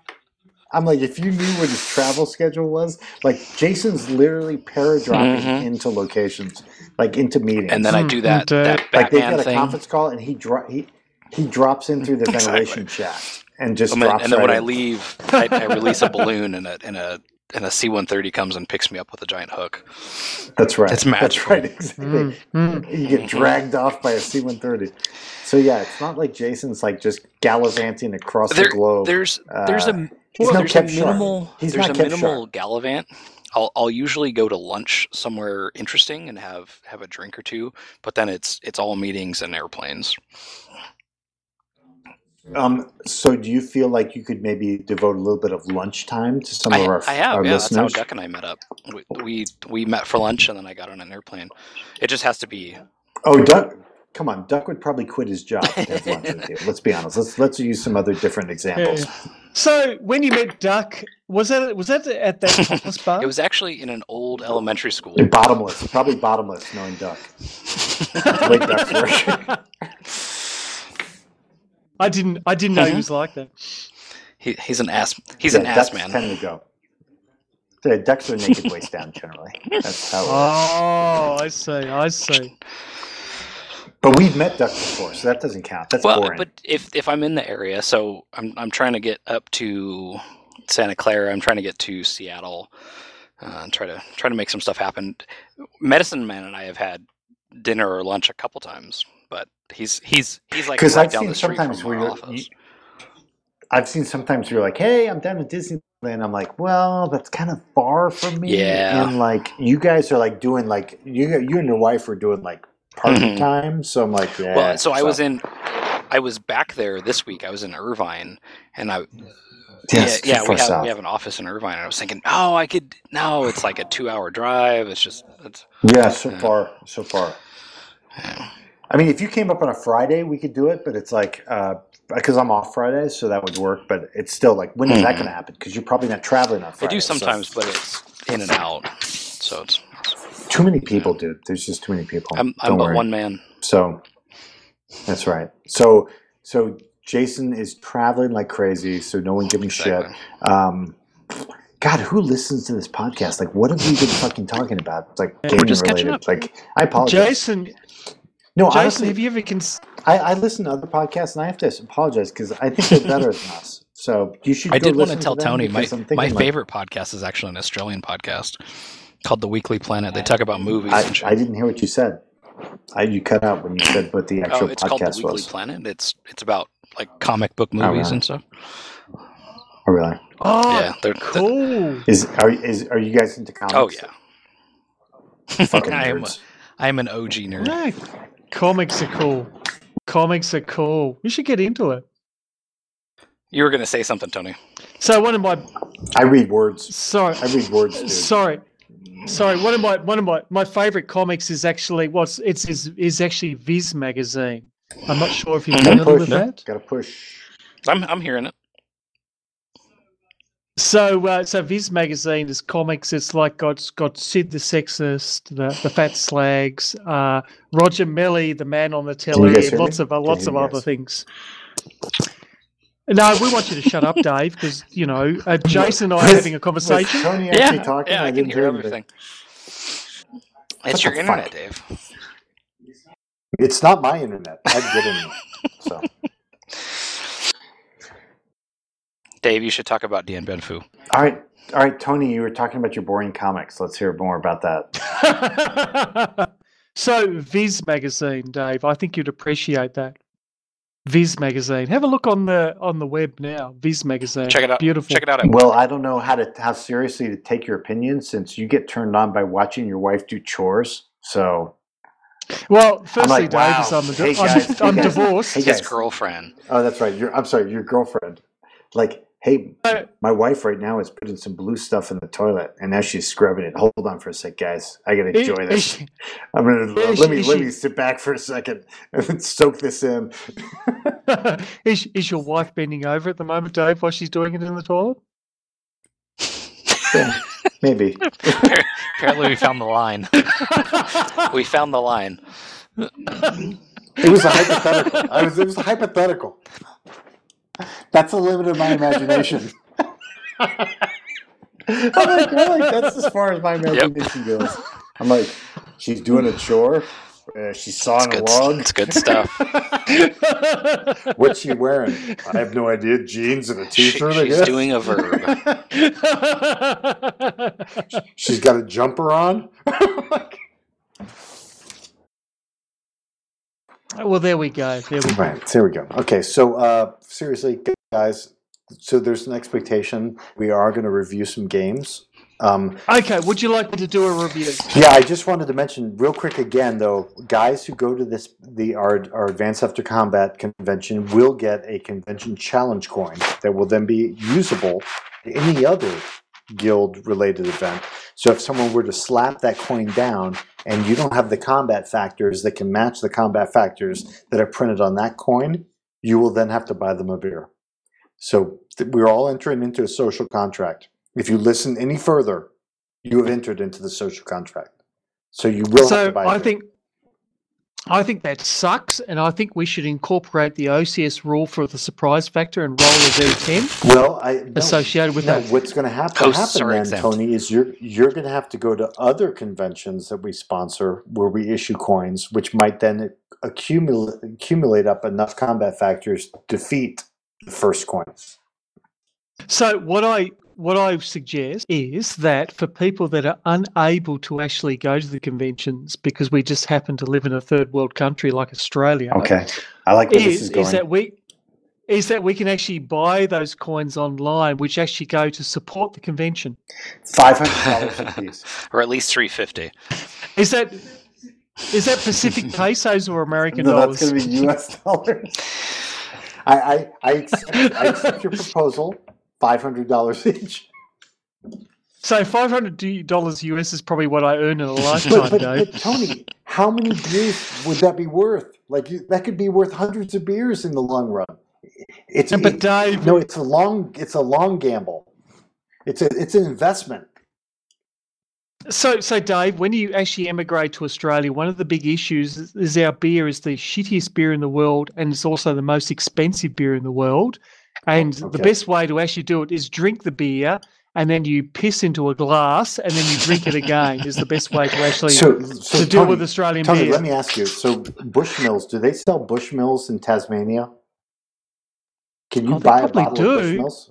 I'm like, if you knew what his travel schedule was, like, Jason's literally paradropping Mhm. into locations, like into meetings, and then I Hmm, do that and, uh, that like they Batman get a thing. conference call, and he dro- he he drops in through the Exactly. ventilation shaft and just And then, drops. and then right when I leave, I, I release a balloon and a and a and a C-130 comes and picks me up with a giant hook. that's right. it's That's right. Exactly. Mm, mm. You get dragged off by a C-130. So yeah, it's not like Jason's like just gallivanting across There, the globe. there's there's Uh, a he's well, not there's a kept sharp. minimal He's there's not a kept minimal gallivant. I'll I'll usually go to lunch somewhere interesting and have have a drink or two, but then it's it's all meetings and airplanes. Um, so do you feel like you could maybe devote a little bit of lunchtime to some I, of our, I have, our yeah. That's how listeners? Duck and I met up. We, we we met for lunch and then I got on an airplane. It just has to be oh, Duck, come on, Duck would probably quit his job to have lunch with you. Let's be honest. Let's let's use some other different examples. So when you met Duck, was that was that at that topless bar? It was actually in an old elementary school. And bottomless, probably bottomless, knowing Duck. That's way Duck's work. I didn't I didn't know he Mhm. was like that. He, he's an ass. He's Yeah, an ass man. tend to go. The ducks are naked waist down generally. That's how. It is. Oh, I see, I see. But we've met Duck before, so that doesn't count. That's well, boring. but if if I'm in the area, so I'm I'm trying to get up to Santa Clara. I'm trying to get to Seattle. Uh, and try to try to make some stuff happen. Medicine Man and I have had dinner or lunch a couple times, but he's he's he's like right I've down seen the street sometimes from where office. you- I've seen sometimes you're like, "Hey, I'm down at Disneyland." I'm like, "Well, that's kind of far from me." Yeah. And like, you guys are like doing like you you and your wife are doing like party Mhm. time. So I'm like, yeah. well, so I was in, I was back there this week. I was in Irvine, and I Yes, yeah, yeah we have we have an office in Irvine, and I was thinking, oh, I could no, it's like a two hour drive. It's just it's Yeah, so Yeah. far, so far. yeah. I mean, if you came up on a Friday, we could do it, but it's like because I'm off Fridays, so that would work. But it's still like, when is that Mhm. going to happen? Because you're probably not traveling on I Friday. do so- sometimes, but it's in and out. So it's Too many people, dude. There's just too many people. I'm I'm Don't but worry. one man. So that's right. So so Jason is traveling like crazy, so no one give him Exactly. shit. Um, God, who listens to this podcast? Like, what have we been fucking talking about? It's like We're gaming just catching related. up. Like, I apologize. Jason, no, Jason, honestly, have you ever cons- I, I listen to other podcasts and I have to apologize because I think they're better than us. So you should. I go did want to listen tell them Tony my because I'm thinking, my like, favorite podcast is actually an Australian podcast called The Weekly Planet. They talk about movies I, and shit. I didn't hear what you said. I, you cut out when you said what the actual oh, actual it's called The Weekly was. Planet. It's it's about like comic book Oh, movies really? and stuff. Oh, really? Oh, yeah, they're, cool. Is are is are you guys into comics? oh yeah. fucking I am nerds. I am an OG nerd. Yeah, comics are cool. Comics are cool. We should get into it. You were going to say something, Tony. So one of my I read words. sorry, I read words, dude. sorry, sorry. One of my one of my my favorite comics is actually what's it's is is actually Viz magazine. I'm not sure if you're Mhm. familiar with Push. that. Gotta push. I'm I'm hearing it. So, uh, so Viz magazine is comics. It's like got got Sid the sexist, the the fat slags, uh, Roger Melly, the man on the telly, guys and hear lots me? of uh, lots of you other things. No, we want you to shut up, Dave, because you know uh, Jason and I are having a conversation. Tony actually Yeah, talking? yeah, I, can didn't hear anything. everything. Shut It's your internet, fuck. Dave. It's not my internet. I have good internet. So Dave, you should talk about Dien Bien Phu. all right, all right, Tony. You were talking about your boring comics. Let's hear more about that. so Viz magazine, Dave, I think you'd appreciate that. Viz magazine. Have a look on the on the web now. Viz magazine. Check it out. Beautiful. Check it out. Well, I don't know how to how seriously to take your opinion since you get turned on by watching your wife do chores. So, Well, firstly, like, Dave, wow. is I'm, a Hey, di- I'm, guys. Hey, I'm guys. divorced. Hey, his girlfriend. oh, that's right. Your I'm sorry, your girlfriend. Like, hey, my wife right now is putting some blue stuff in the toilet, and now she's scrubbing it. Hold on for a sec, guys. I gotta enjoy this. she- I'm gonna is let she- me is let me sit back for a second and soak this in. is, is your wife bending over at the moment, Dave, while she's doing it in the toilet? Yeah, maybe. Apparently, we found the line. we found the line. It was a hypothetical. I was. It was a hypothetical. That's the limit of my imagination. I'm like, I'm like, that's as far as my imagination goes. I'm like, she's doing a chore. Uh, she's sawing a log. It's good stuff. What's she wearing? I have no idea. Jeans and a She- t-shirt. I she's doing a verb. She's got a jumper on. Well, there we go. There we go. Right, there we go. Okay, so uh, seriously, guys, so there's an expectation we are going to review some games. Um, Okay, would you like me to do a review? yeah, I just wanted to mention real quick again, though, guys who go to this the our, our Advanced After Combat convention will get a convention challenge coin that will then be usable at any other guild related event. So if someone were to slap that coin down and you don't have the combat factors that can match the combat factors that are printed on that coin, you will then have to buy them a beer. So th- we're all entering into a social contract. If you listen any further, you have entered into the social contract. So you will have So to buy. a I beer. think I think that sucks, and I think we should incorporate the OCS rule for the surprise factor and roll a D10 Well, I no, associated with no, that. what's going to happen, Hosts happen are then, exempt. Tony, is you're you're going to have to go to other conventions that we sponsor where we issue coins, which might then accumulate accumulate up enough combat factors to defeat the first coin. So what I what I suggest is that for people that are unable to actually go to the conventions because we just happen to live in a third world country like Australia, Okay, I like where this is is going. is that we is that we can actually buy those coins online, which actually go to support the convention. Five hundred dollars a piece. or at least 350. Is that is that Pacific pesos or American no, dollars? that's going to be U.S. dollars. I, I, I, accept, I accept your proposal. Five hundred dollars each. So five hundred dollars US is probably what I earn in a lifetime, but, Dave. but Tony, how many beers would that be worth? Like you, that could be worth hundreds of beers in the long run. It's And, but it- Dave, no, it's a long, it's a long gamble. It's a, it's an investment. so so Dave, when you actually emigrate to Australia, one of the big issues is, is our beer is the shittiest beer in the world, and it's also the most expensive beer in the world. And the best way to actually do it is drink the beer, and then you piss into a glass, and then you drink it again. is the best way to actually So, so to deal Tony, with Australian Tony, beer. let me ask you. So, Bushmills, do they sell Bushmills in Tasmania? Can you Oh, buy a bottle of. Bushmills?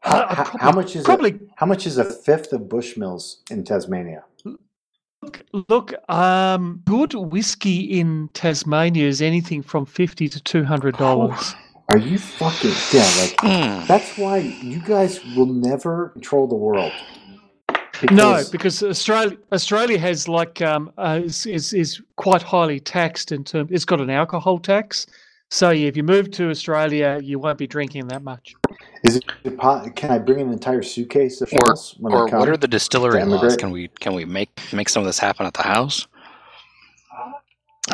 How, Uh, probably- how much is probably it? How much is a fifth of Bushmills in Tasmania? Look, look, um, good whiskey in Tasmania is anything from fifty to two hundred dollars. Are you fucking yeah? Like Hmm. that's why you guys will never control the world. No, Because- because Australia Australia has like um uh, is, is is quite highly taxed in terms. It's got an alcohol tax, so yeah, if you move to Australia, you won't be drinking that much. Is it can I bring an entire suitcase of Or, when or I come? what are the distillery to laws? emigrate? Can we can we make make some of this happen at the house?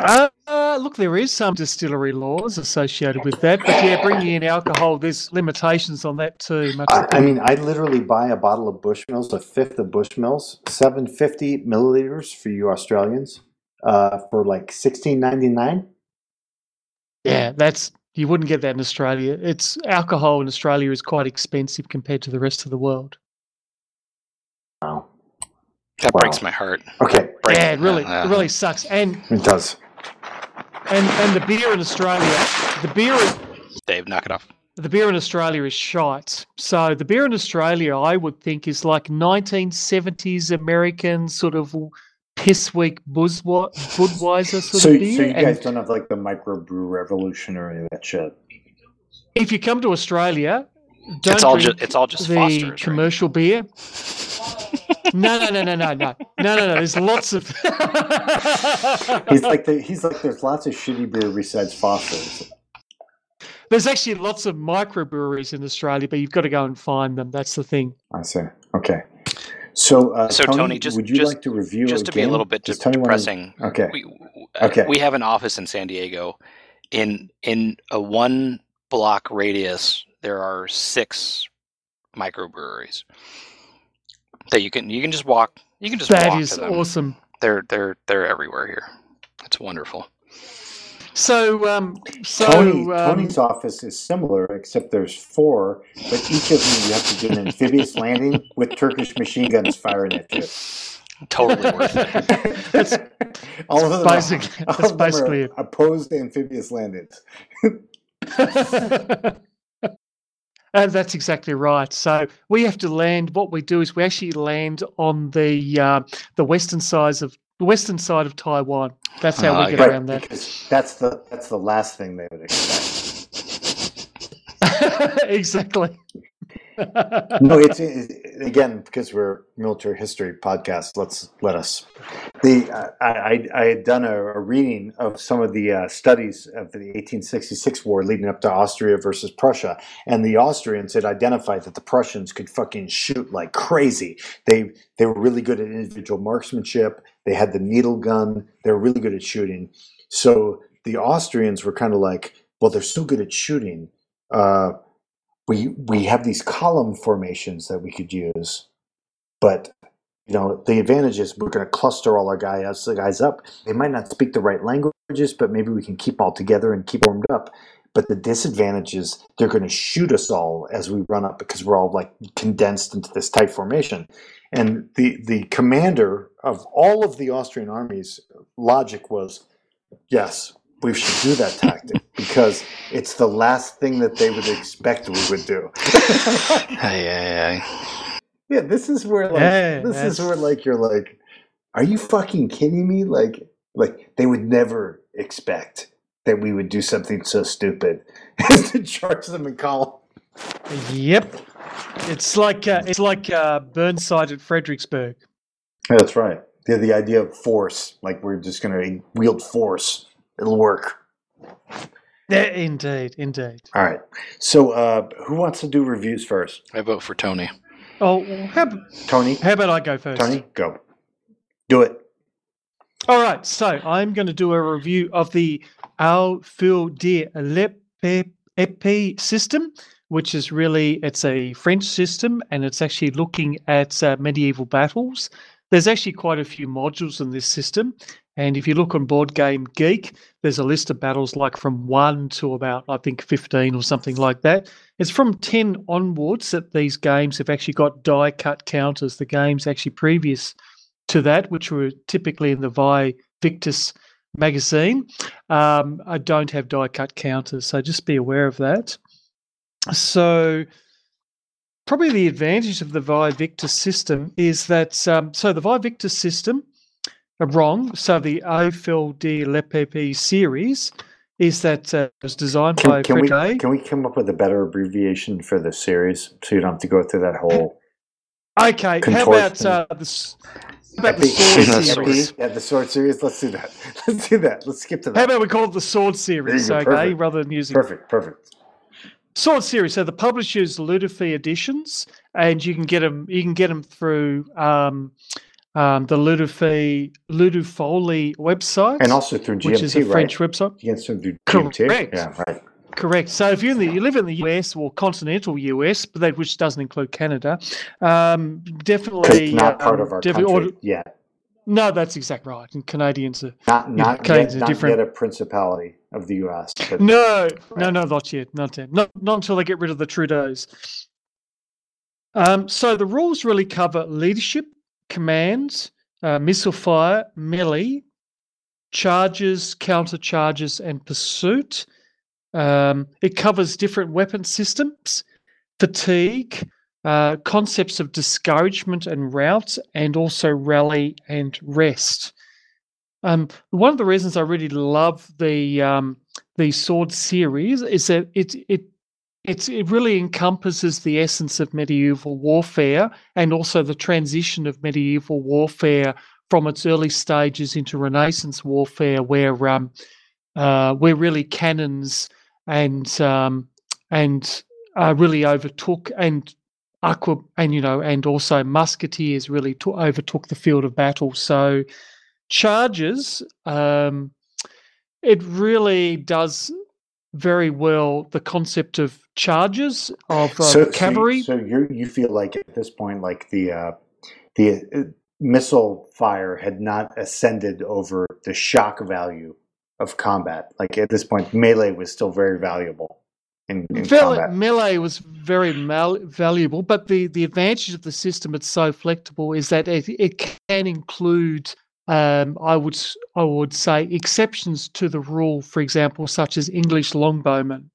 Uh, uh, look, there is some distillery laws associated with that, but yeah, bringing in alcohol, there's limitations on that too. Much I, I mean, I literally buy a bottle of Bushmills, a fifth of Bushmills, seven fifty milliliters for you Australians, uh, for like sixteen ninety nine. Yeah, that's you wouldn't get that in Australia. It's alcohol in Australia is quite expensive compared to the rest of the world. Wow. That Wow. breaks my heart. Okay, Break- yeah, it really, yeah. it really sucks. And it does. And and the beer in Australia, the beer Dave, knock it off. the beer in Australia is shite. So the beer in Australia, I would think, is like 1970s American sort of pissweak Budwa- Budweiser sort So, of beer. so you guys and don't have like the microbrew revolution or any of that shit. if you come to Australia, don't It's all drink just it's all just the Foster's. right? commercial beer. No, no, no, no, no, no, no, no, no. There's lots of. He's like the, he's like there's lots of shitty beer besides Foster's. There's actually lots of microbreweries in Australia, but you've got to go and find them. That's the thing. I see. Okay. So, uh, So, Tony, Tony, just- would you just- like to review Just to be a little bit Does de- Tony wanna- depressing. Okay. We, uh, Okay. we have an office in San Diego. In in a one block radius, there are six microbreweries that you can you can just walk. You can just That walk is to them. awesome. They're they're they're everywhere here. It's wonderful. So, um, so Tony, um, Tony's office is similar, except there's four, but each of them you have to do an amphibious landing with Turkish machine guns firing at you. Totally worth it. That's- all of them, basically- all that's of them are basically it. opposed amphibious landings. And that's exactly right. So we have to land. What we do is we actually land on the uh, the western side of the western side of Taiwan. That's how Oh, we get yeah. around that. that's the that's the last thing they would expect. exactly. No, it's, again because we're military history podcast. Let's let us. The uh, I, I I had done a, a reading of some of the uh, studies of the 1866 war leading up to Austria versus Prussia, and the Austrians had identified that the Prussians could fucking shoot like crazy. They they were really good at individual marksmanship. They had the needle gun. They were really good at shooting. So the Austrians were kind of like, well, they're so good at shooting. Uh, we we have these column formations that we could use, but you know the advantage is we're going to cluster all our guys the guys up. They might not speak the right languages, but maybe we can keep all together and keep warmed up. But the disadvantage is they're going to shoot us all as we run up because we're all like condensed into this tight formation. And the the commander of all of the Austrian armies logic was, yes, we should do that tactic because it's the last thing that they would expect we would do. Aye, aye, Yeah, this is where like Yeah, this is where like you're like, are you fucking kidding me? Like like they would never expect that we would do something so stupid as to charge them and call. Yep. It's like uh, it's like uh, Burnside at Fredericksburg. That's right. The the idea of force, like we're just gonna wield force. It'll work. Yeah, indeed, indeed. All right. So uh who wants to do reviews first? I vote for Tony. Oh, how, Tony? how about I go first? Tony, go. Do it. All right, so I'm going to do a review of the Au fil de Epi system, which is really it's a French system, and it's actually looking at uh, medieval battles. There's actually quite a few modules in this system, and if you look on Board Game Geek, there's a list of battles like from one to about I think 15 or something like that. It's from 10 onwards that these games have actually got die cut counters. The games actually previous to that, which were typically in the Vae Victis magazine, um, I don't have die cut counters, so just be aware of that. So, probably the advantage of the Vae Victis system is that um, so the Vae Victis system wrong. So the Au fil de l'épée series is that uh, it was designed by Can, can we Fred A. can we come up with a better abbreviation for the series so you don't have to go through that whole Okay, how about uh, the about the sword Epi- series? yeah, the sword series. Let's do that. Let's do that. Let's skip to that. How about we call it the sword series? Okay, perfect. rather than using Perfect, perfect. Sword series. So the publishers Ludifolie editions, and you can get them. You can get them through um, um, the Ludofi Ludifolie website, And also through GMT, which is a right? French website. You can still do GMT. Correct. Yeah, right. Correct. So if you in the, you live in the US or continental US, but that which doesn't include Canada, um, definitely not part um, of our definitely country order- yet. no, that's exactly right. And Canadians are Not not yet, Canadians are not different. yet a principality of the U.S. But No, no, no, not yet, not yet. Not not until they get rid of the Trudeau's. Um, so the rules really cover leadership, commands, uh, missile fire, melee, charges, counter charges, and pursuit. Um, it covers different weapon systems, fatigue, uh, concepts of discouragement and rout, and also rally and rest. Um, one of the reasons I really love the um, the sword series is that it it it's, it really encompasses the essence of medieval warfare and also the transition of medieval warfare from its early stages into Renaissance warfare, where um, uh, where really cannons and um, and uh, really overtook and aqua and you know and also musketeers really to- overtook the field of battle. So charges, um, it really does very well the concept of charges of uh, so, so, cavalry. so you you feel like at this point, like the uh, the uh, missile fire had not ascended over the shock value of combat. Like at this point, melee was still very valuable in, in melee was very mal- valuable, but the, the advantage of the system it's so flexible is that it, it can include, um, I would I would say, exceptions to the rule. For example, such as English longbowmen.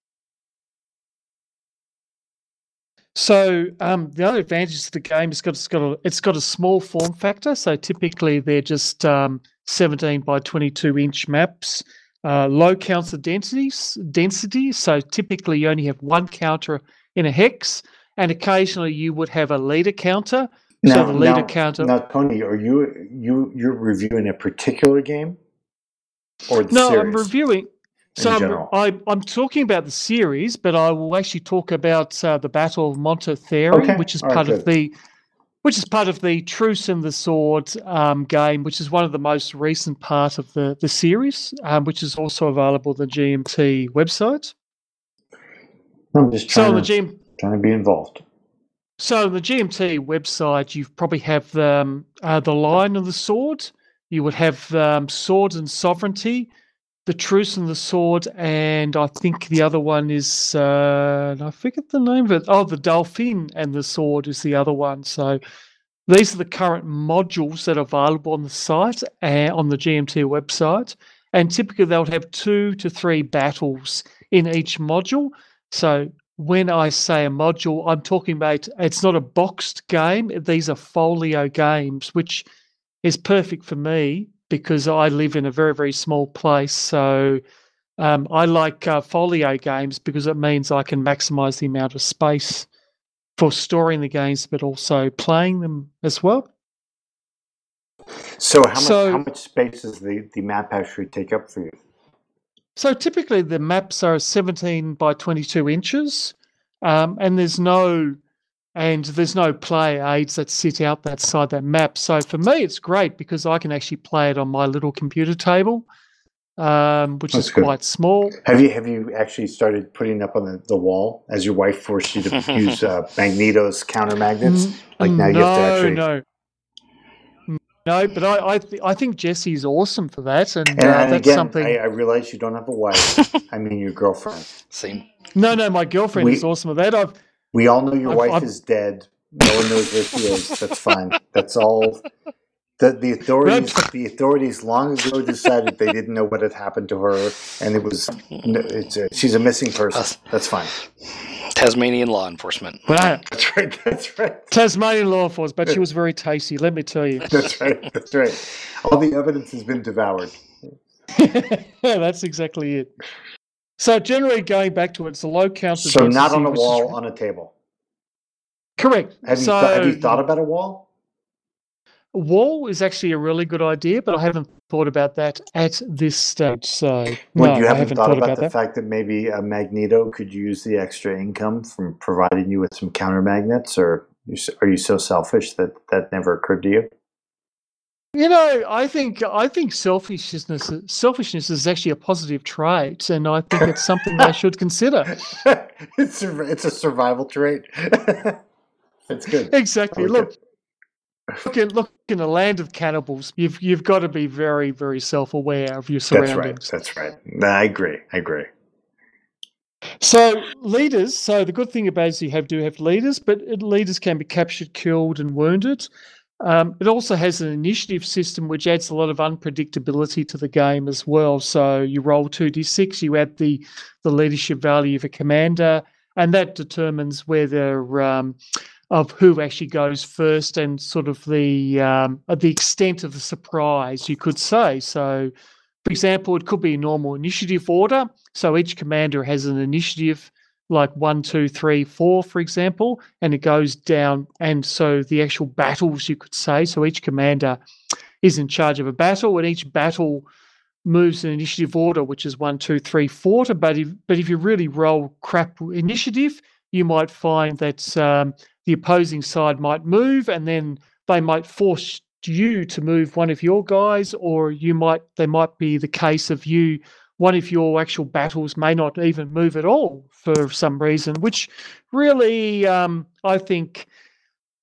So um, the other advantage of the game is got it's got a it's got a small form factor. So typically they're just um, 17 by 22 inch maps. Uh, low counter densities density. So typically you only have one counter in a hex, and occasionally you would have a leader counter. So the leader now, counter. Now, Tony, are you you you're reviewing a particular game or the no, series? I'm reviewing. So I'm? I, I'm talking about the series, but I will actually talk about uh, the Battle of Montlhéry, Okay, which is all right, part of the which is part of the Truce and the Sword um, game, which is one of the most recent part of the the series, um, which is also available on the GMT website. I'm just So trying, the to, GM, trying to be involved. So on the GMT website, you probably have um, uh, the line of the sword. You would have um, and sovereignty, the truce and the sword, and I think the other one is uh, I forget the name of it. Oh, the dolphin and the sword is the other one. So these are the current modules that are available on the site uh, on the GMT website. and typically they'll have two to three battles in each module. So when I say a module, I'm talking about it's not a boxed game. These are folio games, which is perfect for me because I live in a very, very small place. So um, I like uh, folio games because it means I can maximize the amount of space for storing the games, but also playing them as well. So how much So- how much space does the, the map actually take up for you? So typically the maps are 17 by 22 inches, um, and there's no and there's no play aids that sit out that side that map. So for me, it's great because I can actually play it on my little computer table, um, which That's is good. quite small. Have you have you actually started putting up on the, the wall as your wife forced you to use uh, Magneto's counter magnets? Like now you have to no, actually no. No, but I I, th- I think Jesse's awesome for that, and, And, uh, and that's again, something. I, I realize you don't have a wife. I mean your girlfriend. Same. no, no, my girlfriend We- is awesome at that. I've We all know your I've- wife I've- is dead. No one knows where she is. That's fine. That's all. The, the authorities the authorities long ago decided they didn't know what had happened to her, and it was it's a, she's a missing person. That's fine. Tasmanian law enforcement. well, That's right. That's right. Tasmanian law enforcement, but she was very tasty. Let me tell you. That's right. That's right. All the evidence has been devoured. yeah, that's exactly it. So generally, going back to it, it's a low counter. So not on a which is- wall, on a table. Correct. Have you so th- have you thought about a wall? a wall is actually a really good idea, but I haven't thought about that at this stage. So Well, no, you I haven't haven't thought, thought about, about the that. fact that maybe a Magneto could use the extra income from providing you with some counter magnets, or are you so selfish that that never occurred to you? You know, I think I think selfishness selfishness is actually a positive trait, and I think it's something they should consider. it's a, it's a survival trait. it's good. Exactly. I like Look, in look in a land of cannibals. You've you've got to be very very self aware of your surroundings. That's right. That's right. I agree. I agree. So leaders. So the good thing about it is you have do have leaders, but leaders can be captured, killed, and wounded. Um, it also has an initiative system which adds a lot of unpredictability to the game as well. So you roll two d six, you add the the leadership value of a commander, and that determines whether um, of who actually goes first and sort of the um, the extent of the surprise, you could say. So, for example, it could be a normal initiative order. So each commander has an initiative like one, two, three, four, for example, and it goes down. And so the actual battles, you could say, so each commander is in charge of a battle, and each battle moves in initiative order, which is one, two, three, four. But if but if you really roll crap initiative, you might find that um, the opposing side might move, and then they might force you to move one of your guys, or you might they might be the case of you one of your actual battles may not even move at all for some reason, which really, um, I think,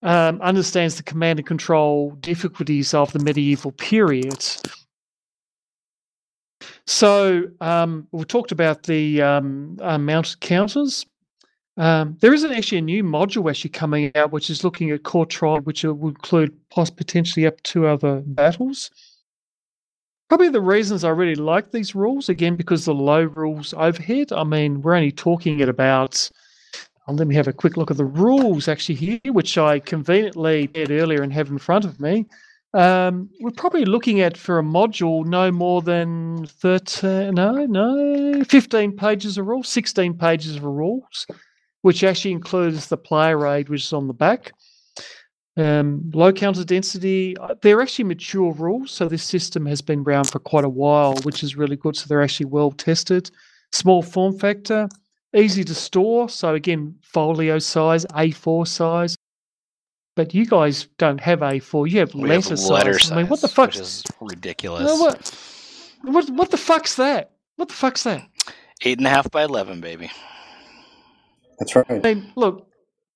um, understands the command and control difficulties of the medieval period. So um, we talked about the um, uh, mounted counters. Um, there isn't actually a new module actually coming out, which is looking at Courtrai, which will include potentially up to other battles. Probably the reasons I really like these rules, again, because the low rules overhead. I mean, we're only talking at about. oh, let me have a quick look at the rules actually here, which I conveniently did earlier and have in front of me. Um, we're probably looking at for a module no more than 13, no, no, 15 pages of rules, 16 pages of rules, which actually includes the player aid, which is on the back. Um, low counter density, uh, they're actually mature rules. So this system has been around for quite a while, which is really good. So they're actually well tested. Small form factor, easy to store. So again, folio size, A4 size. But you guys don't have A4. You have letter have size. letter I mean, what the fuck? Is ridiculous. No, what, what? What the fuck's that? What the fuck's that? Eight and a half by eleven, baby. That's right. I mean, look,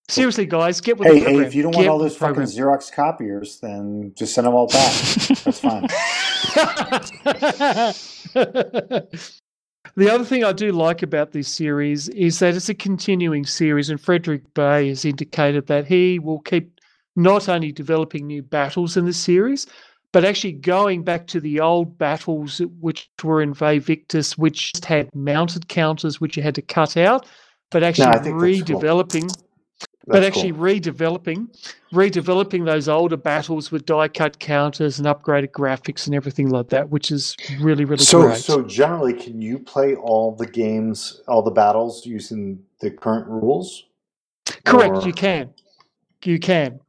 seriously, guys, get with Hey, the hey, program. if you don't want all those fucking program. Xerox copiers, then just send them all back. That's fine. the other thing I do like about this series is that it's a continuing series, and Frédéric Bey has indicated that he will keep not only developing new battles in the series, but actually going back to the old battles which were in Victis, which had mounted counters which you had to cut out, but actually think that's cool. redeveloping but actually cool. redeveloping redeveloping those older battles with die cut counters and upgraded graphics and everything like that which is really really So, great so generally, can you play all the games, all the battles using the current rules? correct or- you can you can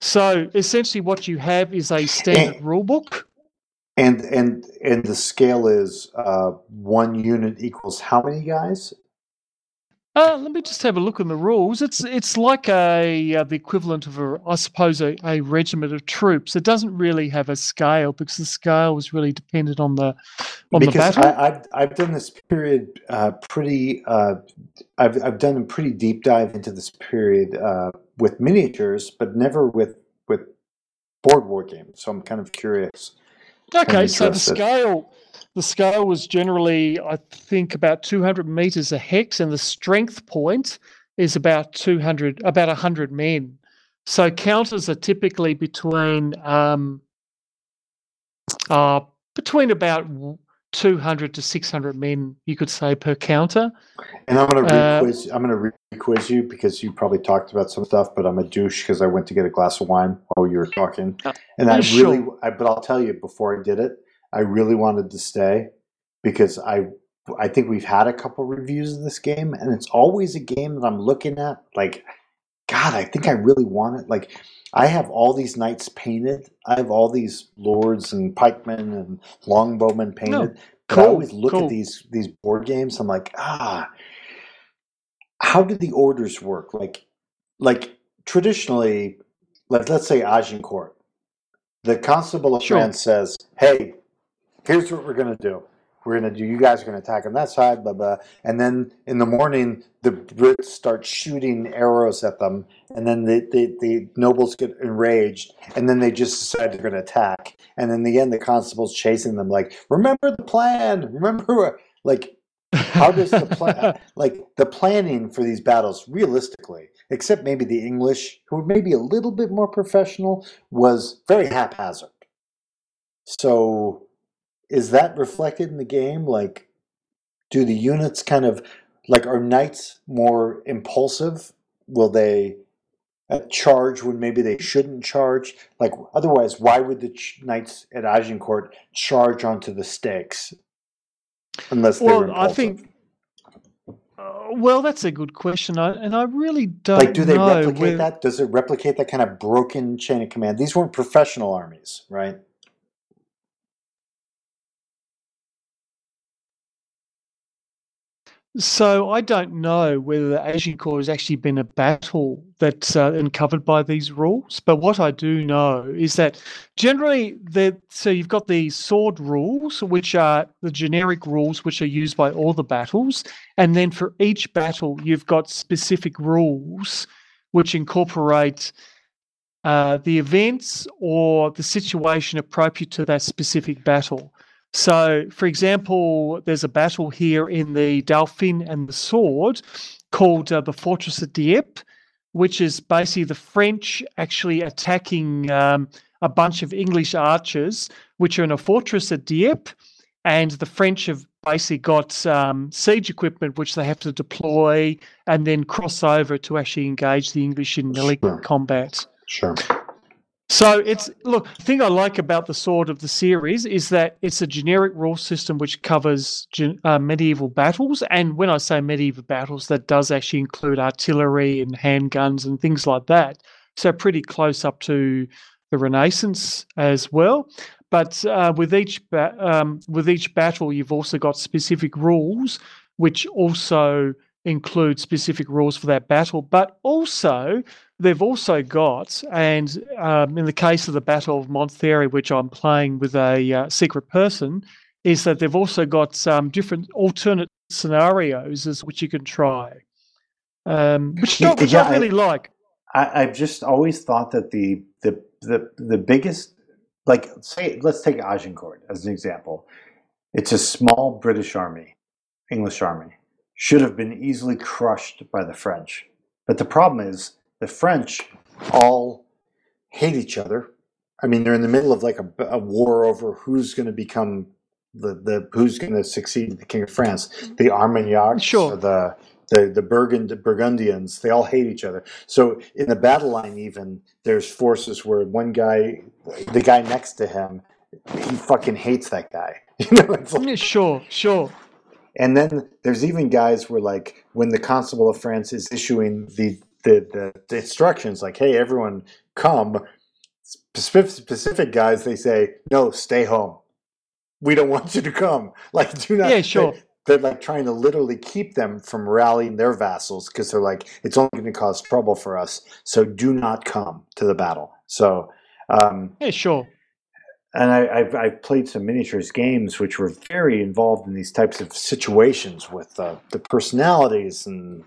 so essentially what you have is a standard rule book And and and the scale is uh, one unit equals how many guys? Uh, let me just have a look in the rules. It's it's like a uh, the equivalent of a I suppose a, a regiment of troops. It doesn't really have a scale because the scale was really dependent on the on the battle. I, I've I've done this period uh, pretty. Uh, I've I've done a pretty deep dive into this period uh, with miniatures, but never with with board war games. So I'm kind of curious. Okay, so the scale the scale was generally I think about 200 meters a hex, and the strength point is about 200 about 100 men. So counters are typically between um, uh, between about 200 to 600 men, you could say per counter. And I'm gonna Uh, re-quiz. I'm gonna re-quiz you because you probably talked about some stuff, but I'm a douche because I went to get a glass of wine while you were talking, Uh, and I sure. really. I, but I'll tell you before I did it, I really wanted to stay because I. I think we've had a couple reviews of this game, and it's always a game that I'm looking at. Like, God, I think I really want it. Like, I have all these knights painted. I have all these lords and pikemen and longbowmen painted. But I always look cool. at these these board games. I'm like, ah, how do the orders work? Like, like traditionally, like let's say Agincourt, the Constable of Sure. France says, "Hey, here's what we're gonna do. We're gonna do. You guys are gonna attack on that side, blah blah." And then in the morning, the Brits start shooting arrows at them, and then the the, the nobles get enraged, and then they just decide they're gonna attack. And in the end, the constable's chasing them, like, "Remember the plan. Remember." Like, how does the plan like the planning for these battles realistically except maybe the english who were maybe a little bit more professional was very haphazard so is that reflected in the game? Like do the units kind of like are knights more impulsive? Will they uh, charge when maybe they shouldn't charge? Like otherwise why would the ch- knights at agincourt charge onto the stakes unless they were well, I think. Uh, well, that's a good question, I, and I really don't like do they know. replicate whether- that? Does it replicate that kind of broken chain of command? These weren't professional armies right So I don't know whether the Agincourt has actually been a battle that's uh, uncovered by these rules. But what I do know is that generally, so you've got the sword rules, which are the generic rules which are used by all the battles, and then for each battle, you've got specific rules which incorporate uh, the events or the situation appropriate to that specific battle. So, for example, there's a battle here in the Dauphin and the Sword called uh, the Fortress of Dieppe, which is basically the French actually attacking um, a bunch of English archers, which are in a fortress at Dieppe, and the French have basically got um, siege equipment which they have to deploy and then cross over to actually engage the English in melee Sure. combat. sure So it's look. The thing I like about the Sword of the series is that it's a generic rule system which covers uh, medieval battles, and when I say medieval battles, that does actually include artillery and handguns and things like that. So pretty close up to the Renaissance as well. But uh, with each ba- um, with each battle, you've also got specific rules, which also include specific rules for that battle. But also, they've also got, and um, in the case of the Battle of Montlhéry, which I'm playing with a uh, secret person, is that they've also got um, different alternate scenarios as which you can try, um, which, Yeah, I- which yeah, I really like. I, I've just always thought that the the the the biggest like say let's take Agincourt as an example. It's a small British army, English army, should have been easily crushed by the French. But the problem is the French all hate each other I mean, they're in the middle of like a, a war over who's going to become the, the who's going to succeed the king of France. The Armagnacs, Sure. the the the Burgund Burgundians, they all hate each other. So in the battle line, even there's forces where one guy, the guy next to him, he fucking hates that guy. You know, it's like, sure, sure. and then there's even guys where like when the constable of France is issuing the the, the, instructions, like, hey, everyone come. Specific, specific guys, they say, no, stay home. We don't want you to come. Like, do not. Yeah, sure. They, they're like trying to literally keep them from rallying their vassals because they're like, it's only going to cause trouble for us. So do not come to the battle. So, um, Yeah, sure. and I, I've, I've played some miniatures games which were very involved in these types of situations with uh, the personalities and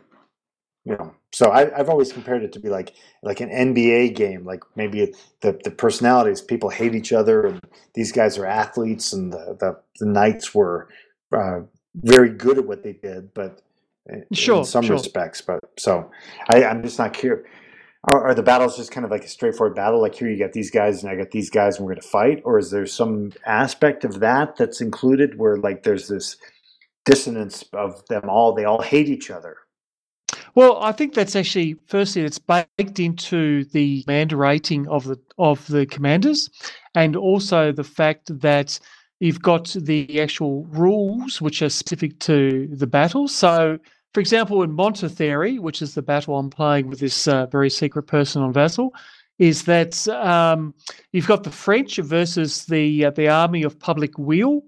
you know so I, I've always compared it to be like like an NBA game like maybe the, the personalities people hate each other and these guys are athletes and the, the, the knights were uh, very good at what they did but in Sure, in some sure. respects but so I, I'm just not clear are, are the battles just kind of like a straightforward battle? Like here, you got these guys, and I got these guys, and we're going to fight, or is there some aspect of that that's included where like there's this dissonance of them all? They all hate each other. Well, I think that's actually firstly it's baked into the command rating of the of the commanders, and also the fact that you've got the actual rules which are specific to the battle. So, for example, in Montlhéry, which is the battle I'm playing with this uh, very secret person on Vassal, is that um, you've got the French versus the uh, the army of public weal.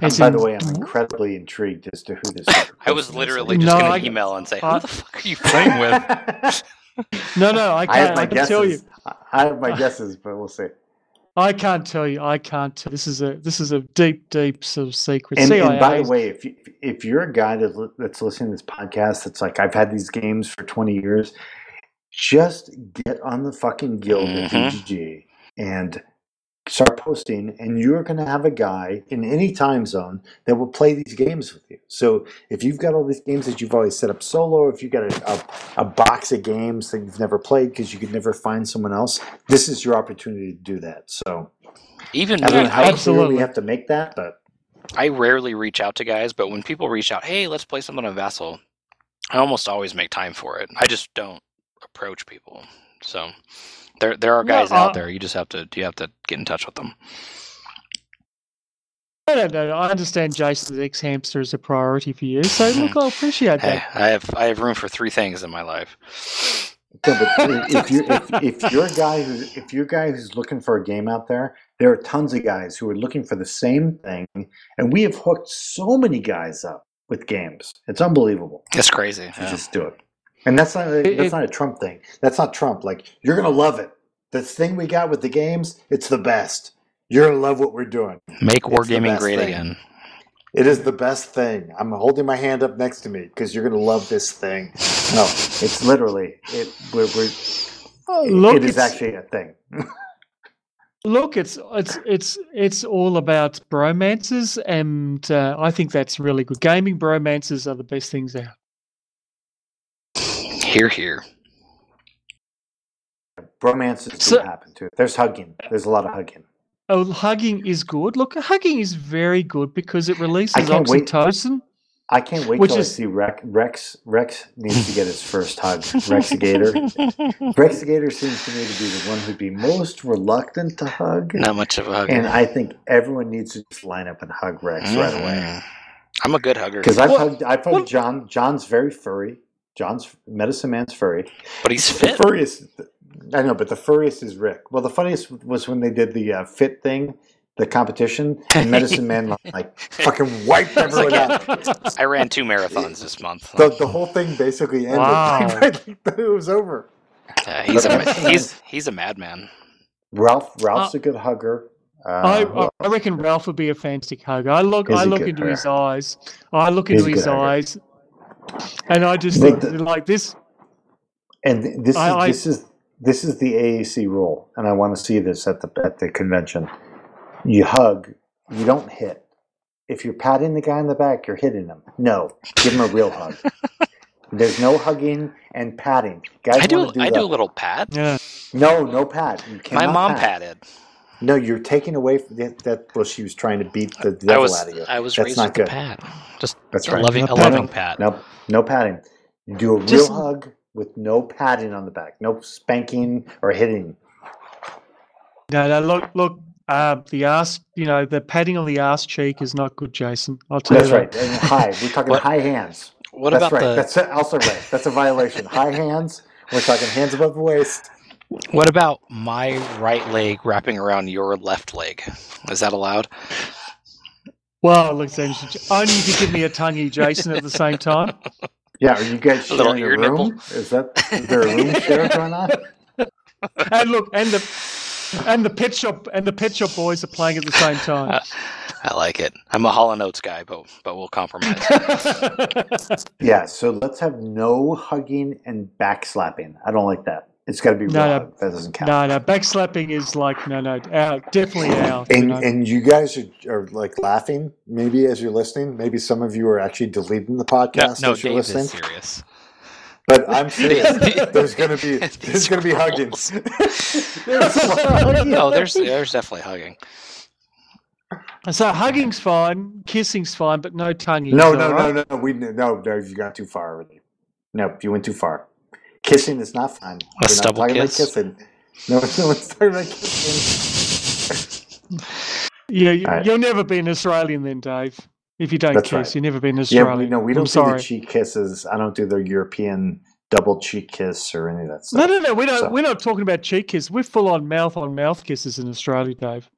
And by the way, I'm incredibly intrigued as to who this. other I was person is. literally No, just going I- to email and say, "Who I- the fuck are you playing with?" no, no, I I can't. have I, can guesses. tell you. I- I have my guesses, but we'll see. I can't tell you. I can't. Tell. This is a this is a deep, deep sort of secret. And, and by the way, if you, if you're a guy that, that's listening to this podcast, that's like I've had these games for 20 years, just get on the fucking guild at Mhm. BGG and start posting, and you're going to have a guy in any time zone that will play these games with you. So if you've got all these games that you've always set up solo, if you've got a, a, a box of games that you've never played because you could never find someone else, this is your opportunity to do that. So Even I don't know how clear absolutely. we have to make that, but I rarely reach out to guys, but when people reach out, "Hey, let's play something on Vassal," I almost always make time for it. I just don't approach people. So there there are No, guys uh, out there. You just have to you have to get in touch with them. I don't know. I understand Jason's xHamster is a priority for you. So look, I appreciate Hey, that. I have I have room for three things in my life. Yeah, but if you're if, if you're a guy who if you're a guy who's looking for a game out there, there are tons of guys who are looking for the same thing, and we have hooked so many guys up with games. It's unbelievable. It's crazy. to yeah. just do it, and that's not that's it- not a Trump thing. That's not Trump. Like you're gonna love it. The thing we got with the games, it's the best. You're gonna love what we're doing. Make It's wargaming great thing. again. It is the best thing. I'm holding my hand up next to me because you're gonna love this thing. No, it's literally it. We're, we're, Oh, look, it is it's- actually a thing. Look, it's it's it's it's all about bromances, and uh, I think that's really good. Gaming bromances are the best things out. Here, here. Romances do So- happen too. There's hugging. There's a lot of hugging. Oh, hugging is good. Look, hugging is very good because it releases can't wait- oxytocin. I can't wait Which till is- I see Rex. Rex. Rex needs to get his first hug. Rex Gator. Rex Gator seems to me to be the one who'd be most reluctant to hug. Not much of a hug. And I think everyone needs to just line up and hug Rex right away. Mhm. I'm a good hugger, Because I've Well- hugged, I've hugged well- John. John's very furry. John's Medicine Man's furry. but he's The fit. furriest, I know, but the furriest is Rick. Well, the funniest was when they did the uh, fit thing, the competition, and Medicine Man like fucking wiped everyone out. I ran two marathons this month. The, the whole thing basically ended. Wow. Like, it was over. Yeah, he's a he's he's a madman. Ralph Ralph's a good hugger. Uh, I, I- I reckon Ralph would be a fantastic hugger. I look, He's I a look good into his eyes. I look into a his good hugger. eyes, and I just think the- like this. And this I- is I- this is this is the AAC rule, and I want to see this at the at the convention. You hug, you don't hit. If you're patting the guy in the back, you're hitting him. No, give him a real hug. There's no hugging and patting. Guys I do. wanna do I the- do a little pat. Yeah. No, no pat. You My mom pat. patted. No, you're taking away from that. that well, she was trying to beat the I devil was. out of you. I was That's raised not with good. a pat. Just That's a right. loving, No a loving pat. No, no patting. You do a real Just- hug with no padding on the back, no spanking or hitting. No, no, look, look. Uh, the ass, you know, the padding on the ass cheek is not good, Jason. I'll tell That's you That's right. And high. We're talking What- high hands. What That's about right. the? That's also right. That's a violation. high hands. We're talking hands above the waist. What about my right leg wrapping around your left leg? Is that allowed? Well, look, then, only if you give me a tonguey, Jason, at the same time. Yeah, are you guys A little sharing a room? nipple. Is that is there a room share going on? And look, and the and the pet shop and the pet shop boys are playing at the same time. I like it. I'm a Hall and Oates guy, but but we'll compromise. Yeah, so let's have no hugging and backslapping. I don't like that. It's got to be. No, no. That doesn't count. no, no, backslapping is like no, no, out, definitely out. you And know. and you guys are, are like laughing maybe as you're listening. Maybe some of you are actually deleting the podcast no, as you're Dave listening. is serious. But I'm serious. There's gonna be Dave there's gonna be hugging. rules. There's a lot of hugging. No, there's there's definitely hugging. So hugging's fine, kissing's fine, but no tonguing. no no no no no we no no you got too far already. No, you went too far. Kissing is not fun. A We're not stubble talking kiss? about kissing. No, no one's talking about kissing. Yeah, you, Alright. you'll never be an Australian then, Dave. If you don't That's kiss, right. you'll never be an Yeah, Australian. we, no, we I'm don't do sorry. the cheek kisses. I don't do the European double cheek kiss or any of that No, stuff. no, no. We don't. So- We're not talking about cheek kiss. We're full on mouth on mouth kisses in Australia, Dave.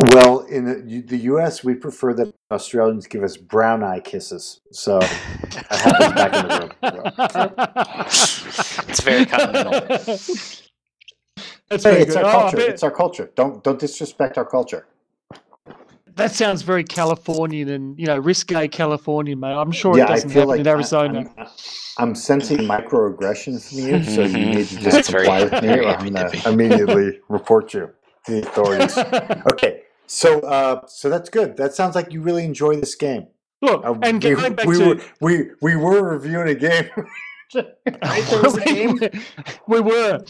Well, in the, the U.S., we prefer that Australians give us brown eye kisses. So that happens back in the room. It's very continental. That's Hey, it's good. our Oh, culture. bet- It's our culture. Don't don't disrespect our culture. that sounds very Californian and you know risque Californian, mate. I'm sure yeah, it doesn't happen like in Arizona. I'm, I'm sensing microaggressions from you, so you mm-hmm. need to just That's comply with me, or I'm gonna immediately report you to the authorities. okay, so uh, so that's good. That sounds like you really enjoy this game. Look, Uh, and we, going back we to were we we were reviewing a game. Right, there was a game. we were.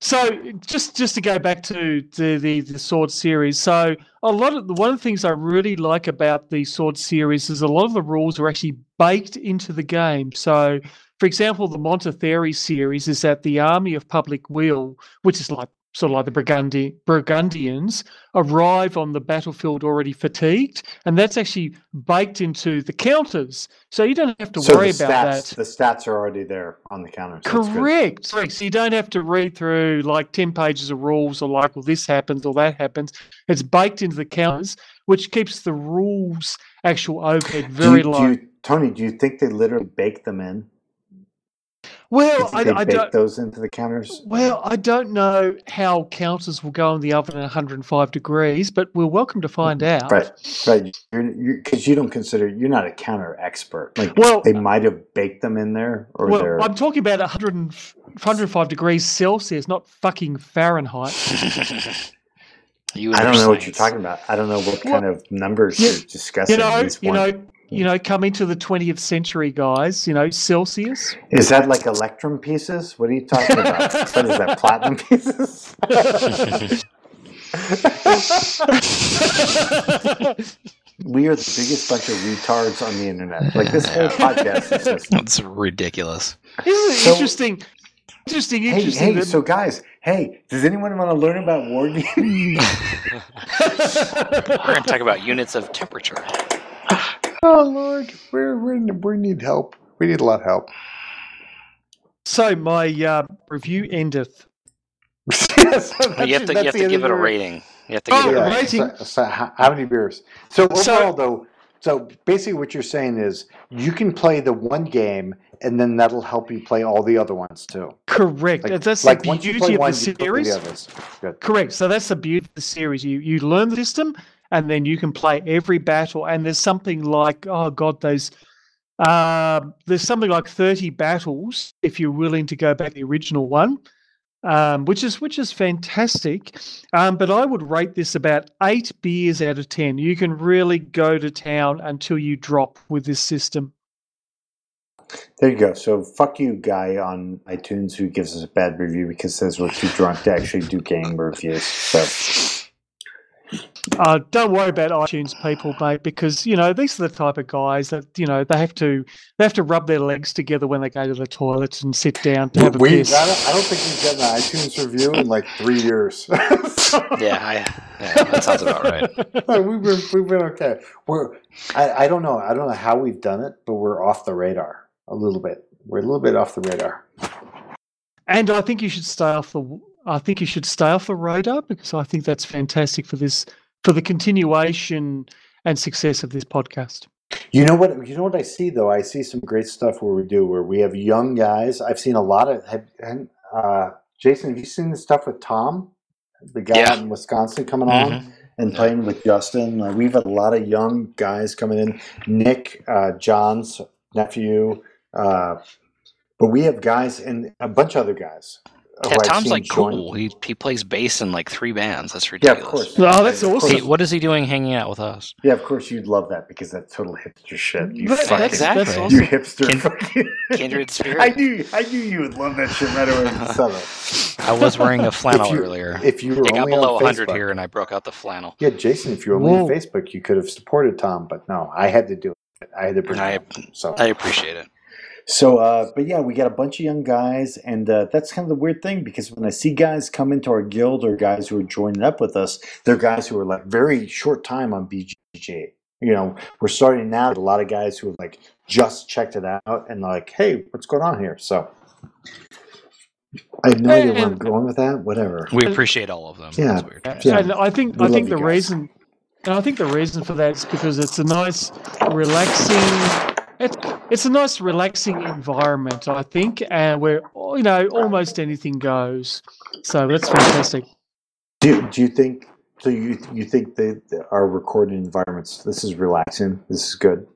So just just to go back to the, the the sword series. So a lot of one of the things I really like about the sword series is a lot of the rules are actually baked into the game. So for example, the Montlhéry series is that the army of public weal, which is like sort of like the Burgundi- Burgundians, arrive on the battlefield already fatigued, and that's actually baked into the counters. So you don't have to So worry the about that. the stats are already there on the counters. Correct. Correct. So you don't have to read through like 10 pages of rules or like, well, this happens or that happens. It's baked into the counters, which keeps the rules actual overhead Do very you, do low. you, Tony, do you think they literally bake them in? Do you well, think I, they I bake don't. those into the counters? Well, I don't know how counters will go in the oven at 105 degrees, but we're welcome to find mm-hmm. out. Right, right. Because you don't consider you're not a counter expert. Like Well, they might have baked them in there, or well, they're. I'm talking about 100 and, 105 degrees Celsius, not fucking Fahrenheit. you I don't your know what you're talking about. I don't know what Well, kind of numbers you- you're discussing. You know, you know, you know, coming to the 20th century, guys. You know, Celsius. is that like electrum pieces? What are you talking about? what is that? Platinum pieces? we are the biggest bunch of retards on the internet. Like this whole podcast is just. That's ridiculous. This Isn't it So- interesting? Interesting, interesting. hey, that- so guys, hey, does anyone want to learn about war games? We're going to talk about units of temperature. Oh Lord, we're, we're we need help. We need a lot of help. so my uh, review endeth. yes, you have to, you have to give it a rating. You have to Oh, give it a rating. rating. So, so how, how many beers? So overall, So- though, so basically, what you're saying is you can play the one game, and then that'll help you play all the other ones too. Correct. Like, that's like the once you beauty play of one, the you play series. the others. Good. Correct. So that's the beauty of the series. You you learn the system, and then you can play every battle. And there's something like oh god, those. Uh, there's something like 30 battles if you're willing to go back to the original one, um, which is which is fantastic. Um, but I would rate this about eight beers out of ten. You can really go to town until you drop with this system. There you go. So fuck you, guy on iTunes who gives us a bad review because says we're too drunk to actually do game reviews. So Uh, don't worry about iTunes people, mate, because you know these are the type of guys that you know they have to they have to rub their legs together when they go to the toilet and sit down to have a we, I piss. don't, I don't think we've gotten an iTunes review in like three years. Yeah, I, yeah, that sounds about right. we've been we've been okay. We're I, I don't know I don't know how we've done it, but we're off the radar a little bit. We're a little bit off the radar. And I think you should stay off the. I think you should stay off the radar because I think that's fantastic for this for the continuation and success of this podcast. You know what? You know what I see though. I see some great stuff where we do where we have young guys. I've seen a lot of. Have, and, uh, Jason, have you seen the stuff with Tom, the guy Yeah. in Wisconsin coming on Mhm. and playing with Justin? Uh, we've had a lot of young guys coming in. Nick, uh, John's nephew, uh, but we have guys and a bunch of other guys. Who Yeah, I've Tom's seen like join- cool. He he plays bass in like three bands. That's ridiculous. Yeah, ridiculous. of course. Oh, that's awesome. He- what is he doing hanging out with us? Yeah, of course you'd love that because that's total hipster shit. You That- fucking, that's, that's Exactly. awesome. you hipster. Kin- fucking- Kindred spirit. I knew, I knew you would love that shit right away when you said. I was wearing a flannel If you- earlier. If you were It got only below on 100 Facebook, here, and I broke out the flannel. Yeah, Jason, if you were only on Facebook, you could have supported Tom, but no, I had to do it. I had to bring I- it. So, I appreciate it. So, uh, but yeah, we got a bunch of young guys, and uh, that's kind of the weird thing because when I see guys come into our guild or guys who are joining up with us, they're guys who are like very short time on BGG. You know, we're starting now with a lot of guys who have like just checked it out and like, hey, what's going on here? So, I have no idea where I'm going with that. Whatever. We appreciate all of them. Yeah. That's weird. Yeah. And I think We I think the guys. reason, and I think the reason for that is because it's a nice, relaxing. It's, it's a nice, relaxing environment. I think, and where you know almost anything goes. So that's fantastic. Do, do you think so? You you think that our recording environments? This is relaxing. This is good.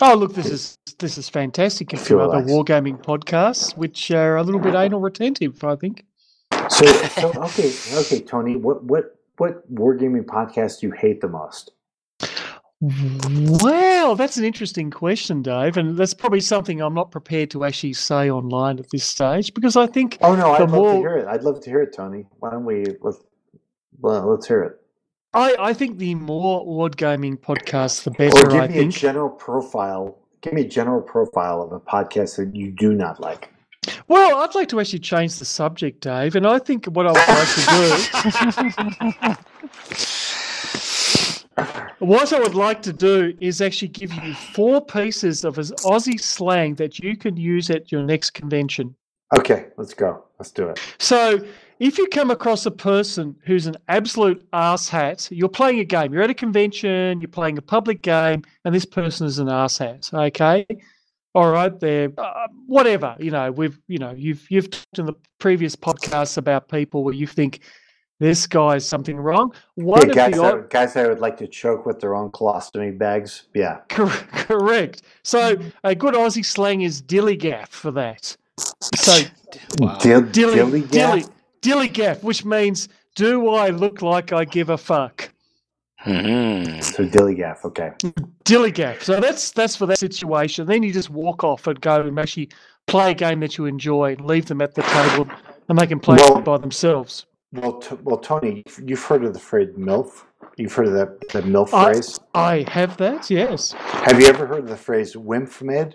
Oh, look, this is this is fantastic. Compared to other wargaming podcasts, which are a little bit anal retentive, I think. So, so okay, okay, Tony. What what what wargaming podcast do you hate the most? Well, that's an interesting question, Dave, and that's probably something I'm not prepared to actually say online at this stage because I think Oh no, I'd love more- to hear it. I'd love to hear it, Tony. Why don't we let's well, let's hear it. I, I think the more wargaming podcasts, the Or better. give I me think. a general profile. Give me a general profile of a podcast that you do not like. Well, I'd like to actually change the subject, Dave, and I think what I would like to do. What I would like to do is actually give you four pieces of his Aussie slang that you can use at your next convention. Okay, let's go. Let's do it. So, if you come across a person who's an absolute asshat, you're playing a game, you're at a convention, you're playing a public game, and this person is an asshat, okay? All right, they're uh, whatever, you know, we've, you know, you've you've talked in the previous podcasts about people where you think this guy's something wrong. One Yeah, of guys, the that, guys that would like to choke with their own colostomy bags. Yeah. Cor- correct. So, a good Aussie slang is dillygaff for that. So, Wow. Dill, dilly, dilly dilly, gaff? which means, do I look like I give a fuck? Mhm. So dilly gaff. Okay. Dillygaff. So that's that's for that situation. Then you just walk off and go and actually play a game that you enjoy and leave them at the table and they can play Well- by themselves. Well, t- well, Tony, you've heard of the phrase MILF. You've heard of that the MILF I- phrase. I have that, yes. Have you ever heard of the phrase "wimfmid"?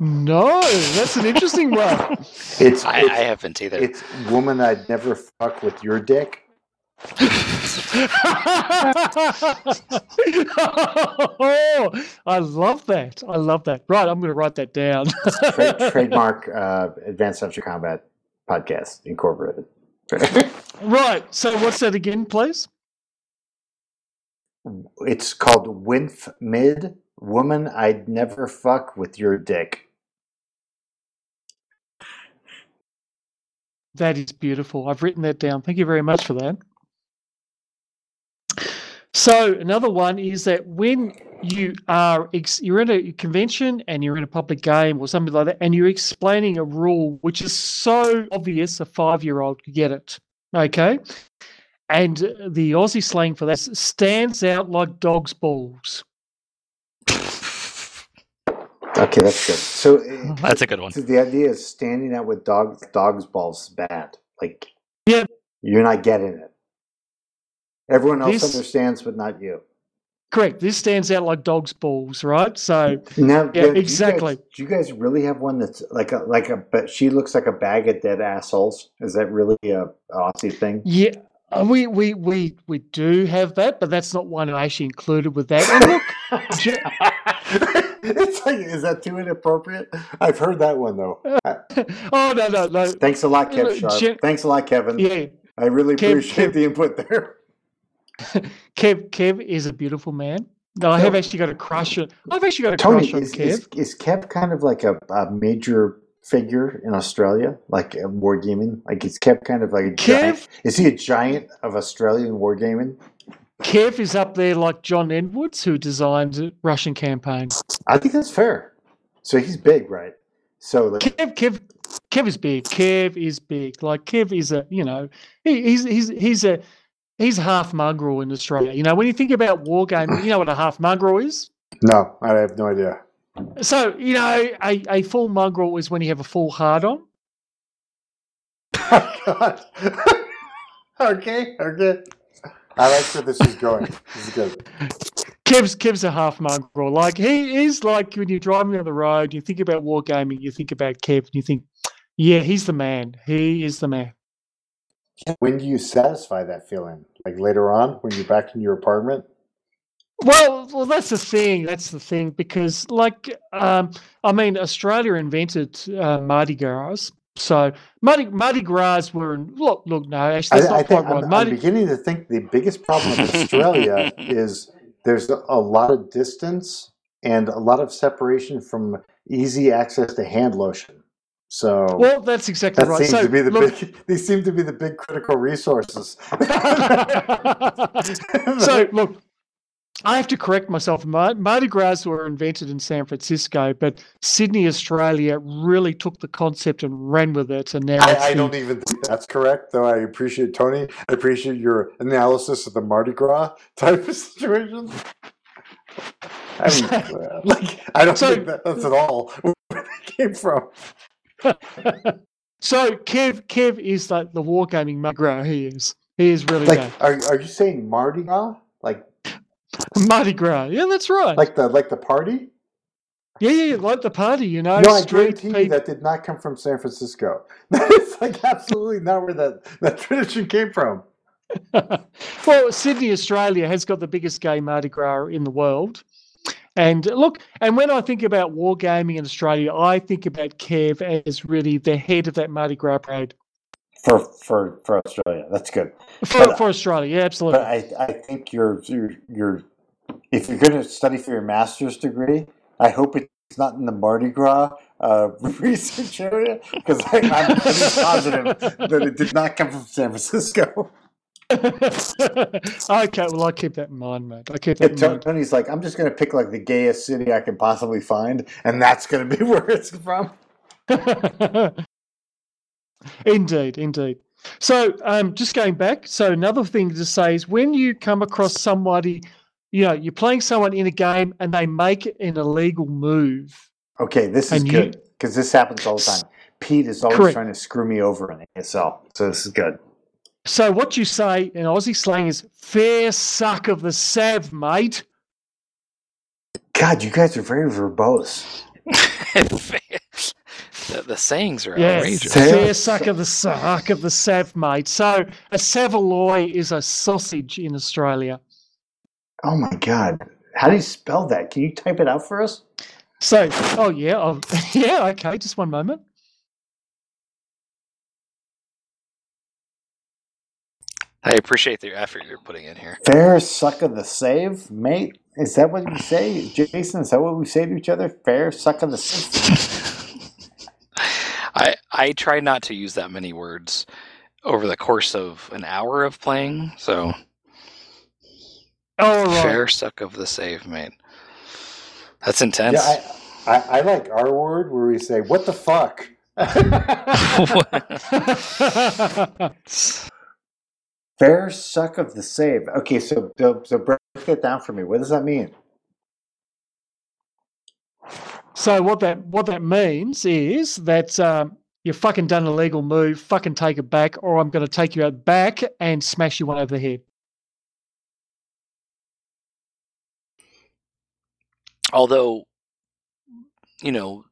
No, that's an interesting one. It's I, it's, I haven't either. it's woman I'd never fuck with your dick. oh, I love that. I love that. Right, I'm going to write that down. Tra- trademark uh, Advanced After Combat Podcast Incorporated. Right. So, what's that again, please? it's called Winf Mid Woman I'd never fuck with your dick. That is beautiful. I've written that down. Thank you very much for that. So another one is that when you are ex- you're in a convention and you're in a public game or something like that, and you're explaining a rule which is so obvious a five year old could get it. Okay, and the Aussie slang for that stands out like dog's balls. Okay, that's good. So uh, That's a good one. so the idea is standing out with dog dogs balls is bad. Like Yeah. you're not getting it. Everyone else This- understands, but not you. Correct. This stands out like dog's balls, right? So Now, Yeah, do you exactly. guys- Do you guys really have one that's like a like a? But she looks like a bag of dead assholes. Is that really a Aussie thing? yeah, uh, we we we we do have that, but that's not one I actually included with that. And look, it's like, is that too inappropriate? I've heard that one though. oh no no no. Thanks a lot, Kev Look, Sharp. Thanks a lot, Kevin. Yeah, I really Kev- appreciate Kev- the input there. Kev Kev is a beautiful man. No, I have actually got a crush on. I've actually got a Tony, crush on is, Kev. is, is Kev kind of like a, a major figure in Australia, like uh, wargaming? Like is Kev kind of like a giant? Kev Is he a giant of Australian wargaming? Kev is up there like John Edwards, who designed Russian campaign. I think that's fair. So he's big, right? So like, Kev, Kev, Kev is big. Kev is big. Like Kev is a, you know, he, he's he's he's a he's half mongrel in Australia. You know, when you think about wargaming, you know what a half mongrel is. no, I have no idea. So you know, a, a full mongrel is when you have a full hard on. Oh, God. okay, okay. I like where this is going. This is good. Kev's Kev's a half mongrel. Like he is like when you're driving on the road, you think about wargaming, you think about Kev, and you think, yeah, he's the man. He is the man. When do you satisfy that feeling? Like later on, when you're back in your apartment? Well, well, that's the thing. That's the thing because, like, um, I mean, Australia invented uh, Mardi Gras. So Mardi, Mardi Gras were in, look, look. No, actually, that's I, I not think quite right. I'm, I'm beginning to think the biggest problem with Australia is there's a lot of distance and a lot of separation from easy access to hand lotion. So well, that's exactly that right. seems So to be the look, big. These seem to be the big critical resources. so look, I have to correct myself. Mardi Gras were invented in San Francisco, but Sydney, Australia, really took the concept and ran with it, and now I, I don't even think that's correct, though. I appreciate Tony. I appreciate your analysis of the Mardi Gras type of situation. I mean, like, I don't So- think that, that's at all where they came from. so Kev, Kev is like the wargaming Mardi Gras. He is. He is really Like, are, are you saying Mardi Gras? Like, Mardi Gras. Yeah, that's right. like the like the party? yeah, yeah, yeah, like the party. You know, No, I guarantee you that did not come from San Francisco. That is like absolutely not where that that tradition came from. well, Sydney, Australia has got the biggest gay Mardi Gras in the world. And look, and when I think about wargaming in Australia, I think about Kev as really the head of that Mardi Gras parade For for for Australia, that's good. for, But- for Australia. Yeah, absolutely. But I, I think you're, you're, you're, if you're going to study for your master's degree, I hope it's not in the Mardi Gras uh, research area because I'm pretty positive that it did not come from San Francisco. okay, well, I keep that in mind, mate. I keep that in Ton- mind. Tony's like, I'm just going to pick like the gayest city I can possibly find, and that's going to be where it's from. indeed, indeed. So, um, just going back, so another thing to say is when you come across somebody, you know, you're playing someone in a game and they make an illegal move. Okay, this is good because this happens all the time. Pete is always Correct. trying to screw me over in ASL, so this is good. So, what you say in Aussie slang is fair suck of the sav, mate. God, you guys are very verbose. the, the sayings are Yes, outrageous. Fair fair suck of the suck of the sav, mate. So, a saveloy is a sausage in Australia. Oh my God, how do you spell that? Can you type it out for us? So, oh yeah, oh, yeah, okay, just one moment. I appreciate the effort you're putting in here. Fair suck of the save, mate. Is that what we say, Jason? Is that what we say to each other? Fair suck of the save. I I try not to use that many words over the course of an hour of playing. So oh, All right. fair suck of the save, mate. That's intense. Yeah, I, I, I like our word where we say, "What the fuck." Fair suck of the save. Okay, so so, so break it down for me. What does that mean? So what that what that means is that um, you've fucking done a legal move. Fucking take it back, or I'm going to take you out back and smash you one over the head. Although, you know,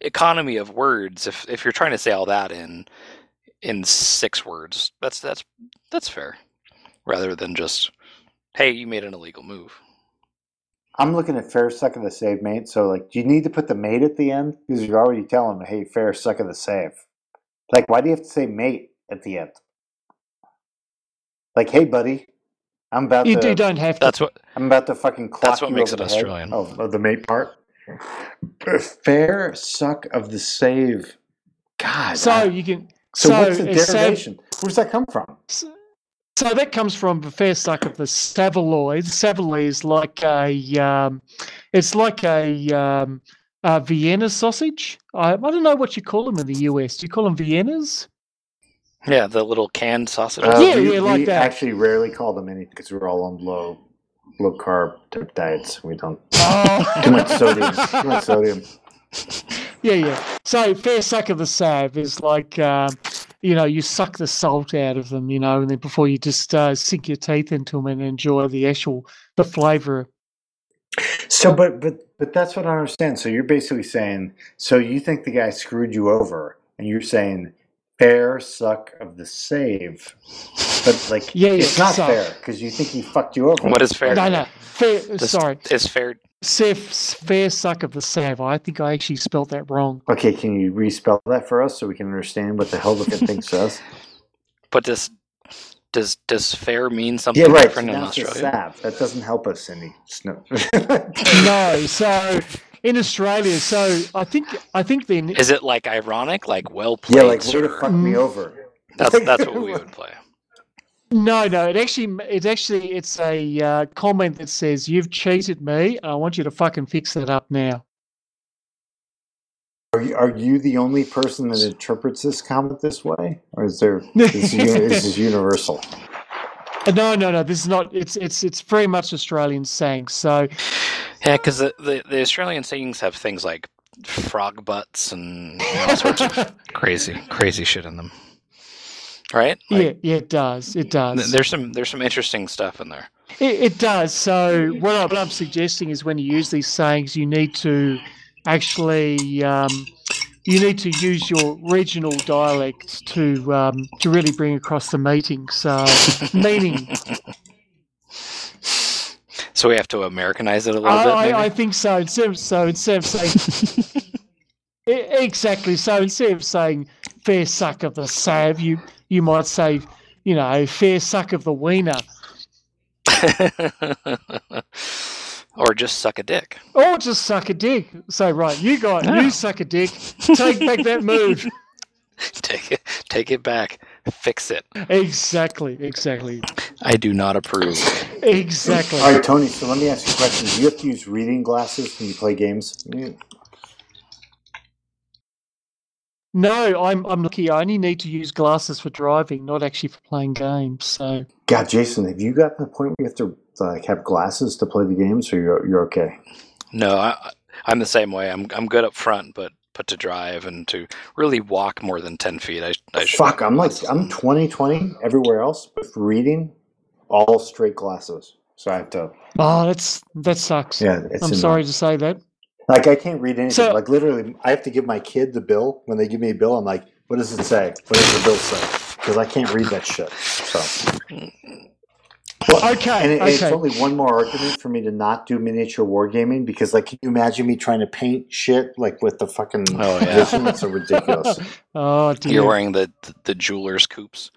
economy of words. If if you're trying to say all that in in six words, that's that's that's fair, rather than just, hey, you made an illegal move. I'm looking at fair suck of the save, mate. So, like, do you need to put the mate at the end? Because you're already telling them, hey, fair suck of the save. Like, why do you have to say mate at the end? Like, hey, buddy, I'm about You, to. you don't have to. That's what I'm about to fucking clock That's what you makes over it the head. Australian. Oh, of the mate part. Fair suck of the save. God. So I- you can. So, what's the it's save- derivation? Where's that come from? So, so that comes from the fair suck of the Saveloy. Saveloy is like a, um, it's like a, um, a Vienna sausage. I, I don't know what you call them in the US. Do you call them Viennas? yeah, the little canned sausages. Uh, Yeah, we, yeah, like we that. actually rarely call them anything because we're all on low, low carb type diets. We don't Oh. too much sodium. too much sodium. Yeah, yeah. So fair suck of the sav is like, um, you know, you suck the salt out of them, you know, and then before you just uh, sink your teeth into them and enjoy the actual the flavor. So, but but but that's what I understand. So you're basically saying, so you think the guy screwed you over, and you're saying fair suck of the save, but like Yeah, yeah, it's not so- fair because you think he fucked you over. What is fair? No, no, fair. This sorry, it's fair. Sav, fair suck of the sav. I think I actually spelt that wrong. Okay, can you respell that for us so we can understand what the hell the thing says? But does does does fair mean something Yeah, right. different in Australia? Sav. That doesn't help us any. No. No, so in Australia, so I think I think then Is it like ironic, like well played? yeah, like sort of sir? fuck me Mm. over. That's that's what we would play. No, no. It actually, it actually, it's a uh, comment that says, "You've cheated me. I want you to fucking fix that up now." Are you, are you the only person that interprets this comment this way, or is there this is, this universal? Uh, No, no, no. This is not. It's it's it's very much Australian saying. So Yeah, because the, the the Australian sayings have things like frog butts and you know, all sorts of crazy crazy shit in them. Right? Like, yeah, yeah, it does. It does. There's some there's some interesting stuff in there. It, it does. So what, I, what I'm suggesting is when you use these sayings, you need to actually um, you need to use your regional dialect to um, to really bring across the meaning. So meaning. So we have to Americanize it a little I, bit. I, Maybe? I think so. Instead of, so instead of saying exactly, so instead of saying fair suck of the sav, you you might say, you know, fair suck of the wiener, or just suck a dick. or just suck a dick. So right, you got Yeah. you suck a dick. Take back that move. Take it take it back. Fix it. Exactly, exactly, I do not approve. exactly. All right, Tony. So let me ask you a question. Do you have to use reading glasses when you play games? No, I'm I'm lucky. I only need to use glasses for driving, not actually for playing games. So God, Jason, have you gotten to the point where you have to like have glasses to play the games, or you're you're okay? No, I, I'm the same way. I'm I'm good up front, but but to drive and to really walk more than ten feet, I, I fuck. I'm like I'm 2020 everywhere else, but for reading, all straight glasses. So I have to. oh, that's that sucks. Yeah, it's I'm annoying. sorry to say that. Like I can't read anything. So- like literally, I have to give my kid the bill when they give me a bill. I'm like, what does it say? What does the bill say? Because I can't read that shit. So. Well, Okay, and it, it's only one more argument for me to not do miniature wargaming because, like, can you imagine me trying to paint shit like with the fucking Oh, yeah. vision? It's so ridiculous. Oh dear. You're wearing the the jeweler's coops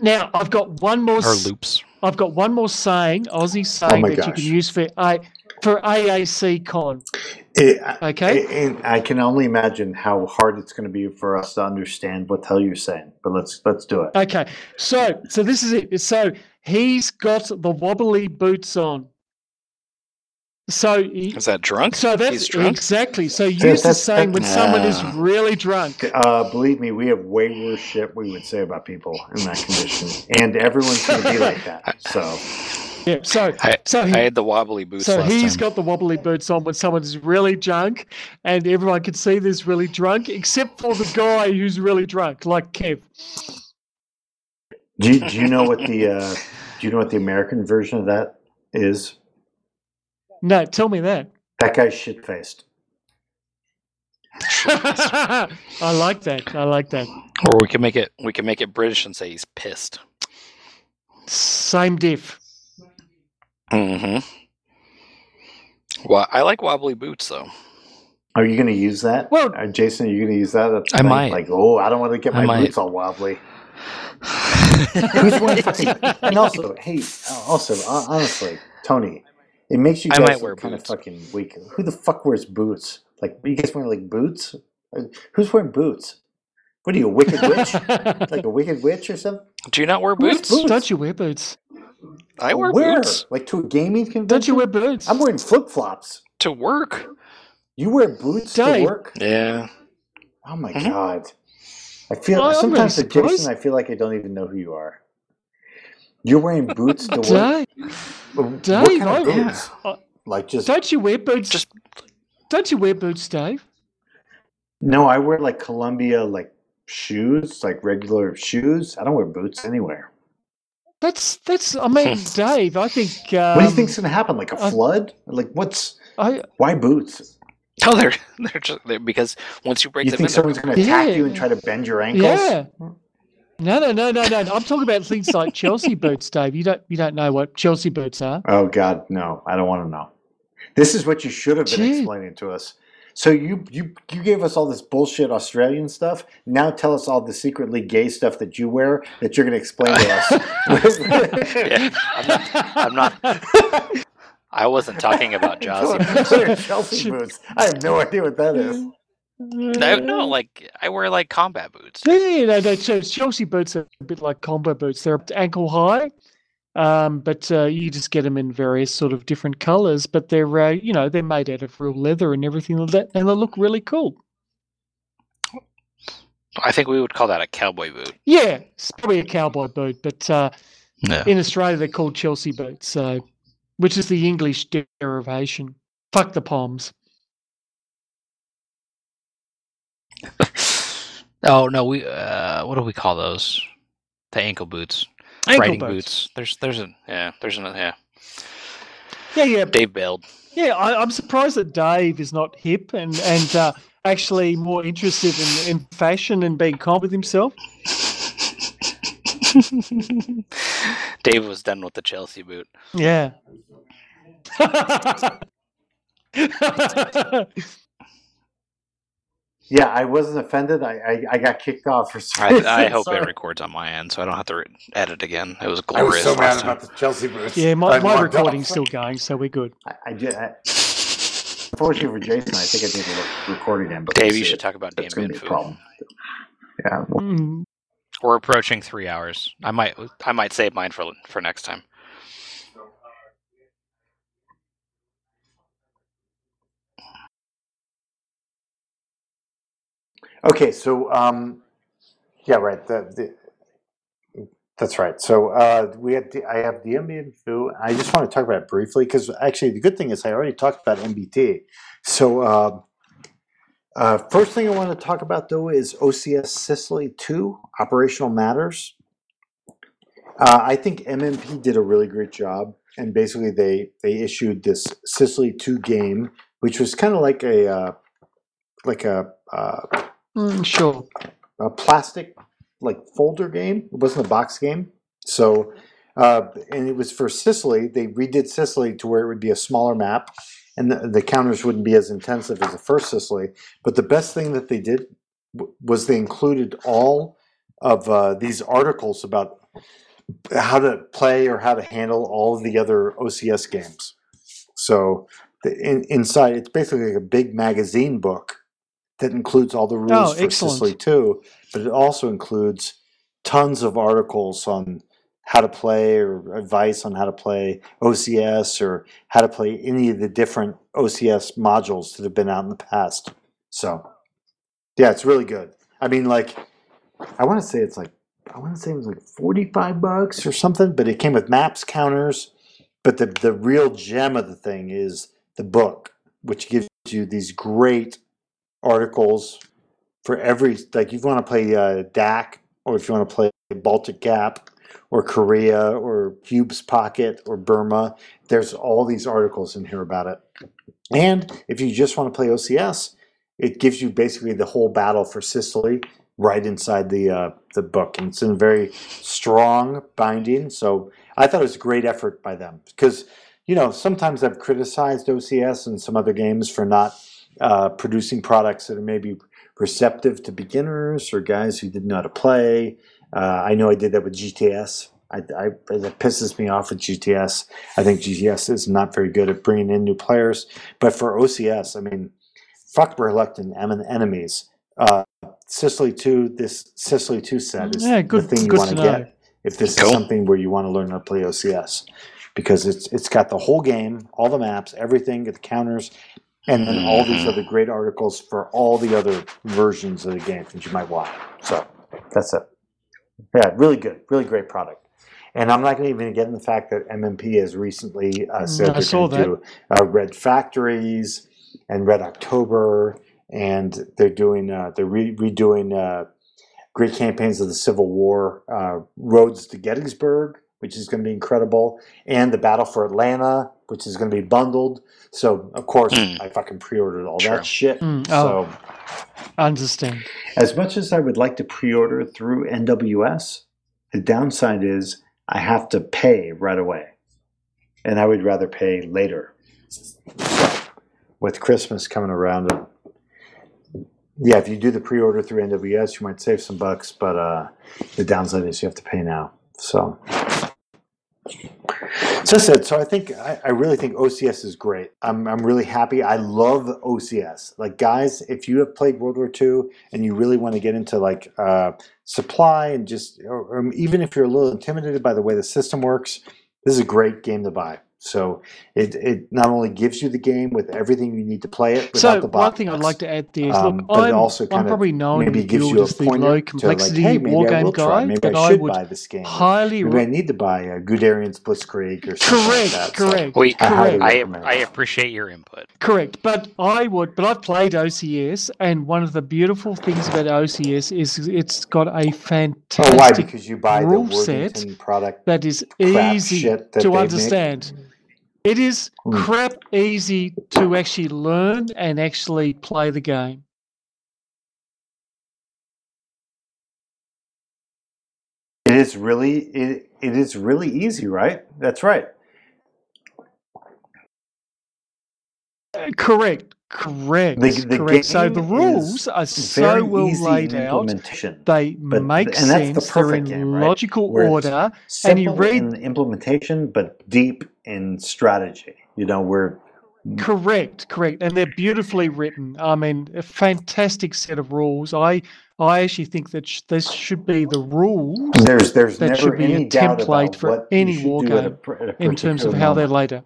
Now I've got one more. or loops. I've got one more saying, Aussie oh saying my that you can use for a for AAC con. It, Okay. and I can only imagine how hard it's going to be for us to understand what the hell you're saying. But let's let's do it. Okay, so so this is it. So he's got the wobbly boots on. So he, Is that drunk? so that's He's drunk. exactly. So use that's- the saying when that- someone is really drunk. Uh, believe me, we have way worse shit we would say about people in that condition, and everyone's going to be like that. So Yeah. So I, so he, I had the wobbly boots so last he's time. got the wobbly boots on when someone's really drunk, and everyone can see there's really drunk, except for the guy who's really drunk, like Kev. Do you, do you know what the uh, do you know what the American version of that is? No, tell me that. That guy's shit faced. I like that. I like that. or we can make it we can make it British and say he's pissed. Same diff. Mm-hmm. Well, I like wobbly boots though. Are you going to use that? Well- uh, Jason, are you going to use that? I thing? might. Like, oh, I don't want to get my boots all wobbly. Who's wearing fucking? And also, hey, uh, also, honestly, Tony, it makes you I guys might wear look kind of fucking weak. Who the fuck wears boots? Like, you guys wearing like boots? Uh, Who's wearing boots? What are you, a wicked witch? like a wicked witch or something? Do you not wear boots? boots? Don't you wear boots? I wear Where? boots Like to a gaming convention? Don't you wear boots? I'm wearing flip flops. to work. You wear boots to work? Yeah. Oh my Mhm. god! I feel I'm sometimes really Jason. I feel like I don't even know who you are. You're wearing boots to work. Dave, What Dave, kind of boots? I- Like just don't you wear boots? Just Don't you wear boots, Dave? no. I wear like Columbia like shoes, like regular shoes. I don't wear boots anywhere. That's that's. I mean, Dave. I think. Um, what do you think's gonna happen? Like a I- flood? Like what's I, why boots? no, they're they're just they're, because once you break You them think in, someone's gonna attack Yeah. you and try to bend your ankles? yeah. No, no, no, no, no. I'm talking about things like Chelsea boots, Dave. You don't, you don't know what Chelsea boots are. Oh God, no! I don't want to know. This is what you should have been Gee. explaining to us. So you you you gave us all this bullshit Australian stuff. Now tell us all the secretly gay stuff that you wear that you're going to explain to us. Yeah, I'm not. I'm not. I wasn't talking about Jossie. What are Chelsea boots. I have no idea what that is. Mm. No, no, like I wear like combat boots. Yeah, no, no. So Chelsea boots are a bit like combat boots. They're ankle high, um, but uh, you just get them in various sort of different colours. But they're, uh, you know, they're made out of real leather and everything like that, and they look really cool. I think we would call that a cowboy boot. Yeah, it's probably a cowboy boot, but uh, No. in Australia they're called Chelsea boots, so which is the English derivation. Fuck the Poms. oh no, we uh, what do we call those? The ankle boots, Ankle riding boots. boots. There's there's a yeah there's an yeah. Yeah, yeah, Dave bailed. yeah. I, I'm surprised that Dave is not hip and and uh, actually more interested in, in fashion and being calm with himself. Dave was done with the Chelsea boot. Yeah. Yeah, I wasn't offended. I I, I got kicked off for some I, reason. I hope Sorry. it records on my end, so I don't have to re- edit again. It was I was glorious so mad last time. about the Chelsea boots. yeah, I my, my logged recording's still going, so we're good. I, I, ju- I Unfortunately for Jason, I think I need to look, record again. But Dave, you see. should talk about That's going to be a food. problem. Yeah. well, Mm. We're approaching three hours. I might I might save mine for for next time. Okay, so um, yeah, right. The, the, that's right. So uh, we had the, I have the MBN foo. I just want to talk about it briefly because actually the good thing is I already talked about MBT. So uh, uh, first thing I want to talk about though is OCS Sicily Two Operational Matters. Uh, I think MMP did a really great job, and basically they they issued this Sicily Two game, which was kind of like a uh, like a uh, Mm, sure. a plastic like folder game. It wasn't a box game. So, uh, and it was for Sicily. They redid Sicily to where it would be a smaller map, and the, the counters wouldn't be as intensive as the first Sicily. But the best thing that they did w- was they included all of uh, these articles about how to play or how to handle all of the other OCS games. So, the, in, inside it's basically like a big magazine book that includes all the oh, rules Oh, for excellent. Sicily too, but it also includes tons of articles on how to play or advice on how to play OCS or how to play any of the different OCS modules that have been out in the past. So, yeah, it's really good. I mean, like, I want to say it's like, I want to say it was like 45 bucks or something, but it came with maps, counters, but the the real gem of the thing is the book, which gives you these great articles for every like you want to play uh, DAK or if you want to play Baltic Gap or Korea or Hube's Pocket or Burma. There's all these articles in here about it. And if you just want to play OCS, it gives you basically the whole battle for Sicily right inside the uh, the book, and it's in very strong binding. So I thought it was a great effort by them because you know sometimes I've criticized OCS and some other games for not uh, producing products that are maybe receptive to beginners or guys who didn't know how to play. Uh, I know I did that with GTS. I, I, it pisses me off with GTS. I think GTS is not very good at bringing in new players. But for OCS, I mean, fuck reluctant em- enemies. Uh, Sicily 2, this Sicily 2 set is Yeah, good- the thing you want to to get if this Cool. is something where you want to learn how to play OCS. Because it's it's got the whole game, all the maps, everything, the counters, and then all these Mhm. other great articles for all the other versions of the game that you might want. So that's it. Yeah, really good, really great product. And I'm not going to even get in the fact that MMP has recently uh, said Mm, I they're going to do uh, Red Factories and Red October, and they're doing uh, they're re- redoing uh, great campaigns of the Civil War, uh, Roads to Gettysburg, which is going to be incredible, and the Battle for Atlanta, which is going to be bundled. So of course, Mm. I fucking pre-ordered all True. that shit. Mm, oh. So Understand. As much as I would like to pre-order through NWS, the downside is I have to pay right away, and I would rather pay later. with Christmas coming around, uh, yeah, if you do the pre-order through NWS, you might save some bucks, but uh, the downside is you have to pay now. So, so said, so I think I, I really think OCS is great. I'm I'm really happy. I love OCS. Like guys, if you have played World War II and you really want to get into like uh, supply and just, or, or even if you're a little intimidated by the way the system works, this is a great game to buy. So it, it not only gives you the game with everything you need to play it without So the one box. thing I'd like to add there is, Um, look, but it I'm, also I'm kinda probably known maybe gives you a as the low to like, complexity hey, maybe I will wargame try. guy, Maybe but I I would buy this game. highly Maybe I need to buy a Guderian's Blitzkrieg or something correct, like that. So correct, I correct. I, I appreciate your input. Correct, but I would, but I've played OCS, and one of the beautiful things about OCS is it's got a Oh, why? fantastic Because you buy the rule set product that is easy shit that to understand. make. It is Mm. crap easy to actually learn and actually play the game. It is really it, it is really easy, right? That's right. Correct, correct, The- the correct. So the rules are so well laid out. They But- make and that's the sense. They're in game, right? logical Where order. Simple you read- in implementation, but deep in strategy. You know, where Correct, correct, and they're beautifully written. I mean, a fantastic set of rules. I, I actually think that sh- this should be the rules There's there's That never should be a any doubt template about for any war do at a game pr- at a in terms of how they're laid out.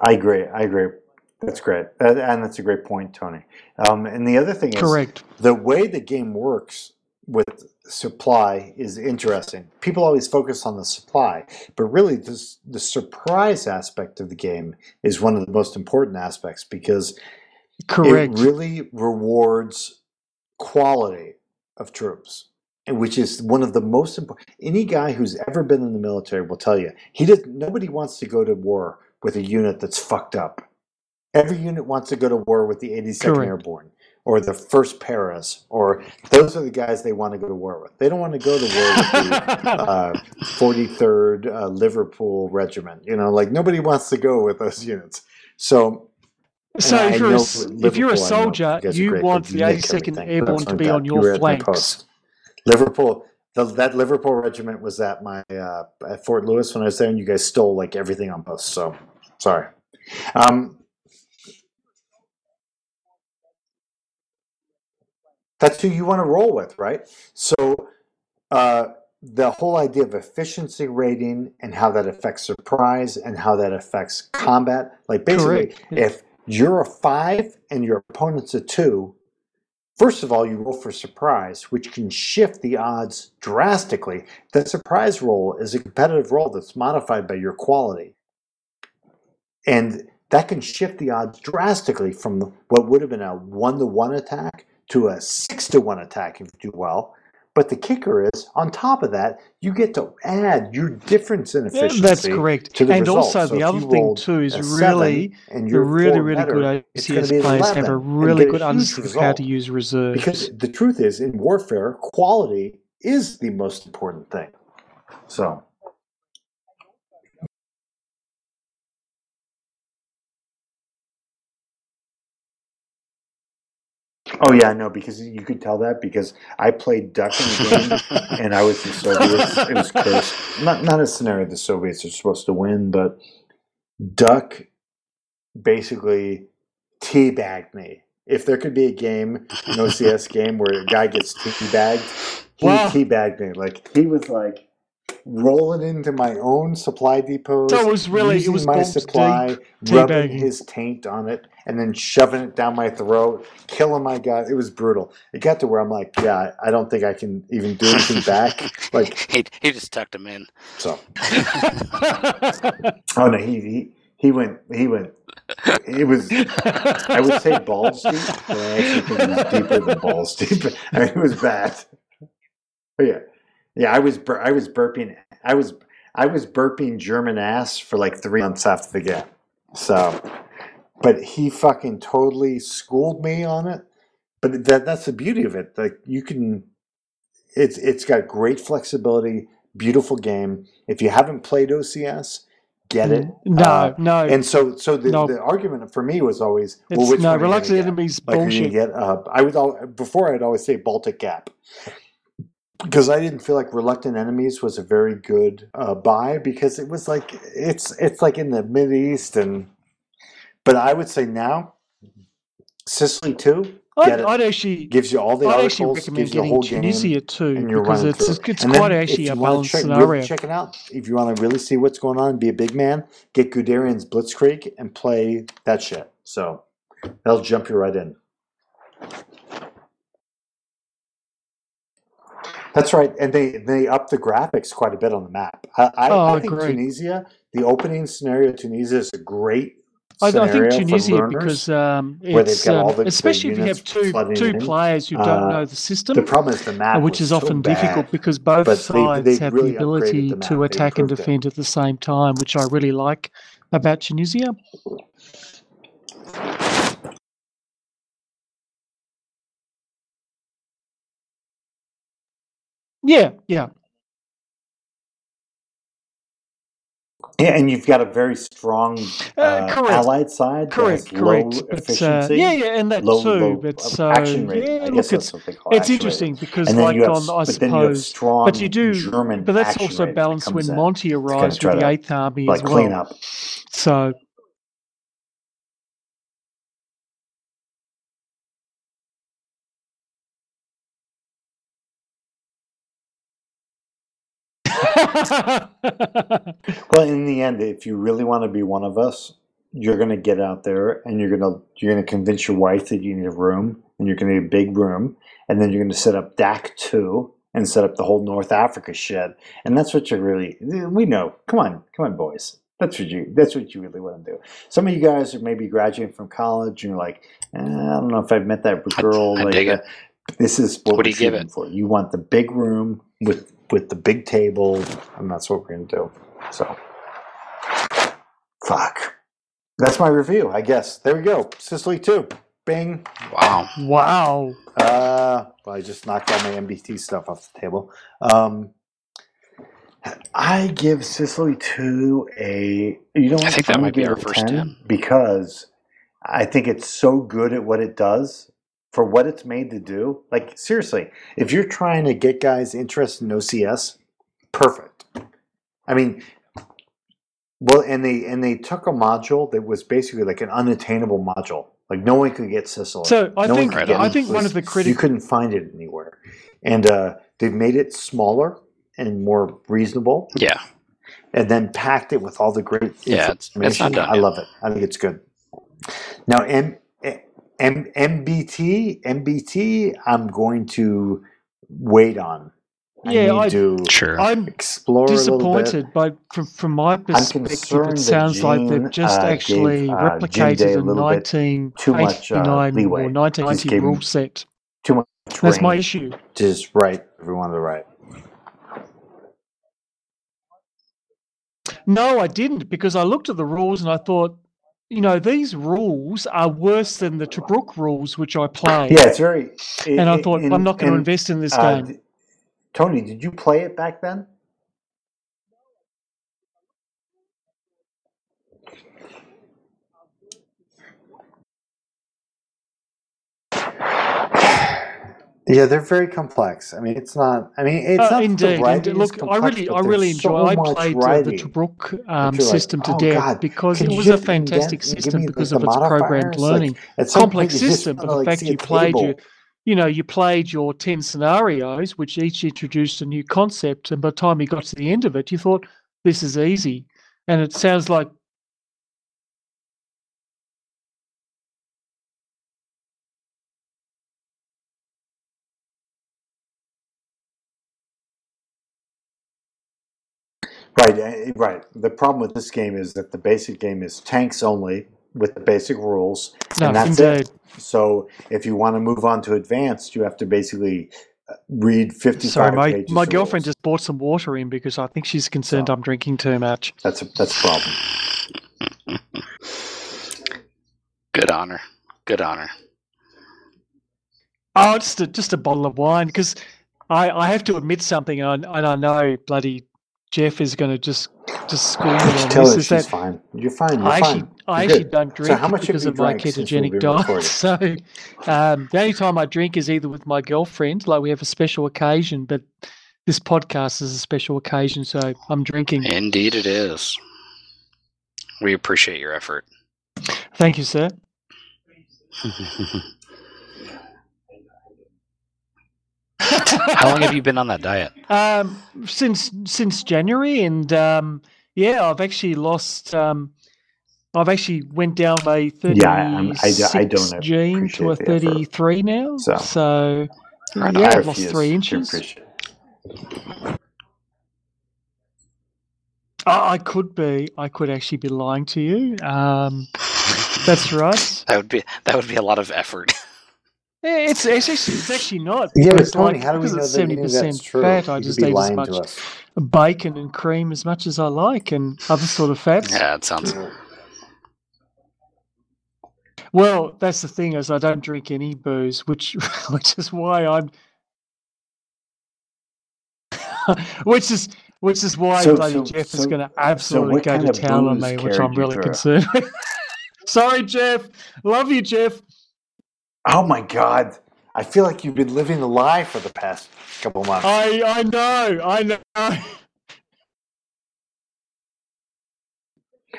I agree. I agree. That's great, That- and that's a great point, Tony. Um, and the other thing is, Correct. the way the game works with supply is interesting. People always focus on the supply, but really, this, the surprise aspect of the game is one of the most important aspects because Correct. it really rewards quality of troops, which is one of the most important. Any guy who's ever been in the military will tell you he does. Nobody wants to go to war with a unit that's fucked up. Every unit wants to go to war with the 82nd Correct. Airborne or the First Paras, or those are the guys they want to go to war with. They don't want to go to war with the uh, 43rd uh, Liverpool Regiment. You know, like nobody wants to go with those units. So so if you're, a, know s- for if you're a Liverpool, I know soldier, you want the you 82nd everything. Airborne to be on your You were at my flanks. Liverpool, the, that Liverpool regiment was at my uh, at Fort Lewis when I was there, and you guys stole like everything on post. So sorry. Um, that's who you want to roll with, right? So uh, the whole idea of efficiency rating and how that affects surprise and how that affects combat, like basically, Correct. Yeah. if you're a five and your opponent's a two, first of all, you roll for surprise, which can shift the odds drastically. That surprise roll is a competitive roll that's modified by your quality. And that can shift the odds drastically from what would have been a one to one attack to a six to one attack if you do well. But the kicker is, on top of that, you get to add your difference in Yeah, efficiency. that's correct. And result. also So the other thing too is really and you're really really better, good it's gonna OCS be an players have a really good understanding of how to use reserves. Because the truth is, in warfare, quality is the most important thing. So, oh yeah, no, because you could tell that because I played duck in the game and I was the Soviets. It was cursed. Not not a scenario the Soviets are supposed to win, but duck basically teabagged me. If there could be a game, an OCS game where a guy gets teabagged, he Wow. teabagged me. Like he was like rolling into my own supply depots. So it was really- it using was my balls supply, deep rubbing teabagging. his taint on it, and then shoving it down my throat, killing my guy. It was brutal. It got to where I'm like, yeah, I don't think I can even do anything back. Like he, he just tucked him in. so. Oh no, he he, he went he went. It was I would say balls deep, but I actually think it was deeper than balls deep. I mean, it was bad. But yeah, yeah. I was bur- I was burping. I was I was burping German ass for like three months after the game. So, but he fucking totally schooled me on it. But that that's the beauty of it. Like you can, it's it's got great flexibility, beautiful game. If you haven't played OCS, get it. no, Uh, no, and so, so the, No. the argument for me was always, well, it's which no one are you gonna reluctant enemies Like, bullshit. get? Uh, I would al- before I'd always say Baltic Gap because I didn't feel like Reluctant Enemies was a very good uh, buy because it was like it's it's like in the Mid East and, but I would say now, Sicily too. I'd. I'd actually, gives you all the I'd actually recommend gives you getting whole game. Tunisia too because it's through it. it's And quite actually a balanced check, scenario. Really check it out. If you want to really see what's going on, be a big man, get Guderian's Blitzkrieg and play that shit. So that'll jump you right in. That's right, and they they up the graphics quite a bit on the map. I, I, Oh, I think great. Tunisia, the opening scenario, of Tunisia is a great I, I think Tunisia for learners. because um, where they've got all um, the- the especially if you have two two in. players who don't Uh, know the system, the problem is the map, uh, which is often bad. difficult because both but they- sides they've really the ability the to attack and improved it. defend at the same time, which I really like about Tunisia. Yeah, yeah. Yeah, and you've got a very strong Uh, uh, correct. allied side. Correct, correct. But uh, yeah, yeah, and that low, too. low but so action rating. yeah, I look, it's that's what they call it's interesting rating. because, like have, on, I you suppose, strong but you do, German but that's also balanced when. Monty arrives with the Eighth Army like as clean well. up. So Well, in the end, if you really want to be one of us, you're going to get out there and you're going to you're going to convince your wife that you need a room and you're going to need a big room and then you're going to set up DAK two and set up the whole North Africa shit and that's what you're really we know. Come on, come on, boys. That's what you that's what you really want to do. Some of you guys are maybe graduating from college and you're like, eh, I don't know if I've met that girl. I like dig that. This is what, What do we're you give it? for. You want the big room with with the big table, and that's what we're gonna do. So, fuck. That's my review, I guess. There we go. Sicily two. Bing. Wow. wow. Uh, well, I just knocked all my MBT stuff off the table. Um, I give Sicily two a. You know, I think that might be our first 10. because I think it's so good at what it does for what it's made to do. Like seriously, if you're trying to get guys interested in OCS, perfect. I mean, well, and they and they took a module that was basically like an unattainable module. Like no one could get Sicily. So I No think could I it. think one of the critics you couldn't find it anywhere, and uh, they've made it smaller and more reasonable, Yeah. and then packed it with all the great Yeah, it's- it's not done I yet. love it. I think it's good. Now, M, M, MBT, MBT, I'm going to wait on. I Yeah, need I- to Sure. I'm explore a bit. disappointed, but from from my perspective, it that sounds like they've just uh, actually gave, uh, replicated a a little bit too much, uh, 1989 or Just 1990 rule set. Too much That's my issue. just write everyone to the right. No, I didn't because I looked at the rules and I thought, you know, these rules are worse than the Tobruk rules which I played. Yeah, it's very. and I thought, in- I'm not going to invest in this uh, game. Tony, did you play it back then? Yeah, they're very complex. I mean, it's not. I mean, it's Uh, not. indeed. the indeed. Look, I really, I really enjoy. so I played uh, the writing. Tobruk um, like, system to "Oh, death God, because it was a fantastic system because like, of its programmed? Like, learning. At some complex system, but wanna, the like, fact you played your, you know, you played your ten scenarios, which each introduced a new concept, and by the time you got to the end of it, you thought this is easy, and it sounds like Right, eh, right. The problem with this game is that the basic game is tanks only with the basic rules, no, and that's indeed. it. So if you want to move on to advanced, you have to basically uh, read fifty-five Sorry, my, pages. my girlfriend rules. just bought some water in because I think she's concerned So- I'm drinking too much. That's a that's a problem. Good honor. Good honor. Oh, just a, just a bottle of wine because I, I have to admit something, and I, and I know bloody Jeff is going to just just school me Just on tell this. her Is she's that fine. You're fine. You're I actually, fine. I You're actually good. don't So drink how much have because of my drank since we've ketogenic diet. So um, the only time I drink is either with my girlfriend, like we have a special occasion, but this podcast is a special occasion, so I'm drinking. Indeed, it is. We appreciate your effort. Thank you, sir. How long have you been on that diet? Um, since since January, and um, yeah, I've actually lost. Um, I've actually went down by thirty Yeah, I'm- I d- I don't gene to a appreciate the effort. thirty three now. So- So, Right yeah. I I've lost refuse three inches. appreciate. I, I could be. I could actually be lying to you. Um, that's right. That would be that would be a lot of effort. Yeah, It's, it's actually it's actually not. Yeah, but because, Tony, like, how do we because know it's that you think seventy that's percent true? fat? I You could just eat as much bacon and cream as much as I like, and other sort of fats. Yeah, it sounds. Well, that's the thing is I don't drink any booze, which which is why I'm which is which is why So- bloody so- Jeff is going to absolutely what go to town on me, which I'm really through? concerned. Sorry, Jeff. Love you, Jeff. Oh my God! I feel like you've been living the lie for the past couple months. I I know, I know.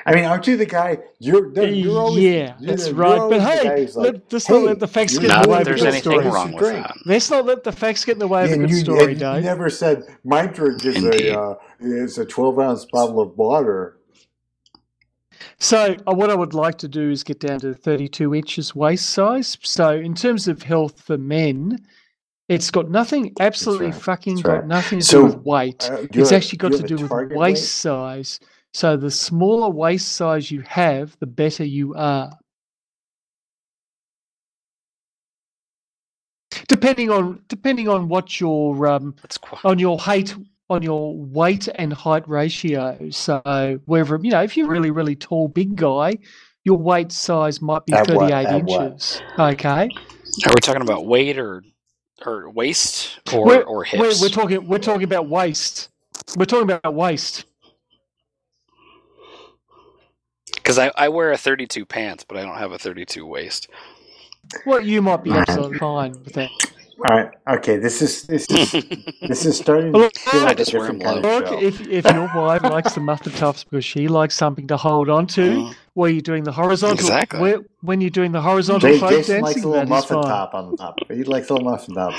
I mean, aren't you the guy? You're, no, you're always, yeah, you're that's you're right. But hey, guy like, let, let's not let the facts get in the way of a there's good anything story. You wrong with that. Let's not let the facts get in the way of a and good you, story, and you Dave. never said my drink is Indeed. a uh, is a twelve ounce bottle of water. So, uh, what I would like to do is get down to 32 inches waist size. So, in terms of health for men, it's got nothing, absolutely right. fucking got right. nothing to So, do with weight. Uh, do it's have- actually got to do with waist weight? size. So, the smaller waist size you have, the better you are. Depending on depending on what your um, on your height on your weight and height ratio. So wherever you know, if you're really really tall big guy, your weight size might be At 38 what? inches. Okay, Are we talking about weight or or waist or We're- or we're, hips? we're talking we're talking about waist. We're talking about waist. Because I, I wear a 32 pants, but I don't have a 32 waist. Well, you might be absolutely fine with that. All right. Okay. This is this is this is starting to Look, feel like a just wear different them kind low. of Look, show. if if your wife likes the muffin tops because she likes something to hold on to, Mhm. while you're doing the horizontal, Exactly. where, when you're doing the horizontal Jay, folk Jason likes dancing, a little muffin fine. top on the top. He likes a little muffin top.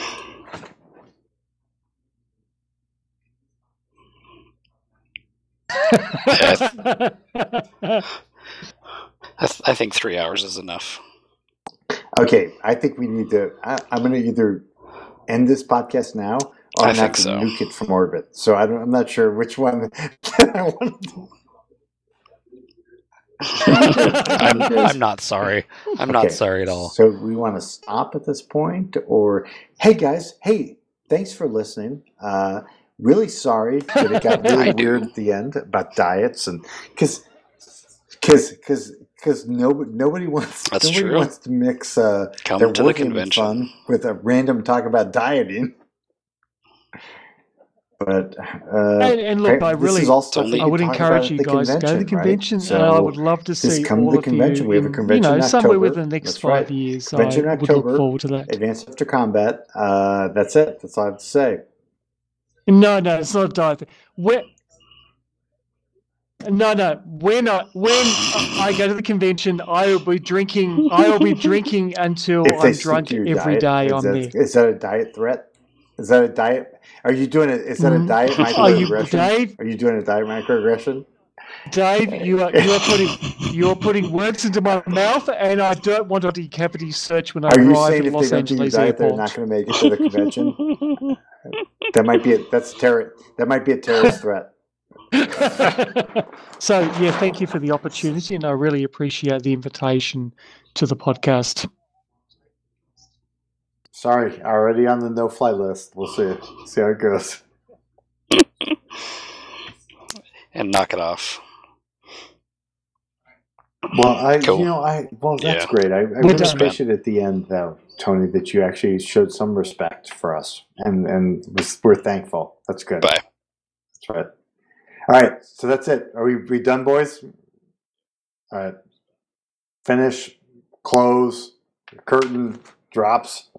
I, th- I think three hours is enough. Okay, I think we need to. I, I'm going to either end this podcast now or I think so. nuke it from orbit. So I don't, I'm not sure which one I want to do. I'm, I'm not sorry. I'm not sorry at all. So we want to stop at this point, or hey guys, hey, thanks for listening. Uh, really sorry that it got really I do. weird at the end about diets and because because because because nobody nobody wants That's nobody true. wants to mix uh, Come their to the working convention. fun with a random talk about dieting. But uh, And, and look, I really, is all stuff only- we I would encourage you the guys to go to the right? convention, So and I would love to see come to all the of convention. you. We have a in, convention you know, in somewhere October. within the next That's five right. years. Convention in I would October. look forward to that. Advanced After Combat. Uh, that's it. That's all I have to say. No, no, it's not a diet thing. No, no. When I when I go to the convention, I will be drinking. I will be drinking until If I'm drunk every diet, day that, there. Is that a diet threat? Is that a diet? Are you doing it? Is that a Mm. diet Are you. Dave? Are you doing a diet microaggression? Dave, you are you are putting you are putting words into my mouth, and I don't want a cavity search when I Are you arrive saying at if Los they don't do your Angeles diet, they're not going to make it to the convention? that might be a, that's terror. That might be a terrorist threat. so yeah, thank you for the opportunity, and I really appreciate the invitation to the podcast. Sorry, already on the no-fly list. We'll see. See how it goes. And knock it off. Well, I, Cool. you know, I well, that's Yeah. great. I, I really done. appreciate at the end, though, Tony, that you actually showed some respect for us, and and we're thankful. That's good. Bye. That's right. All right, so that's it. Are we, we done, boys? All right. Finish, close, curtain drops.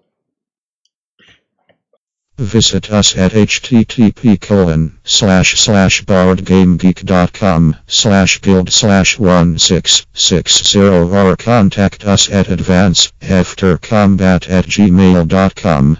Visit us at http colon slash slash boardgamegeek.com slash guild slash 1660 or contact us at advance after combat at gmail.com.